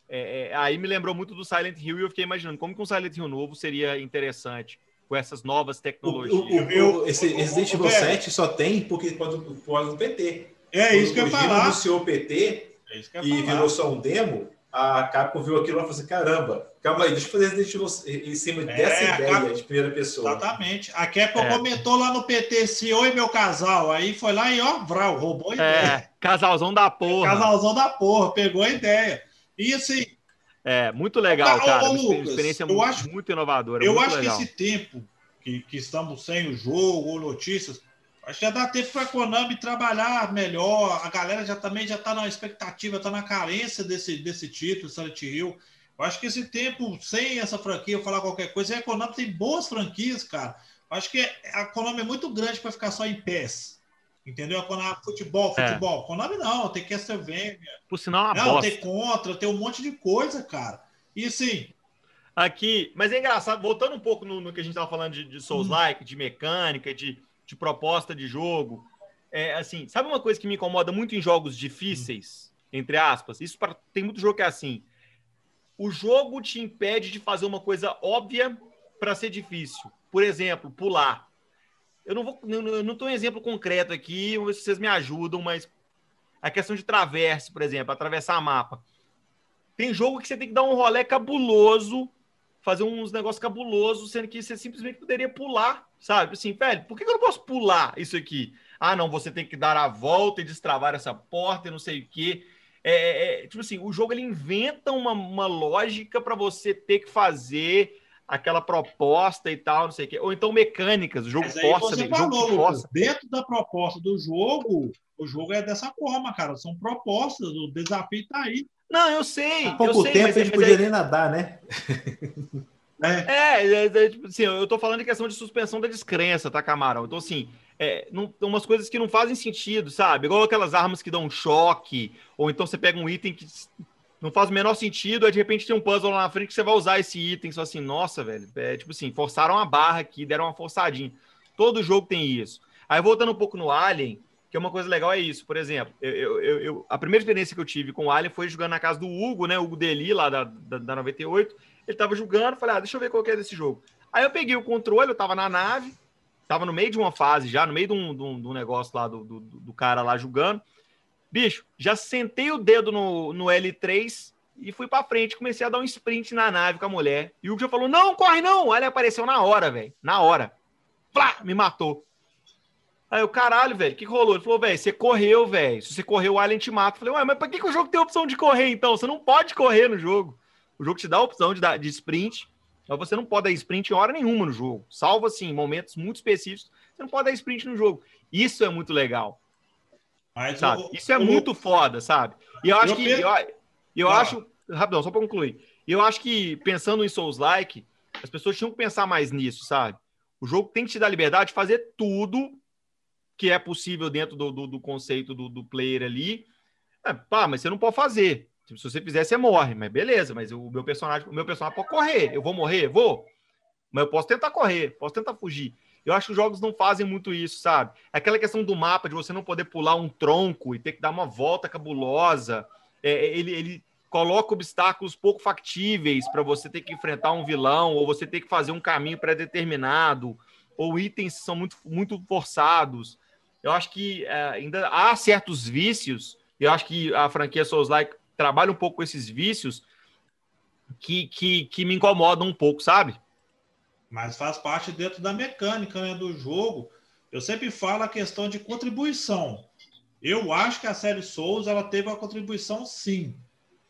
É, é, aí me lembrou muito do Silent Hill e eu fiquei imaginando como que um Silent Hill novo seria interessante com essas novas tecnologias. O, o, o, esse Resident Evil 7 só tem porque pode do PT. É isso que eu ia falar. anunciou o PT é e virou só um demo, a Capcom viu aquilo e falou assim: caramba, calma aí, deixa eu fazer Resident Evil em cima é, dessa ideia Capcom, de primeira pessoa. Exatamente. A Capcom é. comentou lá no PT se oi meu casal. Aí foi lá e ó, Vral, roubou a é, ideia. É, casalzão da porra. Casalzão da porra, pegou a ideia. E assim, é, muito legal, ah, cara. Ô, Lucas, experiência muito, acho, muito inovadora. Eu muito acho legal. que esse tempo que, que estamos sem o jogo ou notícias, Acho que já dá tempo para a Konami trabalhar melhor. A galera já também já está na expectativa, está na carência desse, desse título, Silent Hill. Eu acho que esse tempo, sem essa franquia, falar qualquer coisa, a Konami tem boas franquias, cara. Eu acho que a Konami é muito grande para ficar só em pés. Entendeu? A Konami, futebol, É. futebol. Konami não, tem Castlevania. Por sinal, é uma não, bosta. tem contra, tem um monte de coisa, cara. E assim, Aqui, mas é engraçado, voltando um pouco no, no que a gente estava falando de, de Souls-like, de mecânica, de, de proposta de jogo. É assim, sabe uma coisa que me incomoda muito em jogos difíceis, entre aspas? Isso pra, tem muito jogo que é assim. O jogo te impede de fazer uma coisa óbvia para ser difícil. Por exemplo, pular. Eu não vou, eu não- tô um exemplo concreto aqui, ver se vocês me ajudam, mas a questão de traverse, por exemplo, atravessar mapa. Tem jogo que você tem que dar um rolê cabuloso, fazer uns negócios cabulosos, sendo que você simplesmente poderia pular, sabe? Assim, velho, por que que eu não posso pular isso aqui? Ah, não, você tem que dar a volta e destravar essa porta e não sei o quê. É, é, é, tipo assim, o jogo ele inventa uma, uma lógica para você ter que fazer aquela proposta e tal, não sei o quê. Ou então mecânicas, o jogo mas força, você jogo falou, Lucas, força. dentro da proposta do jogo, o jogo é dessa forma, cara. São propostas, o desafio tá aí. Não, eu sei, Há eu pouco sei, tempo mas, a gente mas podia aí- nem nadar, né? né? *laughs* É, é, é, tipo assim, eu tô falando de questão de suspensão da descrença, tá, Camarão? Então, assim, é, não, umas coisas que não fazem sentido, sabe? Igual aquelas armas que dão um choque, ou então você pega um item que não faz o menor sentido, aí de repente tem um puzzle lá na frente que você vai usar esse item, só assim, nossa, velho, é tipo assim, forçaram a barra aqui, deram uma forçadinha. Todo jogo tem isso. Aí voltando um pouco no Alien, que é uma coisa legal é isso, por exemplo, eu, eu- eu- a primeira experiência que eu tive com o Alien foi jogando na casa do Hugo, né, Hugo Deli, lá da, da, da 98, ele tava jogando, falei, ah, deixa eu ver qual que é desse jogo. Aí eu peguei o controle, eu tava na nave, tava no meio de uma fase já, no meio de um, de um- de um negócio lá do, do, do cara lá jogando. Bicho, já sentei o dedo no, no L3 e fui pra frente, comecei a dar um sprint na nave com a mulher. E o Hugo já falou, não, corre não! Ele apareceu na hora, velho, na hora. Flá, me matou. Aí eu, caralho, velho, o que, que rolou? Ele falou, velho, você correu, velho. Se você correu, o Alien te mata. Eu falei, ué, mas pra que, que o jogo tem a opção de correr, então? Você não pode correr no jogo. O jogo te dá a opção de, dar, de sprint, mas você não pode dar sprint em hora nenhuma no jogo. Salvo, assim, momentos muito específicos, você não pode dar sprint no jogo. Isso é muito legal, Mas sabe? Isso é muito foda, sabe? E eu acho que... penso- Eu, Ah. acho... Rapidão, só pra concluir. Eu acho que, pensando em Souls-like, as pessoas tinham que pensar mais nisso, sabe? O jogo tem que te dar liberdade de fazer tudo que é possível dentro do, do, do conceito do, do player ali. É, pá, mas você não pode fazer. Se você fizer, você morre. Mas beleza, mas o meu personagem, o meu personagem pode correr. Eu vou morrer? Vou. Mas eu posso tentar correr, posso tentar fugir. Eu acho que os jogos não fazem muito isso, sabe? Aquela questão do mapa, de você não poder pular um tronco e ter que dar uma volta cabulosa. É, ele, ele coloca obstáculos pouco factíveis para você ter que enfrentar um vilão, ou você ter que fazer um caminho pré-determinado, ou itens que são muito, muito forçados. Eu acho que é, ainda há certos vícios, e eu acho que a franquia Souls-like trabalha um pouco com esses vícios que, que, que me incomodam um pouco, sabe? Mas faz parte dentro da mecânica né, do jogo. Eu sempre falo a questão de contribuição. Eu acho que a série Souls ela teve uma contribuição sim.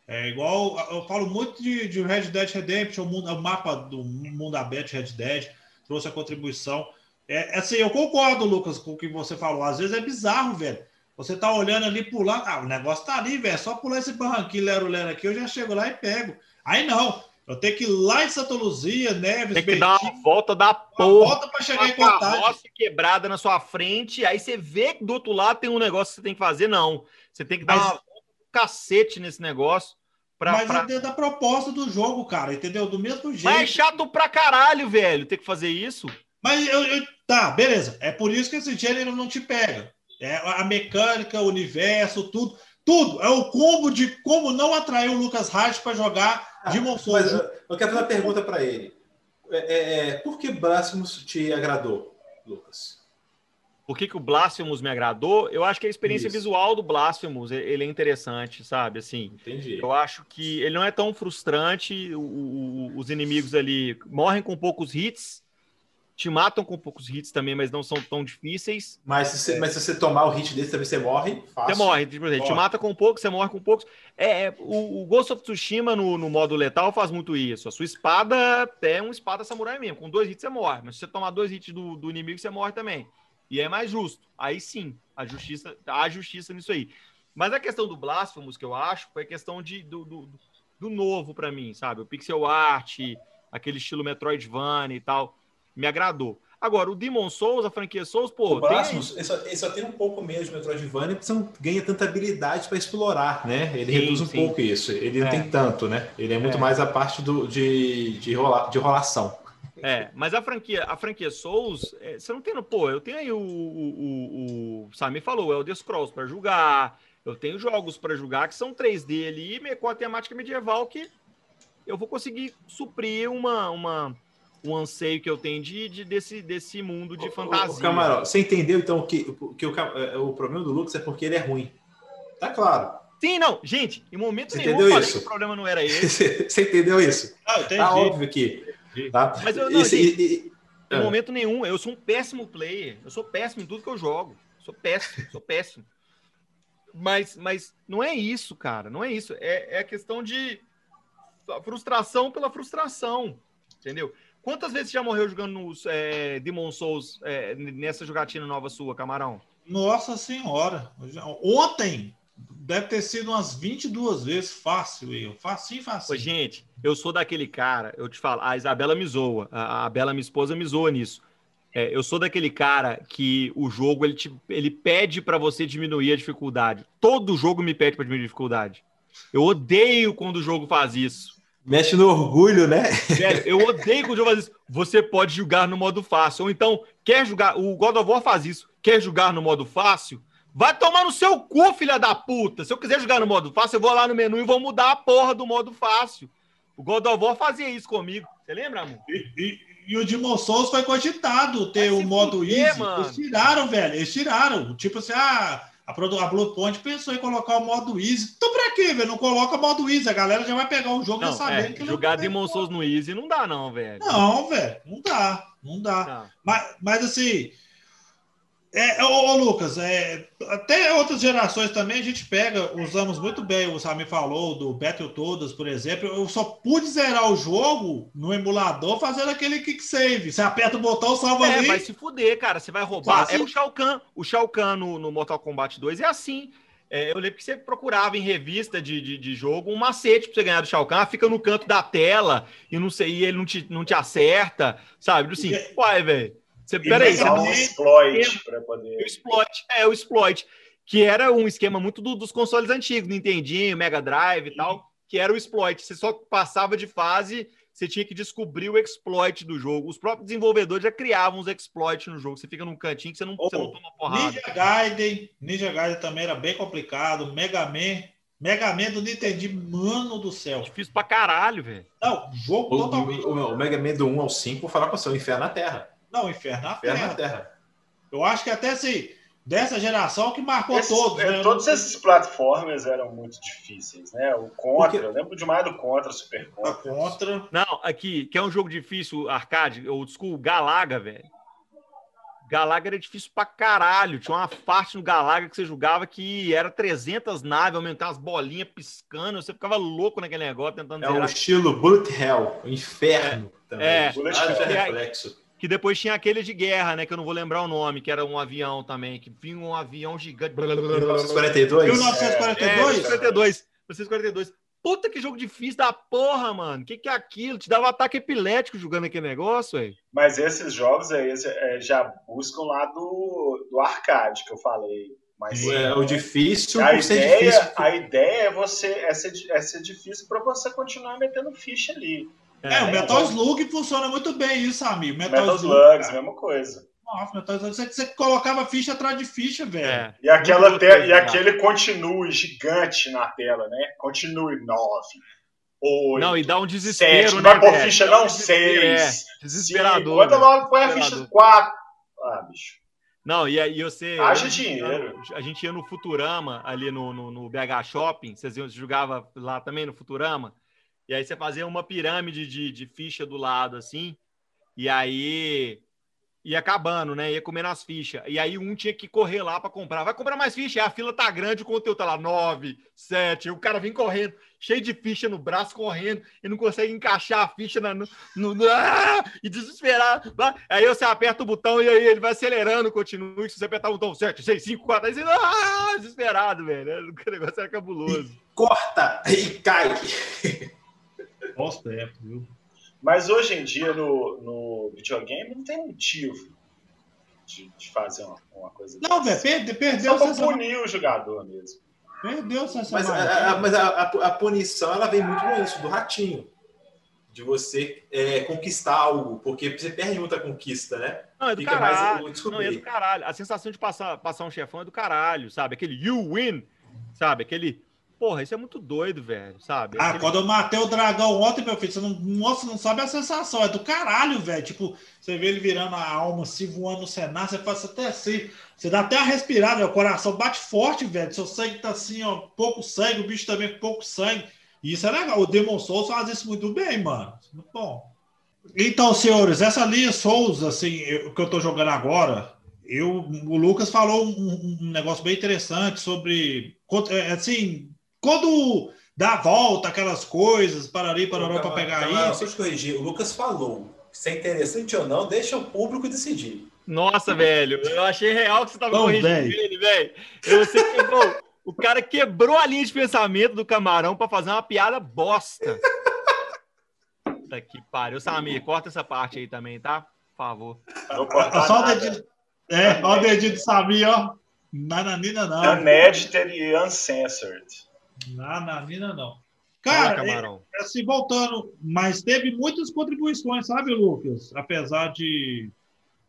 É igual eu falo muito de, de Red Dead Redemption, o, mundo- o mapa do mundo aberto Red Dead trouxe a contribuição. É, assim, eu concordo, Lucas, com o que você falou. Às vezes é bizarro, velho. Você tá olhando ali pulando, ah, o negócio tá ali, velho. Só pular esse barranquinho lero lero aqui, eu já chego lá e pego. Aí não, eu tenho que ir lá em Santa Luzia, Neves, Tem que dar Betim, uma volta da uma porra. volta para chegar Uma em contagem. quebrada na sua frente, aí você vê que do outro lado tem um negócio que você tem que fazer, não. Você tem que dar Mas- uma volta do cacete nesse negócio. Pra, Mas pra... é dentro da proposta do jogo, cara, entendeu? Do mesmo jeito. Mas é chato pra caralho, velho, ter que fazer isso. Mas eu, eu- tá, beleza. É por isso que esse gênero não te pega. É a mecânica, o universo, tudo. Tudo. É o combo de como não atrair o Lucas Hart para jogar Demon Souls. Mas eu, eu quero fazer uma pergunta para ele. É, é, é, por que Blasphemous te agradou, Lucas? Por que, que o Blasphemous me agradou? Eu acho que a experiência Isso. visual do Blasphemous, ele é interessante, sabe? Assim, Entendi. eu acho que ele não é tão frustrante. o- o- os inimigos ali morrem com poucos hits, te matam com poucos hits também, mas não são tão difíceis. Mas se, você, mas se você tomar o hit desse, também você morre. Fácil. Você morre, tipo, ele te Morre. mata com poucos, você morre com poucos. É, é, o, o Ghost of Tsushima no, no modo letal faz muito isso. A sua espada é uma espada samurai mesmo. Com dois hits você morre, mas se você tomar dois hits do, do inimigo, você morre também. E é mais justo. Aí sim, a justiça, há justiça nisso aí. Mas a questão do Blasphemous, que eu acho, foi a questão de, do, do, do novo para mim, sabe? O pixel art, aquele estilo Metroidvania e tal, me agradou. Agora, o Demon Souls, a franquia Souls, pô. O Blasphemous, ele, só, ele só tem um pouco menos de Metroidvania, porque você não ganha tanta habilidade para explorar, né? Ele sim, reduz um sim. pouco isso. Ele não é. tem tanto, né? Ele é muito é. mais a parte do, de, de, rola, de rolação. É, mas a franquia, a franquia Souls, é, você não tem, pô, eu tenho aí o, o, o, o Sami falou, é o The Scrolls para jogar, eu tenho jogos para jogar que são 3D ali, com a temática medieval que eu vou conseguir suprir uma, uma o anseio que eu tenho de, de desse, desse mundo de fantasia. Camarão, você entendeu então que, que o, é, o problema do Lucas é porque ele é ruim? Tá claro. Sim, não, gente, em momento você nenhum eu falei isso? que o problema não era *laughs* esse. você entendeu isso? Ah, tá óbvio que. Tá? Mas eu não, esse, gente, e, e, em momento nenhum, eu sou um péssimo player. Eu sou péssimo em tudo que eu jogo. Sou péssimo, sou péssimo. Mas, mas não é isso, cara. Não é isso. É, é a questão de frustração pela frustração. Entendeu? Quantas vezes você já morreu jogando nos é, Demon Souls é, nessa jogatina nova sua, Camarão? Nossa Senhora! Ontem deve ter sido umas 22 vezes fácil, eu. Facinho, fácil. gente, eu sou daquele cara, eu te falo, a Isabela me zoa, a, a Bela, minha esposa, me zoa nisso. É, eu sou daquele cara que o jogo ele, te, ele pede para você diminuir a dificuldade. Todo jogo me pede para diminuir a dificuldade. Eu odeio quando o jogo faz isso. Mexe no orgulho, né? Velho, eu odeio quando o jogo faz isso. Você pode jogar no modo fácil. Ou então, quer jogar. O God of War faz isso. Quer jogar no modo fácil? Vai tomar no seu cu, filha da puta. Se eu quiser jogar no modo fácil, eu vou lá no menu e vou mudar a porra do modo fácil. O God of War fazia isso comigo. Você lembra, amor? E, e, e o Demon Souls foi cogitado ter o modo fuder, easy. Mano. Eles tiraram, velho. Eles tiraram. Tipo assim, ah, a, a Blue Point pensou em colocar o modo Easy. Então pra quê, velho? Não coloca o modo Easy. A galera já vai pegar o jogo não, e saber é, que Jogar Demon Souls no Easy não dá, não, velho. Não, velho. Não dá. Não dá. Não. Mas, mas assim. É, ô, ô, Lucas, é, até outras gerações também a gente pega, usamos muito bem, o Sami falou do Battletoads, por exemplo. Eu só pude zerar o jogo no emulador fazendo aquele kick save. Você aperta o botão, salva é, ali. vai se fuder, cara. Você vai roubar. É o Shao Kahn. O Shao Kahn no, no Mortal Kombat 2 é assim. É, eu lembro que você procurava em revista de, de, de, jogo um macete pra você ganhar do Shao Kahn, fica no canto da tela e não sei, e ele não te, não te acerta, sabe? Assim, uai, velho. Você, peraí, você um exploit para poder. O exploit, é, o exploit. Que era um esquema muito do, dos consoles antigos, Nintendinho, Mega Drive e tal, que era o exploit. Você só passava de fase, você tinha que descobrir o exploit do jogo. Os próprios desenvolvedores já criavam os exploits no jogo. Você fica num cantinho que você não, oh, você não toma porrada. Ninja Gaiden, Ninja Gaiden também era bem complicado. Mega Man. Mega Man do Nintendo, mano do céu. Difícil pra caralho, velho. Não, jogo o, totalmente. O, o, o, Mega Man do 1 ao 5, vou falar com você, o Inferno na Terra. Não, o Inferno na Inferno Terra. Na terra. Eu acho que até assim, dessa geração que marcou esses, todos. Né? Todos esses plataformas eram muito difíceis, né? O Contra, Porque... eu lembro demais do Contra, Super Contra. Contra. Não, aqui, que é um jogo difícil, arcade, old school, Galaga, velho. Galaga era difícil pra caralho. Tinha uma parte no Galaga que você jogava que era 300 naves, aumentar as bolinhas piscando. Você ficava louco naquele negócio tentando É o estilo Bullet Hell, o inferno é, também. É, Bullet Hell. reflexo que depois tinha aquele de guerra, né? Que eu não vou lembrar o nome, que era um avião também, que vinha um avião gigante. 1942? 1942? É, 1942. 1942. Puta que jogo difícil da porra, mano. O que, que é aquilo? Te dava ataque epilético jogando aquele negócio, aí. Mas esses jogos aí é, já buscam lá do, do arcade que eu falei. Mas, é, o difícil a ideia, difícil. A ideia é você é ser, é ser difícil para você continuar metendo ficha ali. É, é, o Metal Slug funciona muito bem isso, amigo. Metal, Metal Slug, Slugs, mesma coisa. Nossa, Metal Slug, você, você colocava ficha atrás de ficha, velho. É. E, aquela te... e aquele continue gigante na tela, né? Continue 9. Oito, não, e dá um desespero, sete, né? Vai pôr ficha não 6. É, desesperador. Quando logo põe a ficha 4. Ah, bicho. Não, e aí você. Haja dinheiro. A gente ia no Futurama, ali no, no, no BH Shopping. Vocês jogavam lá também no Futurama? E aí você fazia uma pirâmide de, de ficha do lado, assim. E aí ia acabando, né? Ia comendo as fichas. E aí um tinha que correr lá para comprar. Vai comprar mais ficha. a fila tá grande, o conteúdo tá lá nove, sete. O cara vem correndo, cheio de ficha no braço, correndo, e não consegue encaixar a ficha na, no, no, no ah! e desesperado. Aí você aperta o botão e aí ele vai acelerando, continua. E se você apertar o botão 7, 6, 5, 4, aí você ah! desesperado, velho. O negócio era cabuloso. Corta e cai. Posta é, viu? Mas hoje em dia no, no videogame não tem motivo de, de fazer uma, uma coisa Não, velho, perde, perdeu. Só pra punir o jogador mesmo. Perdeu essa Mas, a, a, mas a, a, a, punição ela vem muito com isso, do ratinho. De você é, conquistar algo, porque você perde muita conquista, né? Não, é do Fica caralho. Mais, não, é do caralho. A sensação de passar, passar um chefão é do caralho, sabe? Aquele you win, sabe? Aquele Porra, isso é muito doido, velho, sabe? Ah, Aquele... quando eu matei o dragão ontem, meu filho, você não, nossa, não sabe a sensação, é do caralho, velho. Tipo, você vê ele virando a alma, se voando no cenário, você faz até assim, você dá até a respirada, o coração bate forte, velho. Seu sangue tá assim, ó, pouco sangue, o bicho também com pouco sangue. E isso é legal. O Demon Souls faz isso muito bem, mano. Muito bom. Então, senhores, essa linha Souls, assim, o que eu tô jogando agora, eu, o Lucas falou um, um negócio bem interessante sobre, é, assim, quando dá a volta, aquelas coisas, para ali, para para pegar aí. Deixa eu te corrigir. O Lucas falou. Se é interessante ou não, deixa o público decidir. Nossa, velho, eu achei real que você estava corrigindo ele, velho. Você quebrou. o cara quebrou a linha de pensamento do camarão para fazer uma piada bosta. Puta que pariu. Samir, corta essa parte aí também, tá? Por favor. Só o dedinho. É, olha o dedinho do Samir, ó. Nananina não. Unedited e uncensored. Na, na mina, não. Cara, é, assim, voltando, mas teve muitas contribuições, sabe, Lucas? Apesar de.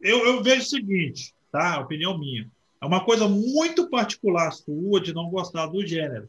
Eu, eu vejo o seguinte, tá? Opinião minha. É uma coisa muito particular sua de não gostar do gênero.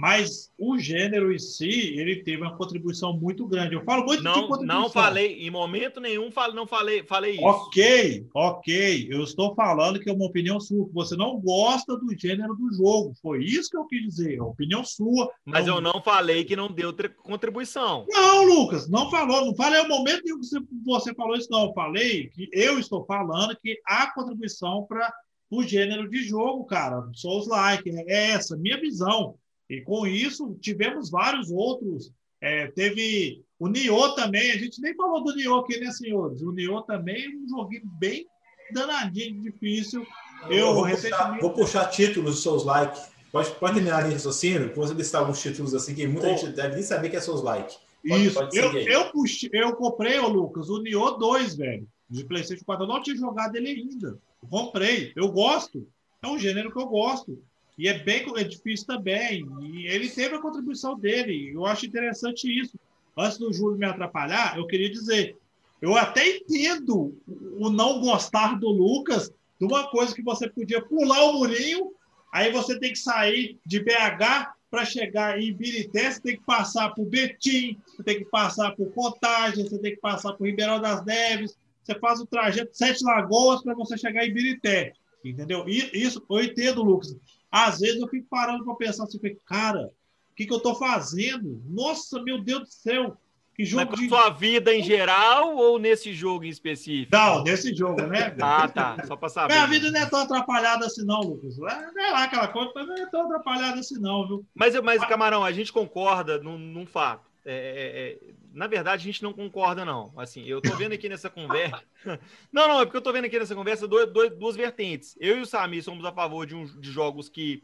Mas o gênero em si, ele teve uma contribuição muito grande. Eu falo muito não, de contribuição. Não falei, em momento nenhum, não falei, falei isso. Ok, ok. Eu estou falando que é uma opinião sua, que você não gosta do gênero do jogo. Foi isso que eu quis dizer. É opinião sua. Mas não... eu não falei que não deu contribuição. Não, Lucas, não falou. Não falei o momento em que você, você falou isso, não. Eu falei que eu estou falando que há contribuição para o gênero de jogo, cara. Souls like. É essa, minha visão. E com isso, tivemos vários outros. É, teve o Nioh também, a gente nem falou do Nioh aqui, né, senhores? O Nioh também é um joguinho bem danadinho, difícil. Eu, eu vou, recentemente... puxar, vou puxar títulos dos seus likes. Pode, pode terminar a linha de raciocínio, você listar alguns títulos assim que muita oh. gente deve nem saber que é seus likes. Isso, pode eu, eu, puxei, eu comprei, ô Lucas, o Nioh 2, velho, de PlayStation 4. Eu não tinha jogado ele ainda. Eu comprei, eu gosto. É um gênero que eu gosto. E é bem é difícil também. E ele teve a contribuição dele. Eu acho interessante isso. Antes do Júlio me atrapalhar, eu queria dizer, eu até entendo o não gostar do Lucas de uma coisa que você podia pular o murinho, aí você tem que sair de BH para chegar em Birité, você tem que passar por Betim, você tem que passar por Contagem, você tem que passar por Ribeirão das Neves, você faz o trajeto Sete Lagoas para você chegar em Birité, entendeu? Isso eu entendo, Lucas. Às vezes eu fico parando para pensar assim, cara, o que, que eu estou fazendo? Nossa, meu Deus do céu! Que jogo Mas de... sua vida em geral ou nesse jogo em específico? Não, nesse jogo, né? ah, tá. Só para saber. Minha vida não é tão atrapalhada assim, não, Lucas. Não é lá aquela coisa, mas não é tão atrapalhada assim, não, viu? Mas, mas Camarão, a gente concorda num, num fato. É, é, é na verdade, a gente não concorda, não. Assim, eu tô vendo aqui nessa conversa. *laughs* não, não, é porque eu tô vendo aqui nessa conversa dois, dois, duas vertentes. Eu e o Sami somos a favor de, um, de jogos que,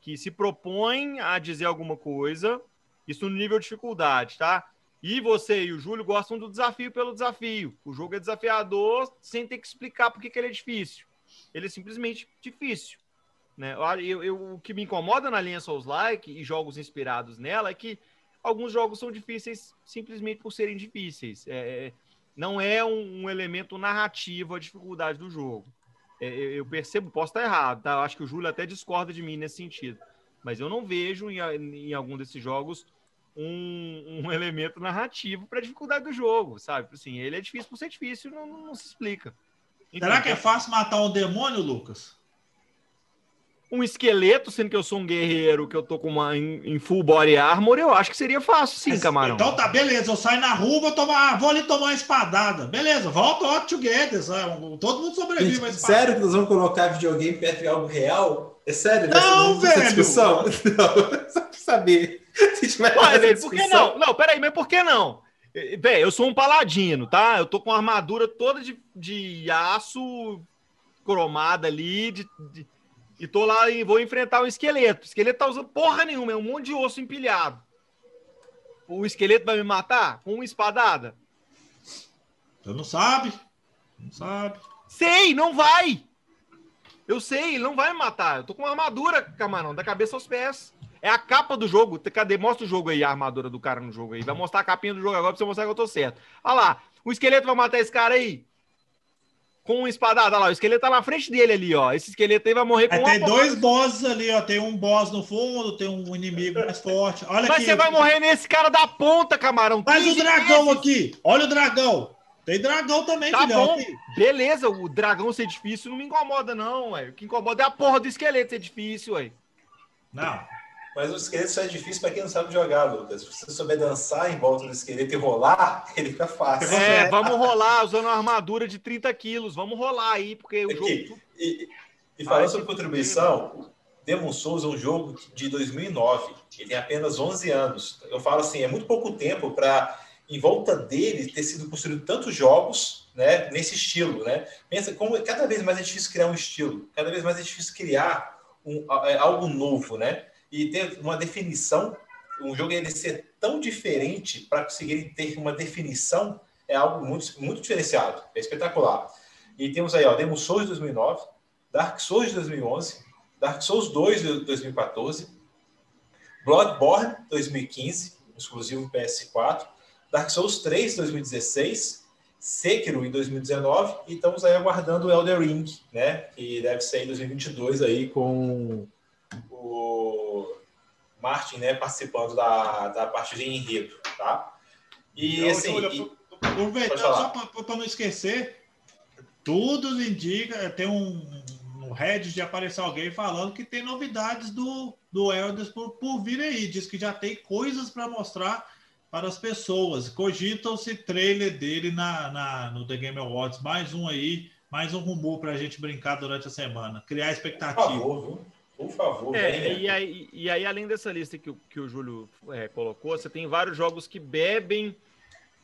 que se propõem a dizer alguma coisa, isso no nível de dificuldade, tá? E você e o Júlio gostam do desafio pelo desafio. O jogo é desafiador sem ter que explicar por que ele é difícil. Ele é simplesmente difícil. Né? Eu, eu, o que me incomoda na linha Souls-like e jogos inspirados nela é que alguns jogos são difíceis simplesmente por serem difíceis. É, é não é um, um, elemento narrativo a dificuldade do jogo. É, eu percebo, posso estar errado, tá? Eu acho que o Júlio até discorda de mim nesse sentido. Mas eu não vejo em, em algum desses jogos um, um *laughs* elemento narrativo para a dificuldade do jogo, sabe? Assim, ele é difícil por ser difícil, não, não, não se explica. Então, Será que é fácil matar um demônio, Lucas? Um esqueleto, sendo que eu sou um guerreiro, que eu tô com uma em, em full body armor, eu acho que seria fácil, sim, camarão. Então tá, beleza. Eu saio na rua, vou, tomar, vou ali tomar uma espadada. Beleza, volta ó, together. sabe? Todo mundo sobrevive Gente, a espada. sério que nós vamos colocar videogame perto de algo real? É sério? Não, velho! discussão? *laughs* Não, só pra saber. Se tiver Ué, essa velho, por que discussão- não? Não, peraí, mas por que não? Bem, eu sou um paladino, tá? Eu tô com a armadura toda de, de aço cromada ali, de, de- e tô lá e vou enfrentar um esqueleto. O esqueleto tá usando porra nenhuma, é um monte de osso empilhado. O esqueleto vai me matar com uma espadada? Você não sabe? Não sabe. Sei, não vai! Eu sei, ele não vai me matar. Eu tô com uma armadura, camarão, da cabeça aos pés. É a capa do jogo. Cadê? Mostra o jogo aí, a armadura do cara no jogo aí. Vai mostrar a capinha do jogo agora pra você mostrar que eu tô certo. Olha lá, o esqueleto vai matar esse cara aí. Com uma espadada, olha lá, o esqueleto tá na frente dele ali, ó. Esse esqueleto aí vai morrer com uma tem dois bosses ali, ó. Tem um boss no fundo, tem um inimigo mais forte. Olha Mas aqui. você vai morrer nesse cara da ponta, camarão. Mas o 15 dragão vezes. aqui. Olha o dragão. Tem dragão também, Tá filhão. bom, beleza, o dragão ser difícil não me incomoda, não, ué. O que incomoda é a porra do esqueleto ser difícil, ué. Não. Mas o esqueleto só é difícil para quem não sabe jogar, Lucas. Se você souber dançar em volta do esqueleto e rolar, *laughs* ele fica fácil. É, vamos rolar usando uma armadura de 30 quilos. Vamos rolar aí, porque o Aqui, jogo. E, e falando sobre contribuição, Demon Souls é um jogo de 2009. Ele tem apenas 11 anos. Eu falo assim, é muito pouco tempo para, em volta dele, ter sido construído tantos jogos né, nesse estilo. Né? Pensa como cada vez mais é difícil criar um estilo, cada vez mais é difícil criar um, é, algo novo, né? E ter uma definição, um jogo ele ser tão diferente para conseguirem ter uma definição é algo muito, muito diferenciado, é espetacular. E temos aí, ó, Demon Souls de 2009, Dark Souls de 2011, Dark Souls 2 de 2014, Bloodborne 2015, exclusivo PS4, Dark Souls 3 de 2016, Sekiro em 2019 e estamos aí aguardando o Elder Ring, né, que deve sair em 2022 aí com o Martin, né, participando da, da parte de enredo, tá? E assim, e- Aproveitando, só para não esquecer, tudo indica, tem um, um Reddit de aparecer alguém falando que tem novidades do, do Elders por, por vir aí. Diz que já tem coisas para mostrar para as pessoas. Cogitam-se trailer dele na, na, no The Game Awards. Mais um aí, mais um rumor para a gente brincar durante a semana. Criar por expectativa. favor, viu? Por favor, É, e aí, e aí, além dessa lista que, o- que o Júlio é, colocou, você tem vários jogos que bebem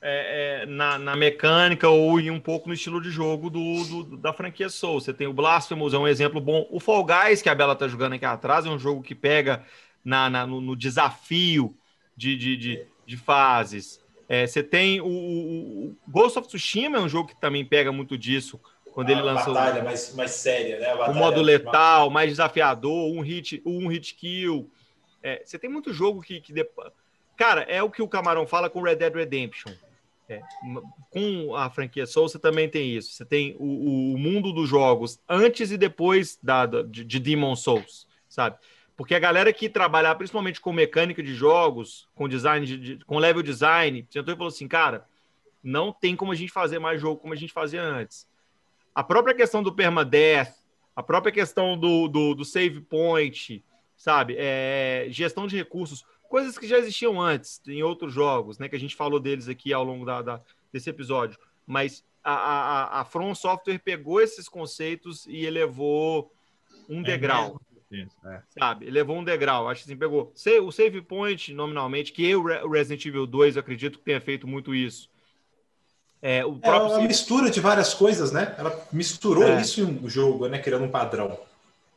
é, é, na, na mecânica ou em um pouco no estilo de jogo do, do- da franquia Soul. Você tem o Blasphemous, é um exemplo bom. O Fall Guys, que a Bela tá jogando aqui atrás, é um jogo que pega na, na- no, no desafio de, de, de, de fases. É, você tem o- o Ghost of Tsushima, é um jogo que também pega muito disso, quando ele lançou batalha mais, mais séria, né? O modo letal, mais desafiador, um hit, um hit kill. É, você tem muito jogo que, que. Cara, é o que o Camarão fala com Red Dead Redemption. É, com a franquia Soul, você também tem isso. Você tem o, o mundo dos jogos antes e depois da, da- de, de Demon Souls, sabe? Porque a galera que trabalhar principalmente com mecânica de jogos, com design, de, de- com level design, sentou e falou assim, cara, não tem como a gente fazer mais jogo como a gente fazia antes. A própria questão do permadeath, a própria questão do, do, do save point, sabe? É, gestão de recursos, coisas que já existiam antes em outros jogos, né? Que a gente falou deles aqui ao longo da, da- desse episódio. Mas a, a, a From Software pegou esses conceitos e elevou um degrau Isso, é. sabe? Elevou um degrau. Acho que assim, pegou o save point, nominalmente, que o Re- o Resident Evil 2, eu acredito que tenha feito muito isso. É, o É próprio uma mistura de várias coisas, né? Ela misturou É. isso em um jogo, né? Criando um padrão.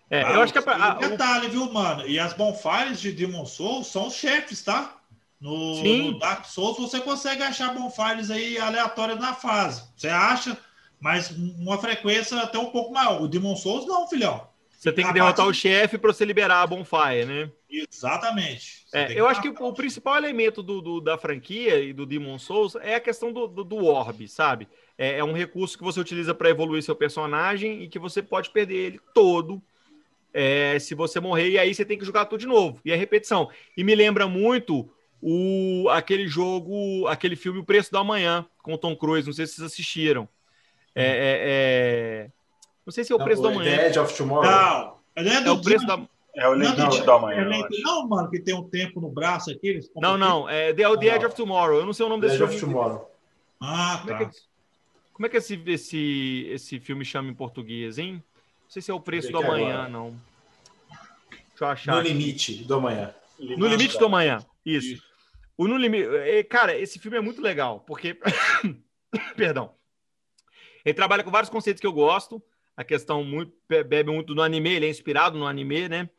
é, Ah, eu acho que a, e detalhe, viu, mano? E as bonfires de Demon Souls são os chefes, tá? No, Sim. no Dark Souls você consegue achar bonfires aí aleatórias na fase. Você acha, mas uma frequência até um pouco maior. O Demon Souls não, filhão. Você tem que derrotar o chefe para você liberar a bonfire, né? Exatamente. É, eu acho que matar o principal elemento do, do- da franquia e do Demon Souls é a questão do, do, do orb, sabe? É, é um recurso que você utiliza para evoluir seu personagem e que você pode perder ele todo é, se você morrer, e aí você tem que jogar tudo de novo. E é repetição. E me lembra muito o, aquele jogo, aquele filme O Preço da Manhã, com o Tom Cruise, não sei se vocês assistiram. É, é- é- Não sei se é o Preço da The Manhã. Edge of Tomorrow. Não, Não é, É do o preço dia- da. É o não, limite não, do amanhã. é não, mano, que tem um tempo no braço aqui. Eles Não, não, é The, The Edge of Tomorrow. Eu não sei o nome desse Legend of. Tomorrow. Ah, Como é tá. que, como é que esse, esse, esse filme chama em português, hein? Não sei se é o preço do amanhã, agora. não. Deixa eu achar. No aqui. limite do amanhã. No limite do amanhã. Isso. O No Limite. é, Cara, esse filme é muito legal, porque. *coughs* Perdão. Ele trabalha com vários conceitos que eu gosto. A questão muito be- bebe muito no anime, ele é inspirado no anime, né?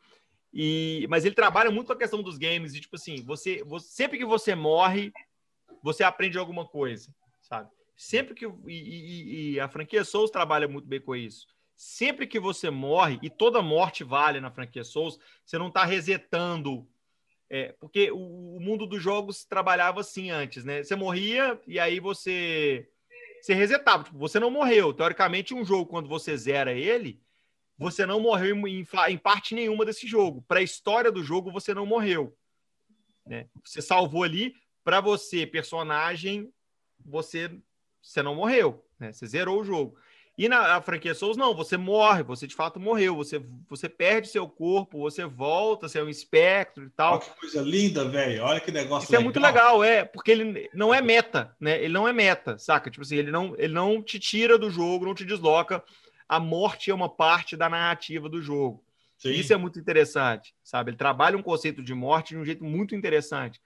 E, mas ele trabalha muito com a questão dos games, e tipo assim, você, você- sempre que você morre, você aprende alguma coisa, sabe? Sempre que. E, e- e a franquia Souls trabalha muito bem com isso. Sempre que você morre, e toda morte vale na franquia Souls, você não está resetando é, porque o, o mundo dos jogos trabalhava assim antes, né? Você morria e aí você você resetava. Tipo, você não morreu. Teoricamente, um jogo, quando você zera ele, você não morreu em, em parte nenhuma desse jogo. Para a história do jogo, você não morreu. né? Você salvou ali. Para você, personagem, você, você não morreu. Né? Você zerou o jogo. E na franquia Souls, não, você morre, você de fato morreu, você, você perde seu corpo, você volta, você é um espectro e tal. Olha que coisa linda, velho. Olha que negócio Isso é muito legal, é, porque ele não é meta, né? Ele não é meta, saca? Tipo assim, ele não, ele não te tira do jogo, não te desloca. A morte é uma parte da narrativa do jogo. Sim. Isso é muito interessante, sabe? Ele trabalha um conceito de morte de um jeito muito interessante.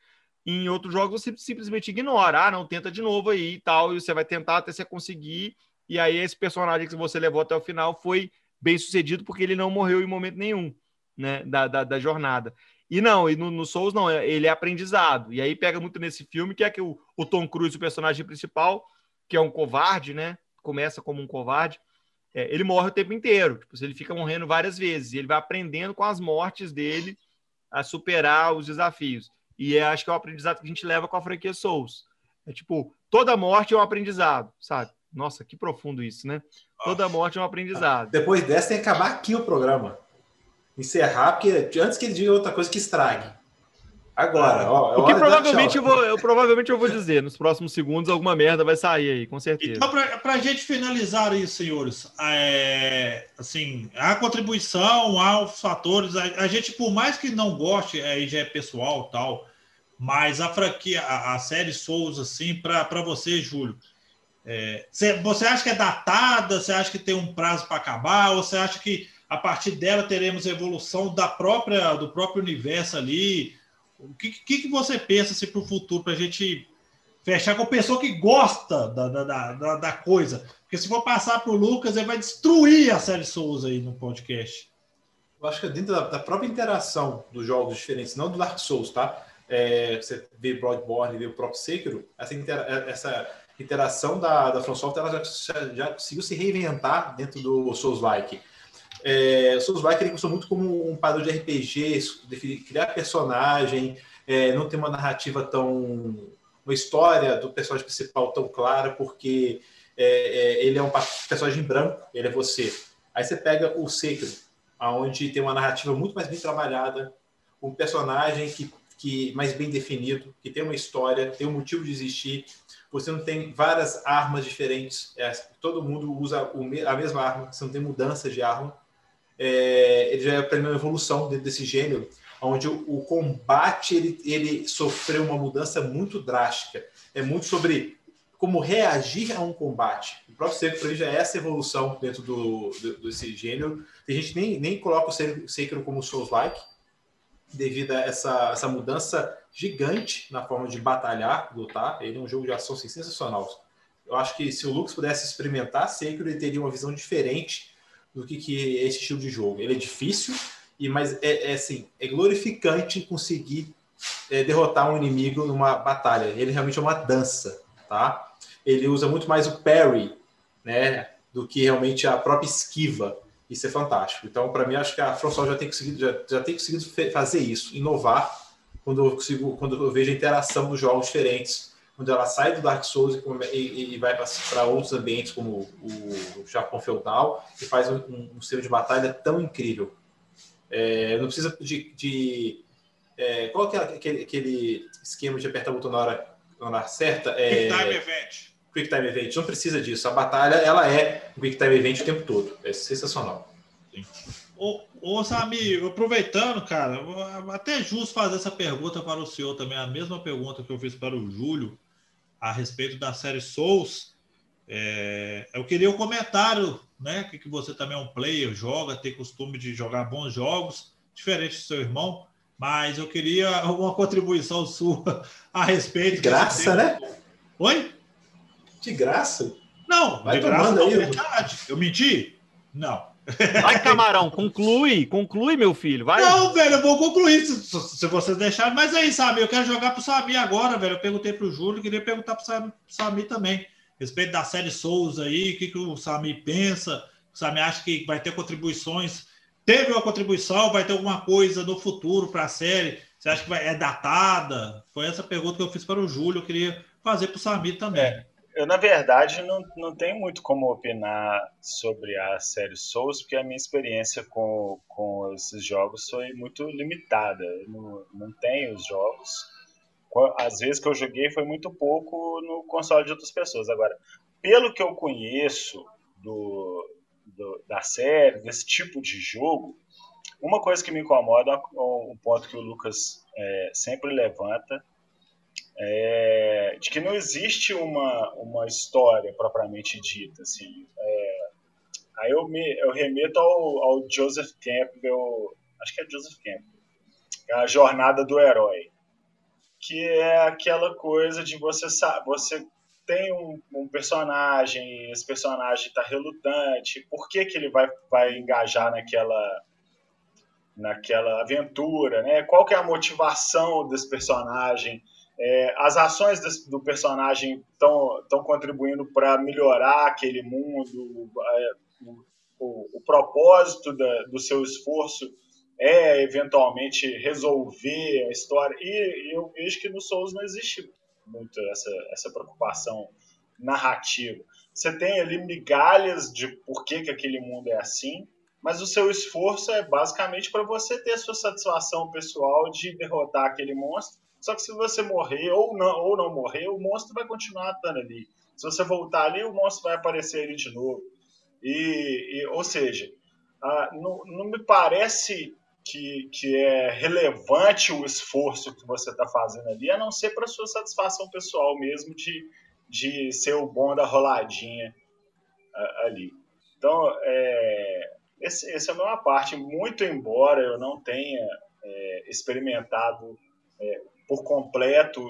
Em outros jogos você simplesmente ignora, ah, não, tenta de novo aí e tal, e você vai tentar até você conseguir. E aí esse personagem que você levou até o final foi bem sucedido porque ele não morreu em momento nenhum, né, da, da, da jornada. E não, e no, no Souls não, é- ele é aprendizado. E aí pega muito nesse filme, que é que o, o Tom Cruise, o personagem principal, que é um covarde, né? Começa como um covarde, é, ele morre o tempo inteiro. Tipo, ele fica morrendo várias vezes. Ele vai aprendendo com as mortes dele a superar os desafios. E é, acho que é o aprendizado que a gente leva com a franquia Souls. É tipo, toda morte é um aprendizado, sabe? Nossa, que profundo isso, né? Toda morte é um aprendizado. Depois dessa tem que acabar aqui o programa. Encerrar, porque antes que ele diga outra coisa que estrague. Agora, ó. é O que provavelmente eu, vou, eu provavelmente eu vou dizer nos próximos segundos alguma merda vai sair aí, com certeza. Então, para a gente finalizar isso, senhores, é, assim, há contribuição, há os fatores. A, a gente, por mais que não goste, aí já é pessoal tal, mas a franquia, a, a série Souls, assim, para você, Júlio, é, cê- você acha que é datada? Você acha que tem um prazo para acabar? Ou você acha que a partir dela teremos evolução da própria, do próprio universo ali? O que, que, que você pensa assim, para o futuro, para a gente fechar com a pessoa que gosta da, da, da, da- coisa? Porque se for passar para o Lucas, ele vai destruir a série Souza aí no podcast. Eu acho que é dentro da, da própria interação dos jogos diferentes, não do Dark Souls, tá? É, você vê Bloodborne, vê o próprio Sekiro, essa, essa interação da, da From Software ela já, já, conseguiu se reinventar dentro do Souls-like. É, Souls-like ele começou muito como um padrão de RPG, criar personagem, é, não ter uma narrativa tão. uma história do personagem principal tão clara, porque é, é, ele é um personagem branco, ele é você. Aí você pega o Sekiro, onde tem uma narrativa muito mais bem trabalhada, um personagem que, que mais bem definido, que tem uma história, tem um motivo de existir. Você não tem várias armas diferentes, é, todo mundo usa a mesma arma, você não tem mudança de arma. É, ele já é a primeira evolução dentro desse gênero, onde o, o combate ele, ele sofreu uma mudança muito drástica. É muito sobre como reagir a um combate. O próprio Sekiro para mim já é essa evolução dentro do, do- desse gênero. Tem gente nem, nem coloca o Sekiro como Souls-like, devido a essa, essa mudança gigante na forma de batalhar, lutar. Ele é um jogo de ação assim, sensacional. Eu acho que se o Lucas pudesse experimentar Sekiro, ele teria uma visão diferente do que, que é esse estilo de jogo. Ele é difícil, e mas é, é assim, é glorificante conseguir é, derrotar um inimigo numa batalha. Ele realmente é uma dança, tá? Ele usa muito mais o parry, né, do que realmente a própria esquiva. Isso é fantástico. Então, para mim, acho que a FromSoft já tem conseguido, já, já tem conseguido fazer isso, inovar quando eu consigo, quando eu vejo a interação dos jogos diferentes, quando ela sai do Dark Souls e, e- vai para outros ambientes como o, o Japão feudal e faz um, um, estilo de batalha tão incrível. É, não precisa de, de é, qual é aquele, aquele esquema de apertar o botão na hora, na hora certa? É, Time Event. Quick Time Event. Não precisa disso. A batalha ela é um Quick Time Event o tempo todo. É sensacional. Ô, ô Sami, aproveitando, cara, até é justo fazer essa pergunta para o senhor também, a mesma pergunta que eu fiz para o Júlio a respeito da série Souls. É, eu queria um comentário, né? Que, que você também é um player, joga, tem costume de jogar bons jogos, diferente do seu irmão, mas eu queria *laughs* uma contribuição sua a respeito. Graça, né? Oi? De graça? Não, Vai de graça não, aí, verdade. Eu menti? Não. Vai, camarão, conclui, conclui, meu filho. Vai. Não, velho, eu vou concluir se, se vocês deixarem. Mas aí, sabe, eu quero jogar pro Sami agora, velho. Eu perguntei pro Júlio, queria perguntar pro Sami, pro Sami também. A respeito da série Souls aí, o que, que o Sami pensa? O Sami acha que vai ter contribuições? Teve uma contribuição, vai ter alguma coisa no futuro para a série? Você acha que vai, é datada? Foi essa pergunta que eu fiz para o Júlio, eu queria fazer para o Sami também. É. Eu, na verdade, não, não tenho muito como opinar sobre a série Souls, porque a minha experiência com, com esses jogos foi muito limitada. Eu não, não tenho os jogos. Às vezes que eu joguei foi muito pouco no console de outras pessoas. Agora, pelo que eu conheço do, do da série, desse tipo de jogo, uma coisa que me incomoda, um ponto que o Lucas é, sempre levanta, é, de que não existe uma, uma história propriamente dita. Assim, é, aí eu, me, eu remeto ao, ao Joseph Campbell, acho que é Joseph Campbell, a jornada do herói, que é aquela coisa de você você tem um, um personagem, esse personagem está relutante, por que, que ele vai, vai engajar naquela naquela aventura, né? Qual que é a motivação desse personagem? É, as ações desse, do personagem estão contribuindo para melhorar aquele mundo, é, o, o, propósito da, do seu esforço é eventualmente resolver a história. E eu vejo que no Souls não existe muito essa, essa preocupação narrativa. Você tem ali migalhas de por que, que aquele mundo é assim, mas o seu esforço é basicamente para você ter a sua satisfação pessoal de derrotar aquele monstro só que se você morrer ou não, ou não morrer, o monstro vai continuar estando ali. Se você voltar ali, o monstro vai aparecer ali de novo. E, e ou seja, não, não me parece que, que é relevante o esforço que você está fazendo ali, a não ser para sua satisfação pessoal mesmo de, de ser o bom da roladinha ali. Então, é, esse, essa é a minha parte. Muito embora eu não tenha é, experimentado é, por completo,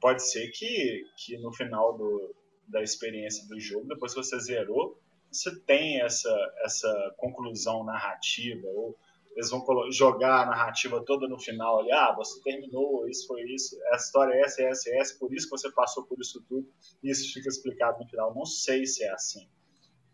pode ser que, que no final do, da experiência do jogo, depois que você zerou, você tem essa, essa conclusão narrativa, ou eles vão jogar a narrativa toda no final ali, ah, você terminou, isso foi isso, a história é essa, é essa, é essa, por isso que você passou por isso tudo, e isso fica explicado no final. Não sei se é assim,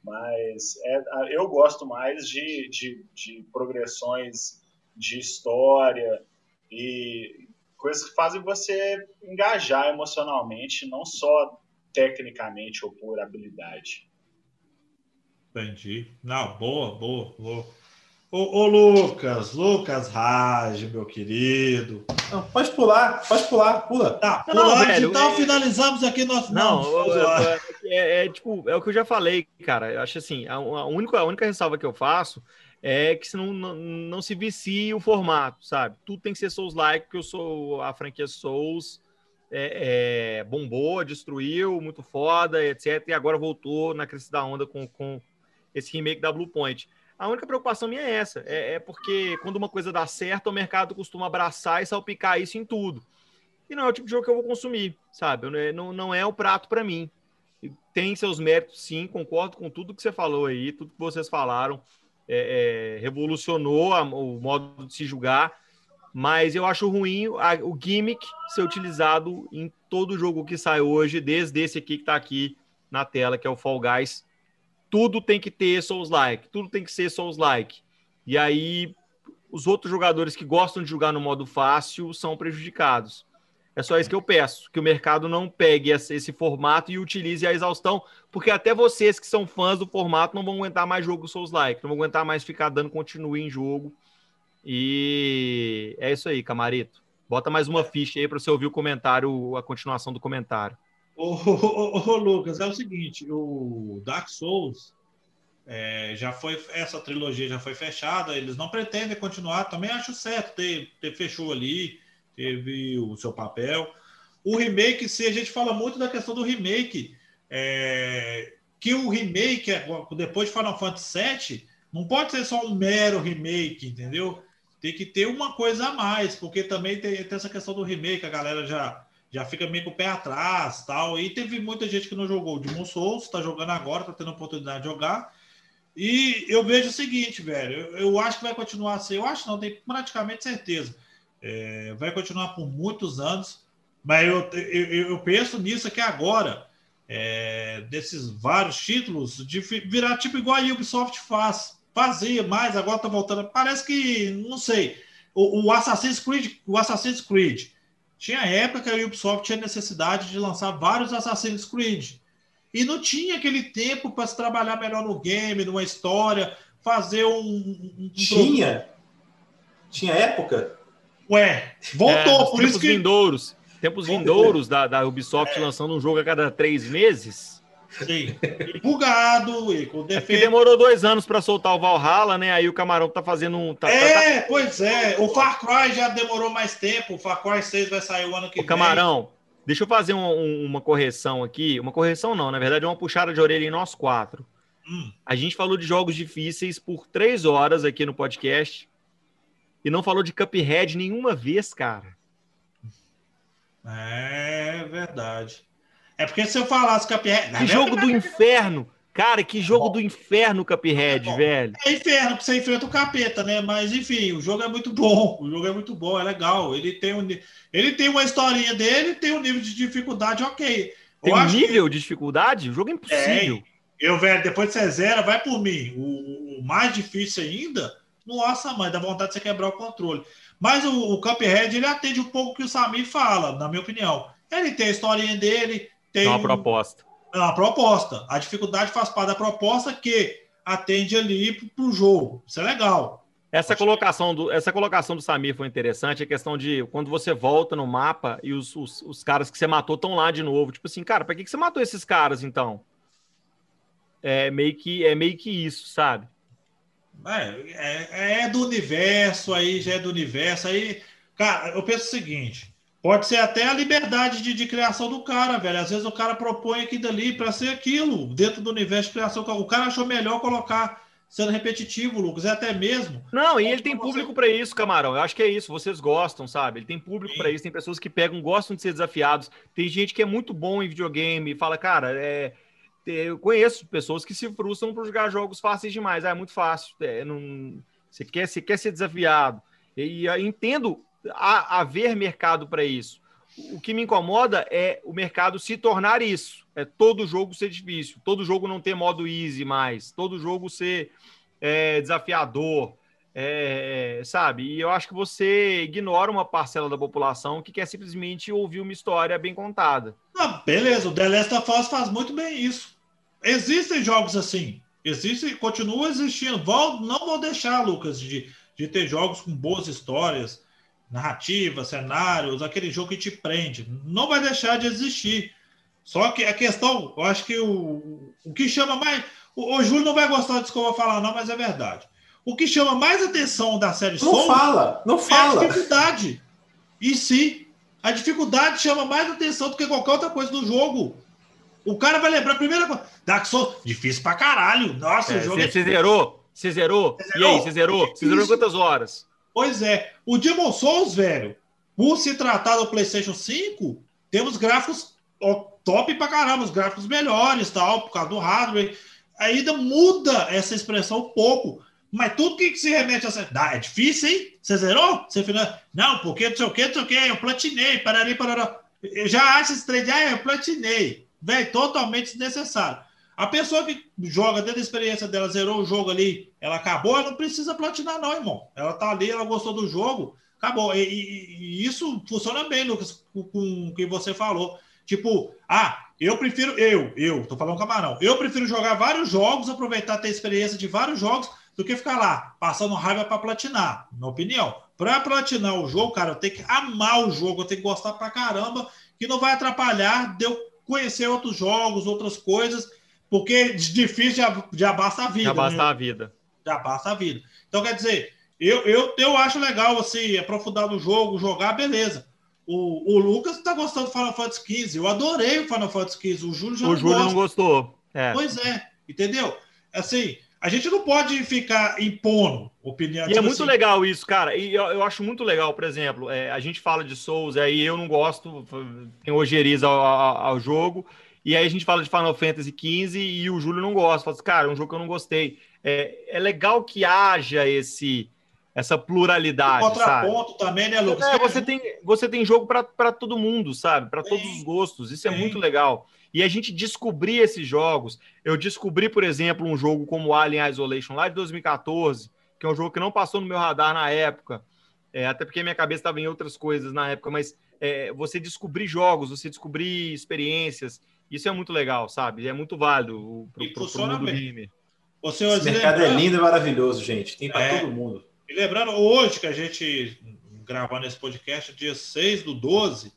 mas é, eu gosto mais de, de, de progressões de história e coisas que fazem você engajar emocionalmente, não só tecnicamente ou por habilidade. Entendi. Não, boa, boa, boa. Ô, ô Lucas, Lucas Raj, meu querido. Não, pode pular, pode pular, pula. Tá, não, pulando, velho, então é... finalizamos aqui nosso. Não, não é, é, é, tipo, é o que eu já falei, cara. Eu acho assim, a, a, única, a única ressalva que eu faço é que senão não, não se vicie o formato, sabe? Tudo tem que ser Souls-like, porque eu sou a franquia Souls, é, é, bombou, destruiu, muito foda, etc. E agora voltou na crescida da onda com, com esse remake da Blue Point. A única preocupação minha é essa, é, é, porque quando uma coisa dá certo, o mercado costuma abraçar e salpicar isso em tudo. E não é o tipo de jogo que eu vou consumir, sabe? Não, não é o prato para mim. Tem seus méritos, sim, concordo com tudo que você falou aí, tudo que vocês falaram é, é, revolucionou a, o modo de se julgar, mas eu acho ruim a, o gimmick ser utilizado em todo jogo que sai hoje, desde esse aqui que está aqui na tela, que é o Fall Guys. Tudo tem que ter Souls-like, tudo tem que ser Souls-like. E aí, os outros jogadores que gostam de jogar no modo fácil são prejudicados. É só isso que eu peço, que o mercado não pegue esse formato e utilize a exaustão, porque até vocês que são fãs do formato não vão aguentar mais jogo Souls-like, não vão aguentar mais ficar dando continue em jogo. E é isso aí, Camarito. Bota mais uma ficha aí para você ouvir o comentário, a continuação do comentário. Ô, ô, ô, ô, Lucas, é o seguinte, o Dark Souls, É, já foi essa trilogia já foi fechada, eles não pretendem continuar. Também acho certo ter, ter fechou ali, teve o seu papel. O remake, se a gente fala muito da questão do remake, é, que o remake depois de Final Fantasy VII não pode ser só um mero remake, entendeu? Tem que ter uma coisa a mais, porque também tem, tem essa questão do remake, a galera já já fica meio com o pé atrás, tal. E teve muita gente que não jogou o Demon Souls, está jogando agora, está tendo a oportunidade de jogar. E eu vejo o seguinte, velho, eu, eu acho que vai continuar assim, eu acho não, tenho praticamente certeza. É, vai continuar por muitos anos, mas eu, eu, eu penso nisso aqui agora, é, desses vários títulos, de virar tipo igual a Ubisoft faz. Fazia mais, agora tá voltando. Parece que, não sei, o, o Assassin's Creed, o Assassin's Creed, tinha época que a Ubisoft tinha necessidade de lançar vários Assassin's Creed. E não tinha aquele tempo para se trabalhar melhor no game, numa história, fazer um. um tinha? Produto. Tinha época? Ué, voltou, é, por isso que. Vindouros, tempos vindouros da, da Ubisoft é. lançando um jogo a cada três meses. Sim. E bugado, e com defeito. É demorou dois anos para soltar o Valhalla, né? Aí o Camarão tá fazendo um. Tá, é, tá, tá... pois é. O Far Cry já demorou mais tempo. O Far Cry 6 vai sair o ano que o vem. Camarão, deixa eu fazer um, um, uma correção aqui. Uma correção não, na verdade é uma puxada de orelha em nós quatro. Hum. A gente falou de jogos difíceis por três horas aqui no podcast e não falou de Cuphead nenhuma vez, cara. É verdade. É porque se eu falasse Cuphead. Que jogo do inferno! Cara, que jogo do inferno, Cuphead, é velho. É inferno, porque você enfrenta o capeta, né? Mas enfim, o jogo é muito bom. O jogo é muito bom, é legal. Ele tem, um, ele tem uma historinha dele, tem um nível de dificuldade ok. Tem um nível que... de dificuldade? O jogo é impossível. É, eu, velho, depois de você zera, vai por mim. O, o, mais difícil ainda, nossa, mãe, dá vontade de você quebrar o controle. Mas o, o Cuphead, ele atende um pouco o que o Samir fala, na minha opinião. Ele tem a historinha dele, tem uma proposta. É uma proposta. A dificuldade faz parte da proposta que atende ali para o jogo. Isso é legal. Essa colocação, do, essa colocação do Samir foi interessante, a questão de quando você volta no mapa e os, os, os caras que você matou estão lá de novo. Tipo assim, cara, para que, que você matou esses caras então? É meio que, é meio que isso, sabe? É, é, é do universo, aí já é do universo. Aí, cara, eu penso o seguinte: Pode ser até a liberdade de, de, criação do cara, velho. Às vezes o cara propõe aqui dali para ser aquilo, dentro do universo de criação. O cara achou melhor colocar sendo repetitivo, Lucas, é até mesmo. Não, e ele tem público para isso, Camarão. Eu acho que é isso, vocês gostam, sabe? Ele tem público para isso, tem pessoas que pegam, gostam de ser desafiados. Tem gente que é muito bom em videogame e fala, cara, é... eu conheço pessoas que se frustram por jogar jogos fáceis demais. Ah, é muito fácil. É, não... você, quer, você quer ser desafiado. E, entendo haver mercado para isso. O que me incomoda é o mercado se tornar isso. É todo jogo ser difícil, todo jogo não ter modo easy mais, todo jogo ser é, desafiador, é, sabe? E eu acho que você ignora uma parcela da população que quer simplesmente ouvir uma história bem contada. Ah, beleza, o The Last of Us faz muito bem isso. Existem jogos assim, existem, continua existindo. Vou, não vou deixar, Lucas, de, de ter jogos com boas histórias narrativa, cenários, aquele jogo que te prende. Não vai deixar de existir. Só que a questão, eu acho que o, o que chama mais. O, o Júlio não vai gostar disso que eu vou falar, não, mas é verdade. O que chama mais atenção da série Não Soul fala, não fala. É a dificuldade. E sim, a dificuldade chama mais atenção do que qualquer outra coisa do jogo. O cara vai lembrar a primeira coisa. Dark Souls, difícil pra caralho. Nossa, é, o jogo. Você é... zerou? Você zerou? E aí, você zerou? Você zerou quantas horas? Pois é. O Demon Souls, velho, por se tratar do PlayStation 5, temos gráficos top pra caramba, os gráficos melhores, tal, por causa do hardware. Ainda muda essa expressão um pouco. Mas tudo que se remete a. Ah, é difícil, hein? Você zerou? Você final... Não, porque não sei o que, não sei o que, eu platinei, pararei, parará. Eu já acho esse trade, ah, eu platinei. Velho, totalmente desnecessário. A pessoa que joga dentro da experiência dela, zerou o jogo ali, ela acabou, ela não precisa platinar, não, irmão. Ela tá ali, ela gostou do jogo, acabou. E, e, e isso funciona bem, Lucas, com, com o que você falou. Tipo, ah, eu prefiro, eu, eu, tô falando camarão, eu prefiro jogar vários jogos, aproveitar ter experiência de vários jogos, do que ficar lá, passando raiva para platinar, na opinião. Para platinar o jogo, cara, eu tenho que amar o jogo, eu tenho que gostar pra caramba, que não vai atrapalhar de eu conhecer outros jogos, outras coisas porque difícil já, já basta a vida. Já basta né? a vida. Já basta a vida. Então, quer dizer, eu, eu, eu acho legal você aprofundar no jogo, jogar, beleza. O, o Lucas tá gostando do Final Fantasy XV. Eu adorei o Final Fantasy XV. O Júlio já O não Júlio gosta. não gostou. É. Pois é, entendeu? Assim, a gente não pode ficar impondo opinião. E é tipo muito assim, legal isso, cara. E eu, eu acho muito legal, por exemplo, é, a gente fala de Souls, aí eu não gosto, tem ojeriza ao, ao, ao jogo, e aí a gente fala de Final Fantasy XV e o Júlio não gosta. Fala assim, cara, é um jogo que eu não gostei. É, é legal que haja esse essa pluralidade, sabe? contraponto também, né, Lucas? É, você, tem, você tem jogo para todo mundo, sabe? Para todos os gostos. Isso é tem. muito legal. E a gente descobrir esses jogos. Eu descobri, por exemplo, um jogo como Alien Isolation lá de 2014, que é um jogo que não passou no meu radar na época, é, até porque minha cabeça estava em outras coisas na época, mas é, você descobrir jogos, você descobrir experiências, isso é muito legal, sabe? É muito válido E para o funciona mundo bem. game. Ô, senhor, Esse mercado é lindo e maravilhoso, gente. Tem para É. todo mundo. E lembrando, hoje que a gente gravando esse podcast, dia 6 do 12,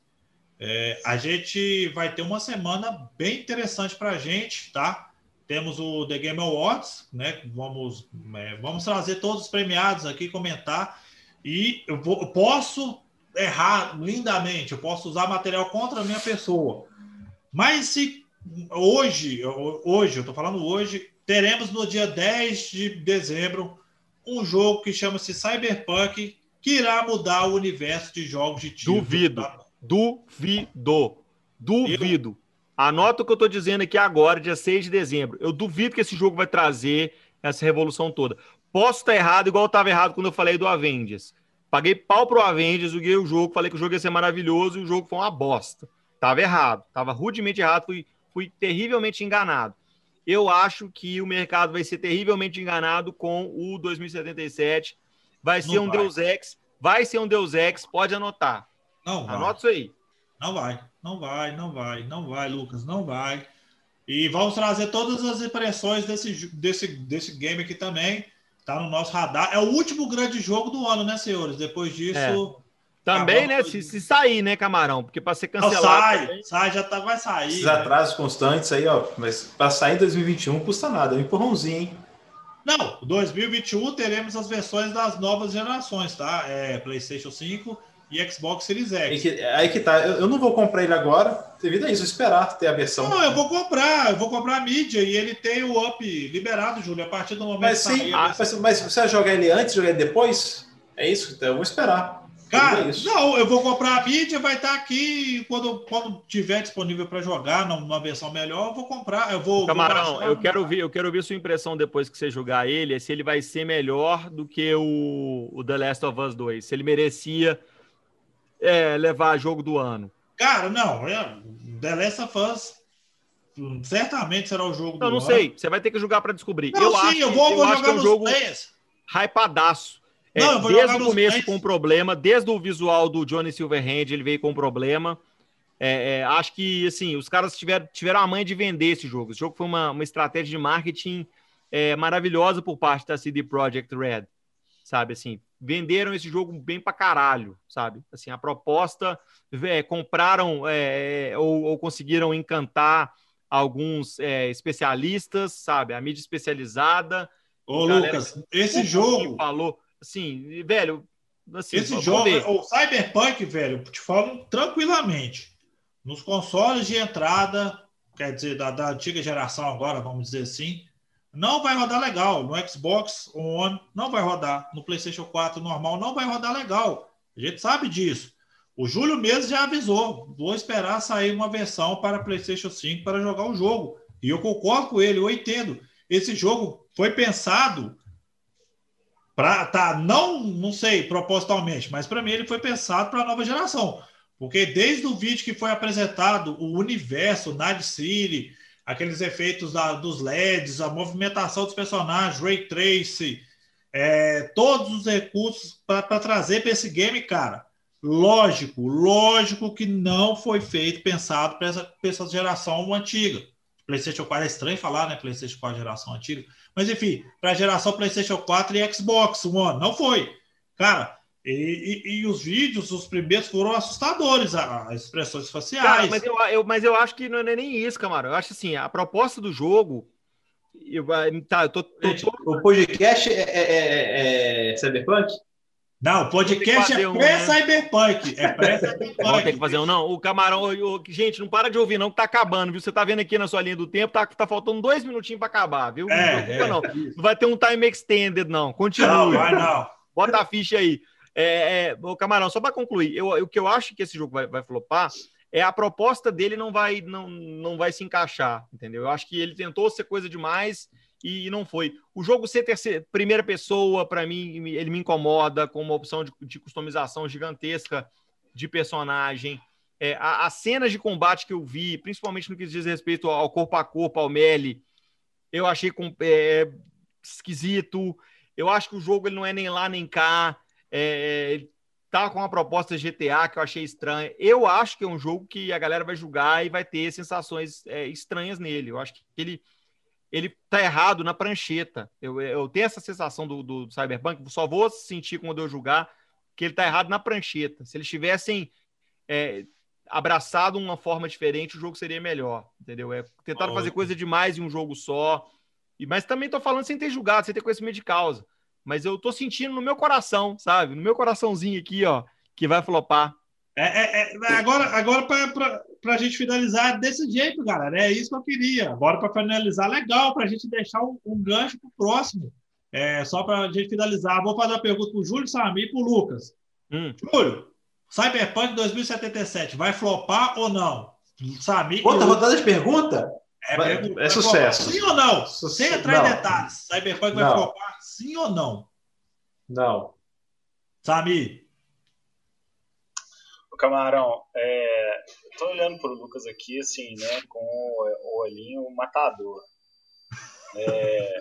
é, a gente vai ter uma semana bem interessante para a gente, tá? Temos o The Game Awards, né? Vamos, é, vamos trazer todos os premiados aqui, comentar. E eu, vou- eu posso errar lindamente, eu posso usar material contra a minha pessoa. Mas se hoje, eu- hoje, eu tô falando hoje, teremos no dia 10 de dezembro um jogo que chama-se Cyberpunk, que irá mudar o universo de jogos de tiro. Duvido. tá? Duvido. Duvido. Anota o que eu tô dizendo aqui agora, dia 6 de dezembro. Eu duvido que esse jogo vai trazer essa revolução toda. Posso estar errado, igual eu estava errado quando eu falei do Avengers. Paguei pau pro Avengers, joguei o jogo, falei que o jogo ia ser maravilhoso e o jogo foi uma bosta. Tava errado, tava rudemente errado, fui, fui terrivelmente enganado. Eu acho que o mercado vai ser terrivelmente enganado com o 2077. Vai ser Não um vai. Deus Ex, vai ser um Deus Ex, pode anotar. Não vai. Anota isso aí. Não vai, não vai, não vai, não vai, Lucas, não vai. E vamos trazer todas as impressões desse, desse, desse game aqui também. Tá no nosso radar. É o último grande jogo do ano, né, senhores? Depois disso. É. Também, né? Se, se sair, né, Camarão? Porque para ser Não, cancelado. sai, também- sai, já tá, vai sair. Esses né? atrasos constantes aí, ó. Mas para sair em 2021 não custa nada. É um empurrãozinho, hein? Não, 2021 teremos as versões das novas gerações, tá? É PlayStation 5 e Xbox Series X. que, aí que tá. Eu, eu não vou comprar ele agora, devido a isso, esperar ter a versão. Não, eu vou comprar, eu vou comprar a mídia e ele tem o up liberado, Júlio, a partir do momento Mas que sim, a ah, mas, mas você vai jogar ele antes, jogar ele depois? É isso? Então eu vou esperar. Cara, É isso. não, eu vou comprar a mídia, vai estar aqui quando, quando tiver disponível para jogar num- numa versão melhor, eu vou comprar, eu vou. Camarão, eu quero ouvir, eu quero ouvir sua impressão depois que você jogar ele, se ele vai ser melhor do que o, o The Last of Us 2, se ele merecia é, levar jogo do ano. Cara, não, é, The Last of Us certamente será o jogo do Eu não ano. sei, você vai ter que jogar para descobrir. Não, eu sim, acho, eu vou, eu vou acho que é um jogo três. hypadaço. É, Não, desde o começo com problema, desde o visual do Johnny Silverhand, ele veio com problema. É, é, acho que assim, os caras tiveram, tiveram a manha de vender esse jogo. Esse jogo foi uma, uma estratégia de marketing é, maravilhosa por parte da CD Projekt Red, sabe? Assim, venderam esse jogo bem pra caralho, sabe? Assim, a proposta, é, compraram é, ou, ou conseguiram encantar alguns é, especialistas, sabe? A mídia especializada. Ô, Galera, Lucas, esse jogo, falou, assim, velho, assim, esse jogo, ver. o Cyberpunk, velho, te falo tranquilamente. Nos consoles de entrada, quer dizer, da, da antiga geração agora, vamos dizer assim, não vai rodar legal. No Xbox One não vai rodar. No PlayStation 4 normal não vai rodar legal. A gente sabe disso. O Júlio mesmo já avisou. Vou esperar sair uma versão para PlayStation 5 para jogar o jogo. E eu concordo com ele, eu entendo. Esse jogo foi pensado para tá não, não sei propositalmente, mas para mim ele foi pensado para a nova geração. Porque desde o vídeo que foi apresentado, o universo, Night City, aqueles efeitos da, dos LEDs, a movimentação dos personagens, Ray Trace, é, todos os recursos para trazer para esse game, cara. Lógico, lógico que não foi feito, pensado para essa, essa geração antiga. PlayStation 4 é estranho falar, né? PlayStation 4 geração antiga. Mas enfim, para a geração PlayStation 4 e Xbox One, não foi. Cara, E, e, e, os vídeos, os primeiros, foram assustadores, as expressões faciais. Cara, mas eu, eu, mas eu acho que não é nem isso, camarão. Eu acho assim, a proposta do jogo. Eu, tá, eu tô, tô, tô... O podcast é, é, é, é Cyberpunk? Não, o podcast é pré-cyberpunk. É *laughs* pré-cyberpunk. Ter que fazer um, não. O camarão, o, gente, não para de ouvir, não, que tá acabando, viu? Você tá vendo aqui na sua linha do tempo, tá, tá faltando dois minutinhos para acabar, viu? É, não, é, não. não vai ter um time extended, não. Continue. Não, vai não. Bota a ficha aí. É, é, camarão, só para concluir, eu, o que eu acho que esse jogo vai, vai flopar é a proposta dele não vai, não, não vai se encaixar, entendeu? Eu acho que ele tentou ser coisa demais e não foi. O jogo ser terceira, primeira pessoa, para mim, ele me incomoda com uma opção de, de customização gigantesca de personagem. É, as cenas de combate que eu vi, principalmente no que diz respeito ao corpo a corpo, ao melee, eu achei com, é, esquisito. Eu acho que o jogo ele não é nem lá nem cá. É, tá com uma proposta GTA que eu achei estranha. Eu acho que é um jogo que a galera vai julgar e vai ter sensações é, estranhas nele. Eu acho que ele ele tá errado na prancheta. Eu, eu tenho essa sensação do, do, do Cyberpunk, só vou sentir quando eu julgar que ele tá errado na prancheta. Se eles tivessem é, abraçado uma forma diferente, o jogo seria melhor, entendeu? É, tentaram fazer coisa demais em um jogo só. E, mas também tô falando sem ter julgado, sem ter conhecimento de causa. Mas eu tô sentindo no meu coração, sabe? No meu coraçãozinho aqui, ó, que vai flopar. É, é, é, agora, agora para a gente finalizar desse jeito, galera. É isso que eu queria. Agora, para finalizar, legal, para a gente deixar um, um gancho para o próximo. É, só para a gente finalizar, vou fazer uma pergunta para o Júlio Sami e para o Lucas. Hum. Júlio, Cyberpunk 2077 vai flopar ou não? Sami. Quanta rodada de pergunta? É, vai, é sucesso. Sim ou não? Sem entrar não. em detalhes. Cyberpunk vai não. flopar, sim ou não? Não. Sami. Camarão, é, tô olhando pro Lucas aqui, assim, né, com o, olhinho matador. É,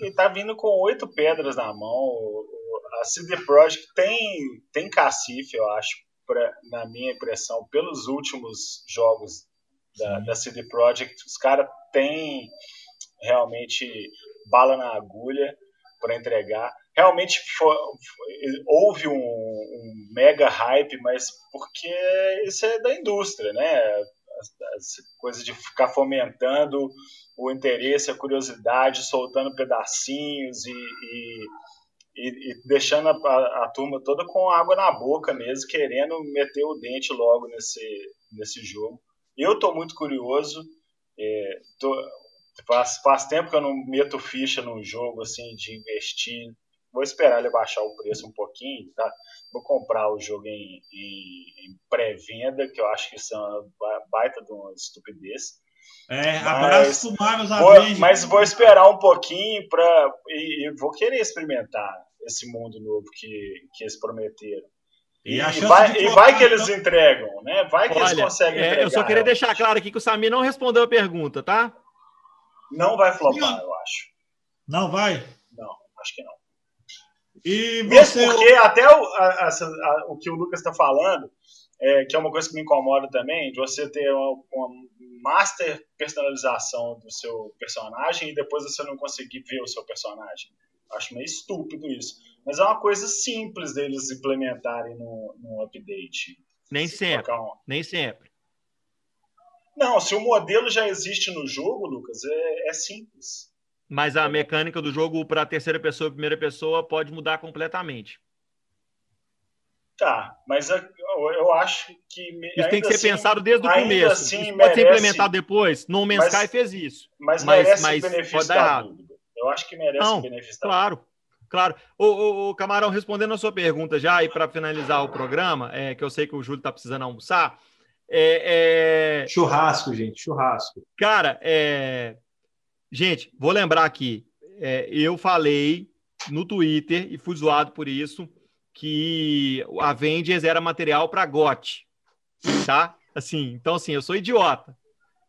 ele tá vindo com oito pedras na mão. A CD Projekt tem, tem cacife, eu acho, pra, na minha impressão, pelos últimos jogos da, da CD Projekt. Os caras têm realmente bala na agulha para entregar realmente foi, foi, houve um, um, mega hype, mas porque isso é da indústria, né? Essa coisa de ficar fomentando o interesse, a curiosidade, soltando pedacinhos e, e, e, e deixando a, a, a, turma toda com água na boca mesmo, querendo meter o dente logo nesse, nesse jogo. Eu estou muito curioso. É, tô, faz, faz tempo que eu não meto ficha num jogo assim de investir vou esperar ele baixar o preço um pouquinho, tá? Vou comprar o jogo em, em, em pré-venda, que eu acho que isso é uma baita de uma estupidez. É, abraço mas, vou, mas vou esperar um pouquinho para e, e, vou querer experimentar esse mundo novo que, que eles prometeram. E, e vai, e vai que eles entregam, né? Vai que Olha, eles conseguem é, entregar. Eu só queria deixar claro aqui que o Samir não respondeu a pergunta, tá? Não vai flopar, eu acho. Não vai? Não, acho que não. E você... Mesmo porque até o, a, a, o que o Lucas está falando, é, que é uma coisa que me incomoda também, de você ter uma, uma, master personalização do seu personagem e depois você não conseguir ver o seu personagem. Acho meio estúpido isso. Mas é uma coisa simples deles implementarem no, no update. Nem sempre. Um... Nem sempre. Não, se o modelo já existe no jogo, Lucas, é, é simples. Mas a mecânica do jogo para terceira pessoa e primeira pessoa pode mudar completamente. Tá, mas eu acho que. Isso tem que ser assim, pensado desde o começo. Assim, isso pode ser implementado depois. No Man's Sky fez isso. Mas, mas merece mas, pode dar errado. Eu acho que merece Não, benefício Claro, claro. O, Camarão, respondendo a sua pergunta já, e para finalizar o programa, é, que eu sei que o Júlio está precisando almoçar. É, é... Churrasco, gente, churrasco. Cara, é, Gente, vou lembrar aqui. É, eu falei no Twitter e fui zoado por isso que a Avengers era material para GOT, tá? Assim, então assim, eu sou idiota.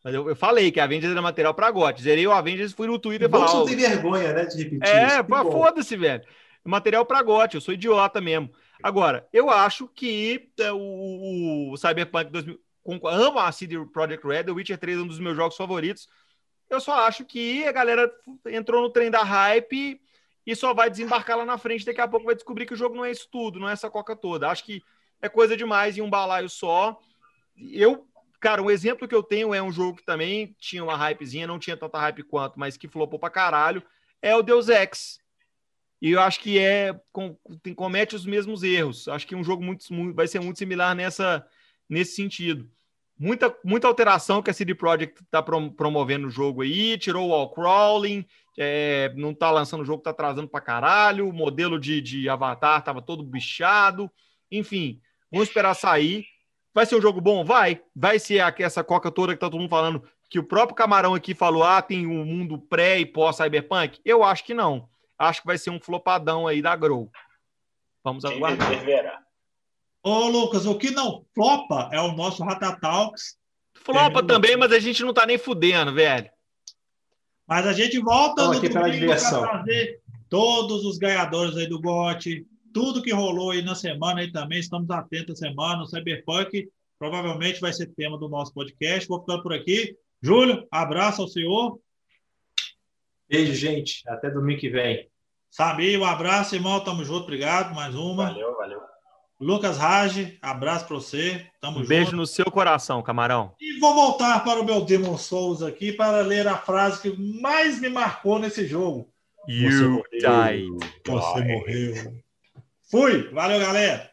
Mas eu, eu falei que a Avengers era material para GOT. Zerei o Avengers, fui no Twitter e falei. Você não tem vergonha, né, de repetir É, foda-se, velho. Material para GOT, eu sou idiota mesmo. Agora, eu acho que é, o, o Cyberpunk 2000 amo a CD Projekt Red, The Witcher 3 é um dos meus jogos favoritos. Eu só acho que a galera entrou no trem da hype e só vai desembarcar lá na frente. Daqui a pouco vai descobrir que o jogo não é isso tudo, não é essa coca toda. Acho que é coisa demais em um balaio só. Eu, cara, um exemplo que eu tenho é um jogo que também tinha uma hypezinha, não tinha tanta hype quanto, mas que flopou pra caralho, é o Deus Ex. E eu acho que é com, tem, comete os mesmos erros. Acho que um jogo muito, muito, vai ser muito similar nessa, nesse sentido. Muita, muita alteração que a CD Projekt está promovendo no jogo aí, tirou o wall crawling, é, não está lançando o jogo, está atrasando para caralho, o modelo de, de avatar estava todo bichado, enfim, vamos esperar sair. Vai ser um jogo bom? Vai. Vai ser essa coca toda que tá todo mundo falando, que o próprio Camarão aqui falou, ah, tem um mundo pré e pós-cyberpunk? Eu acho que não. Acho que vai ser um flopadão aí da Grow. Vamos aguardar. Ô, Lucas, o que não flopa é o nosso Ratatalks. Flopa também, mas a gente não tá nem fudendo, velho. Mas a gente volta no domingo para trazer todos os ganhadores aí do GOT, tudo que rolou aí na semana aí também, estamos atentos à semana, o Cyberpunk provavelmente vai ser tema do nosso podcast. Vou ficando por aqui. Júlio, abraço ao senhor. Beijo, gente. Até domingo que vem. Samir, um abraço, irmão. Tamo junto. Obrigado. Mais uma. Valeu, valeu. Lucas Rage, abraço para você. Tamo um junto. Beijo no seu coração, camarão. E vou voltar para o meu Demon Souls aqui para ler a frase que mais me marcou nesse jogo. You você died. Você morreu. Fui. Valeu, galera.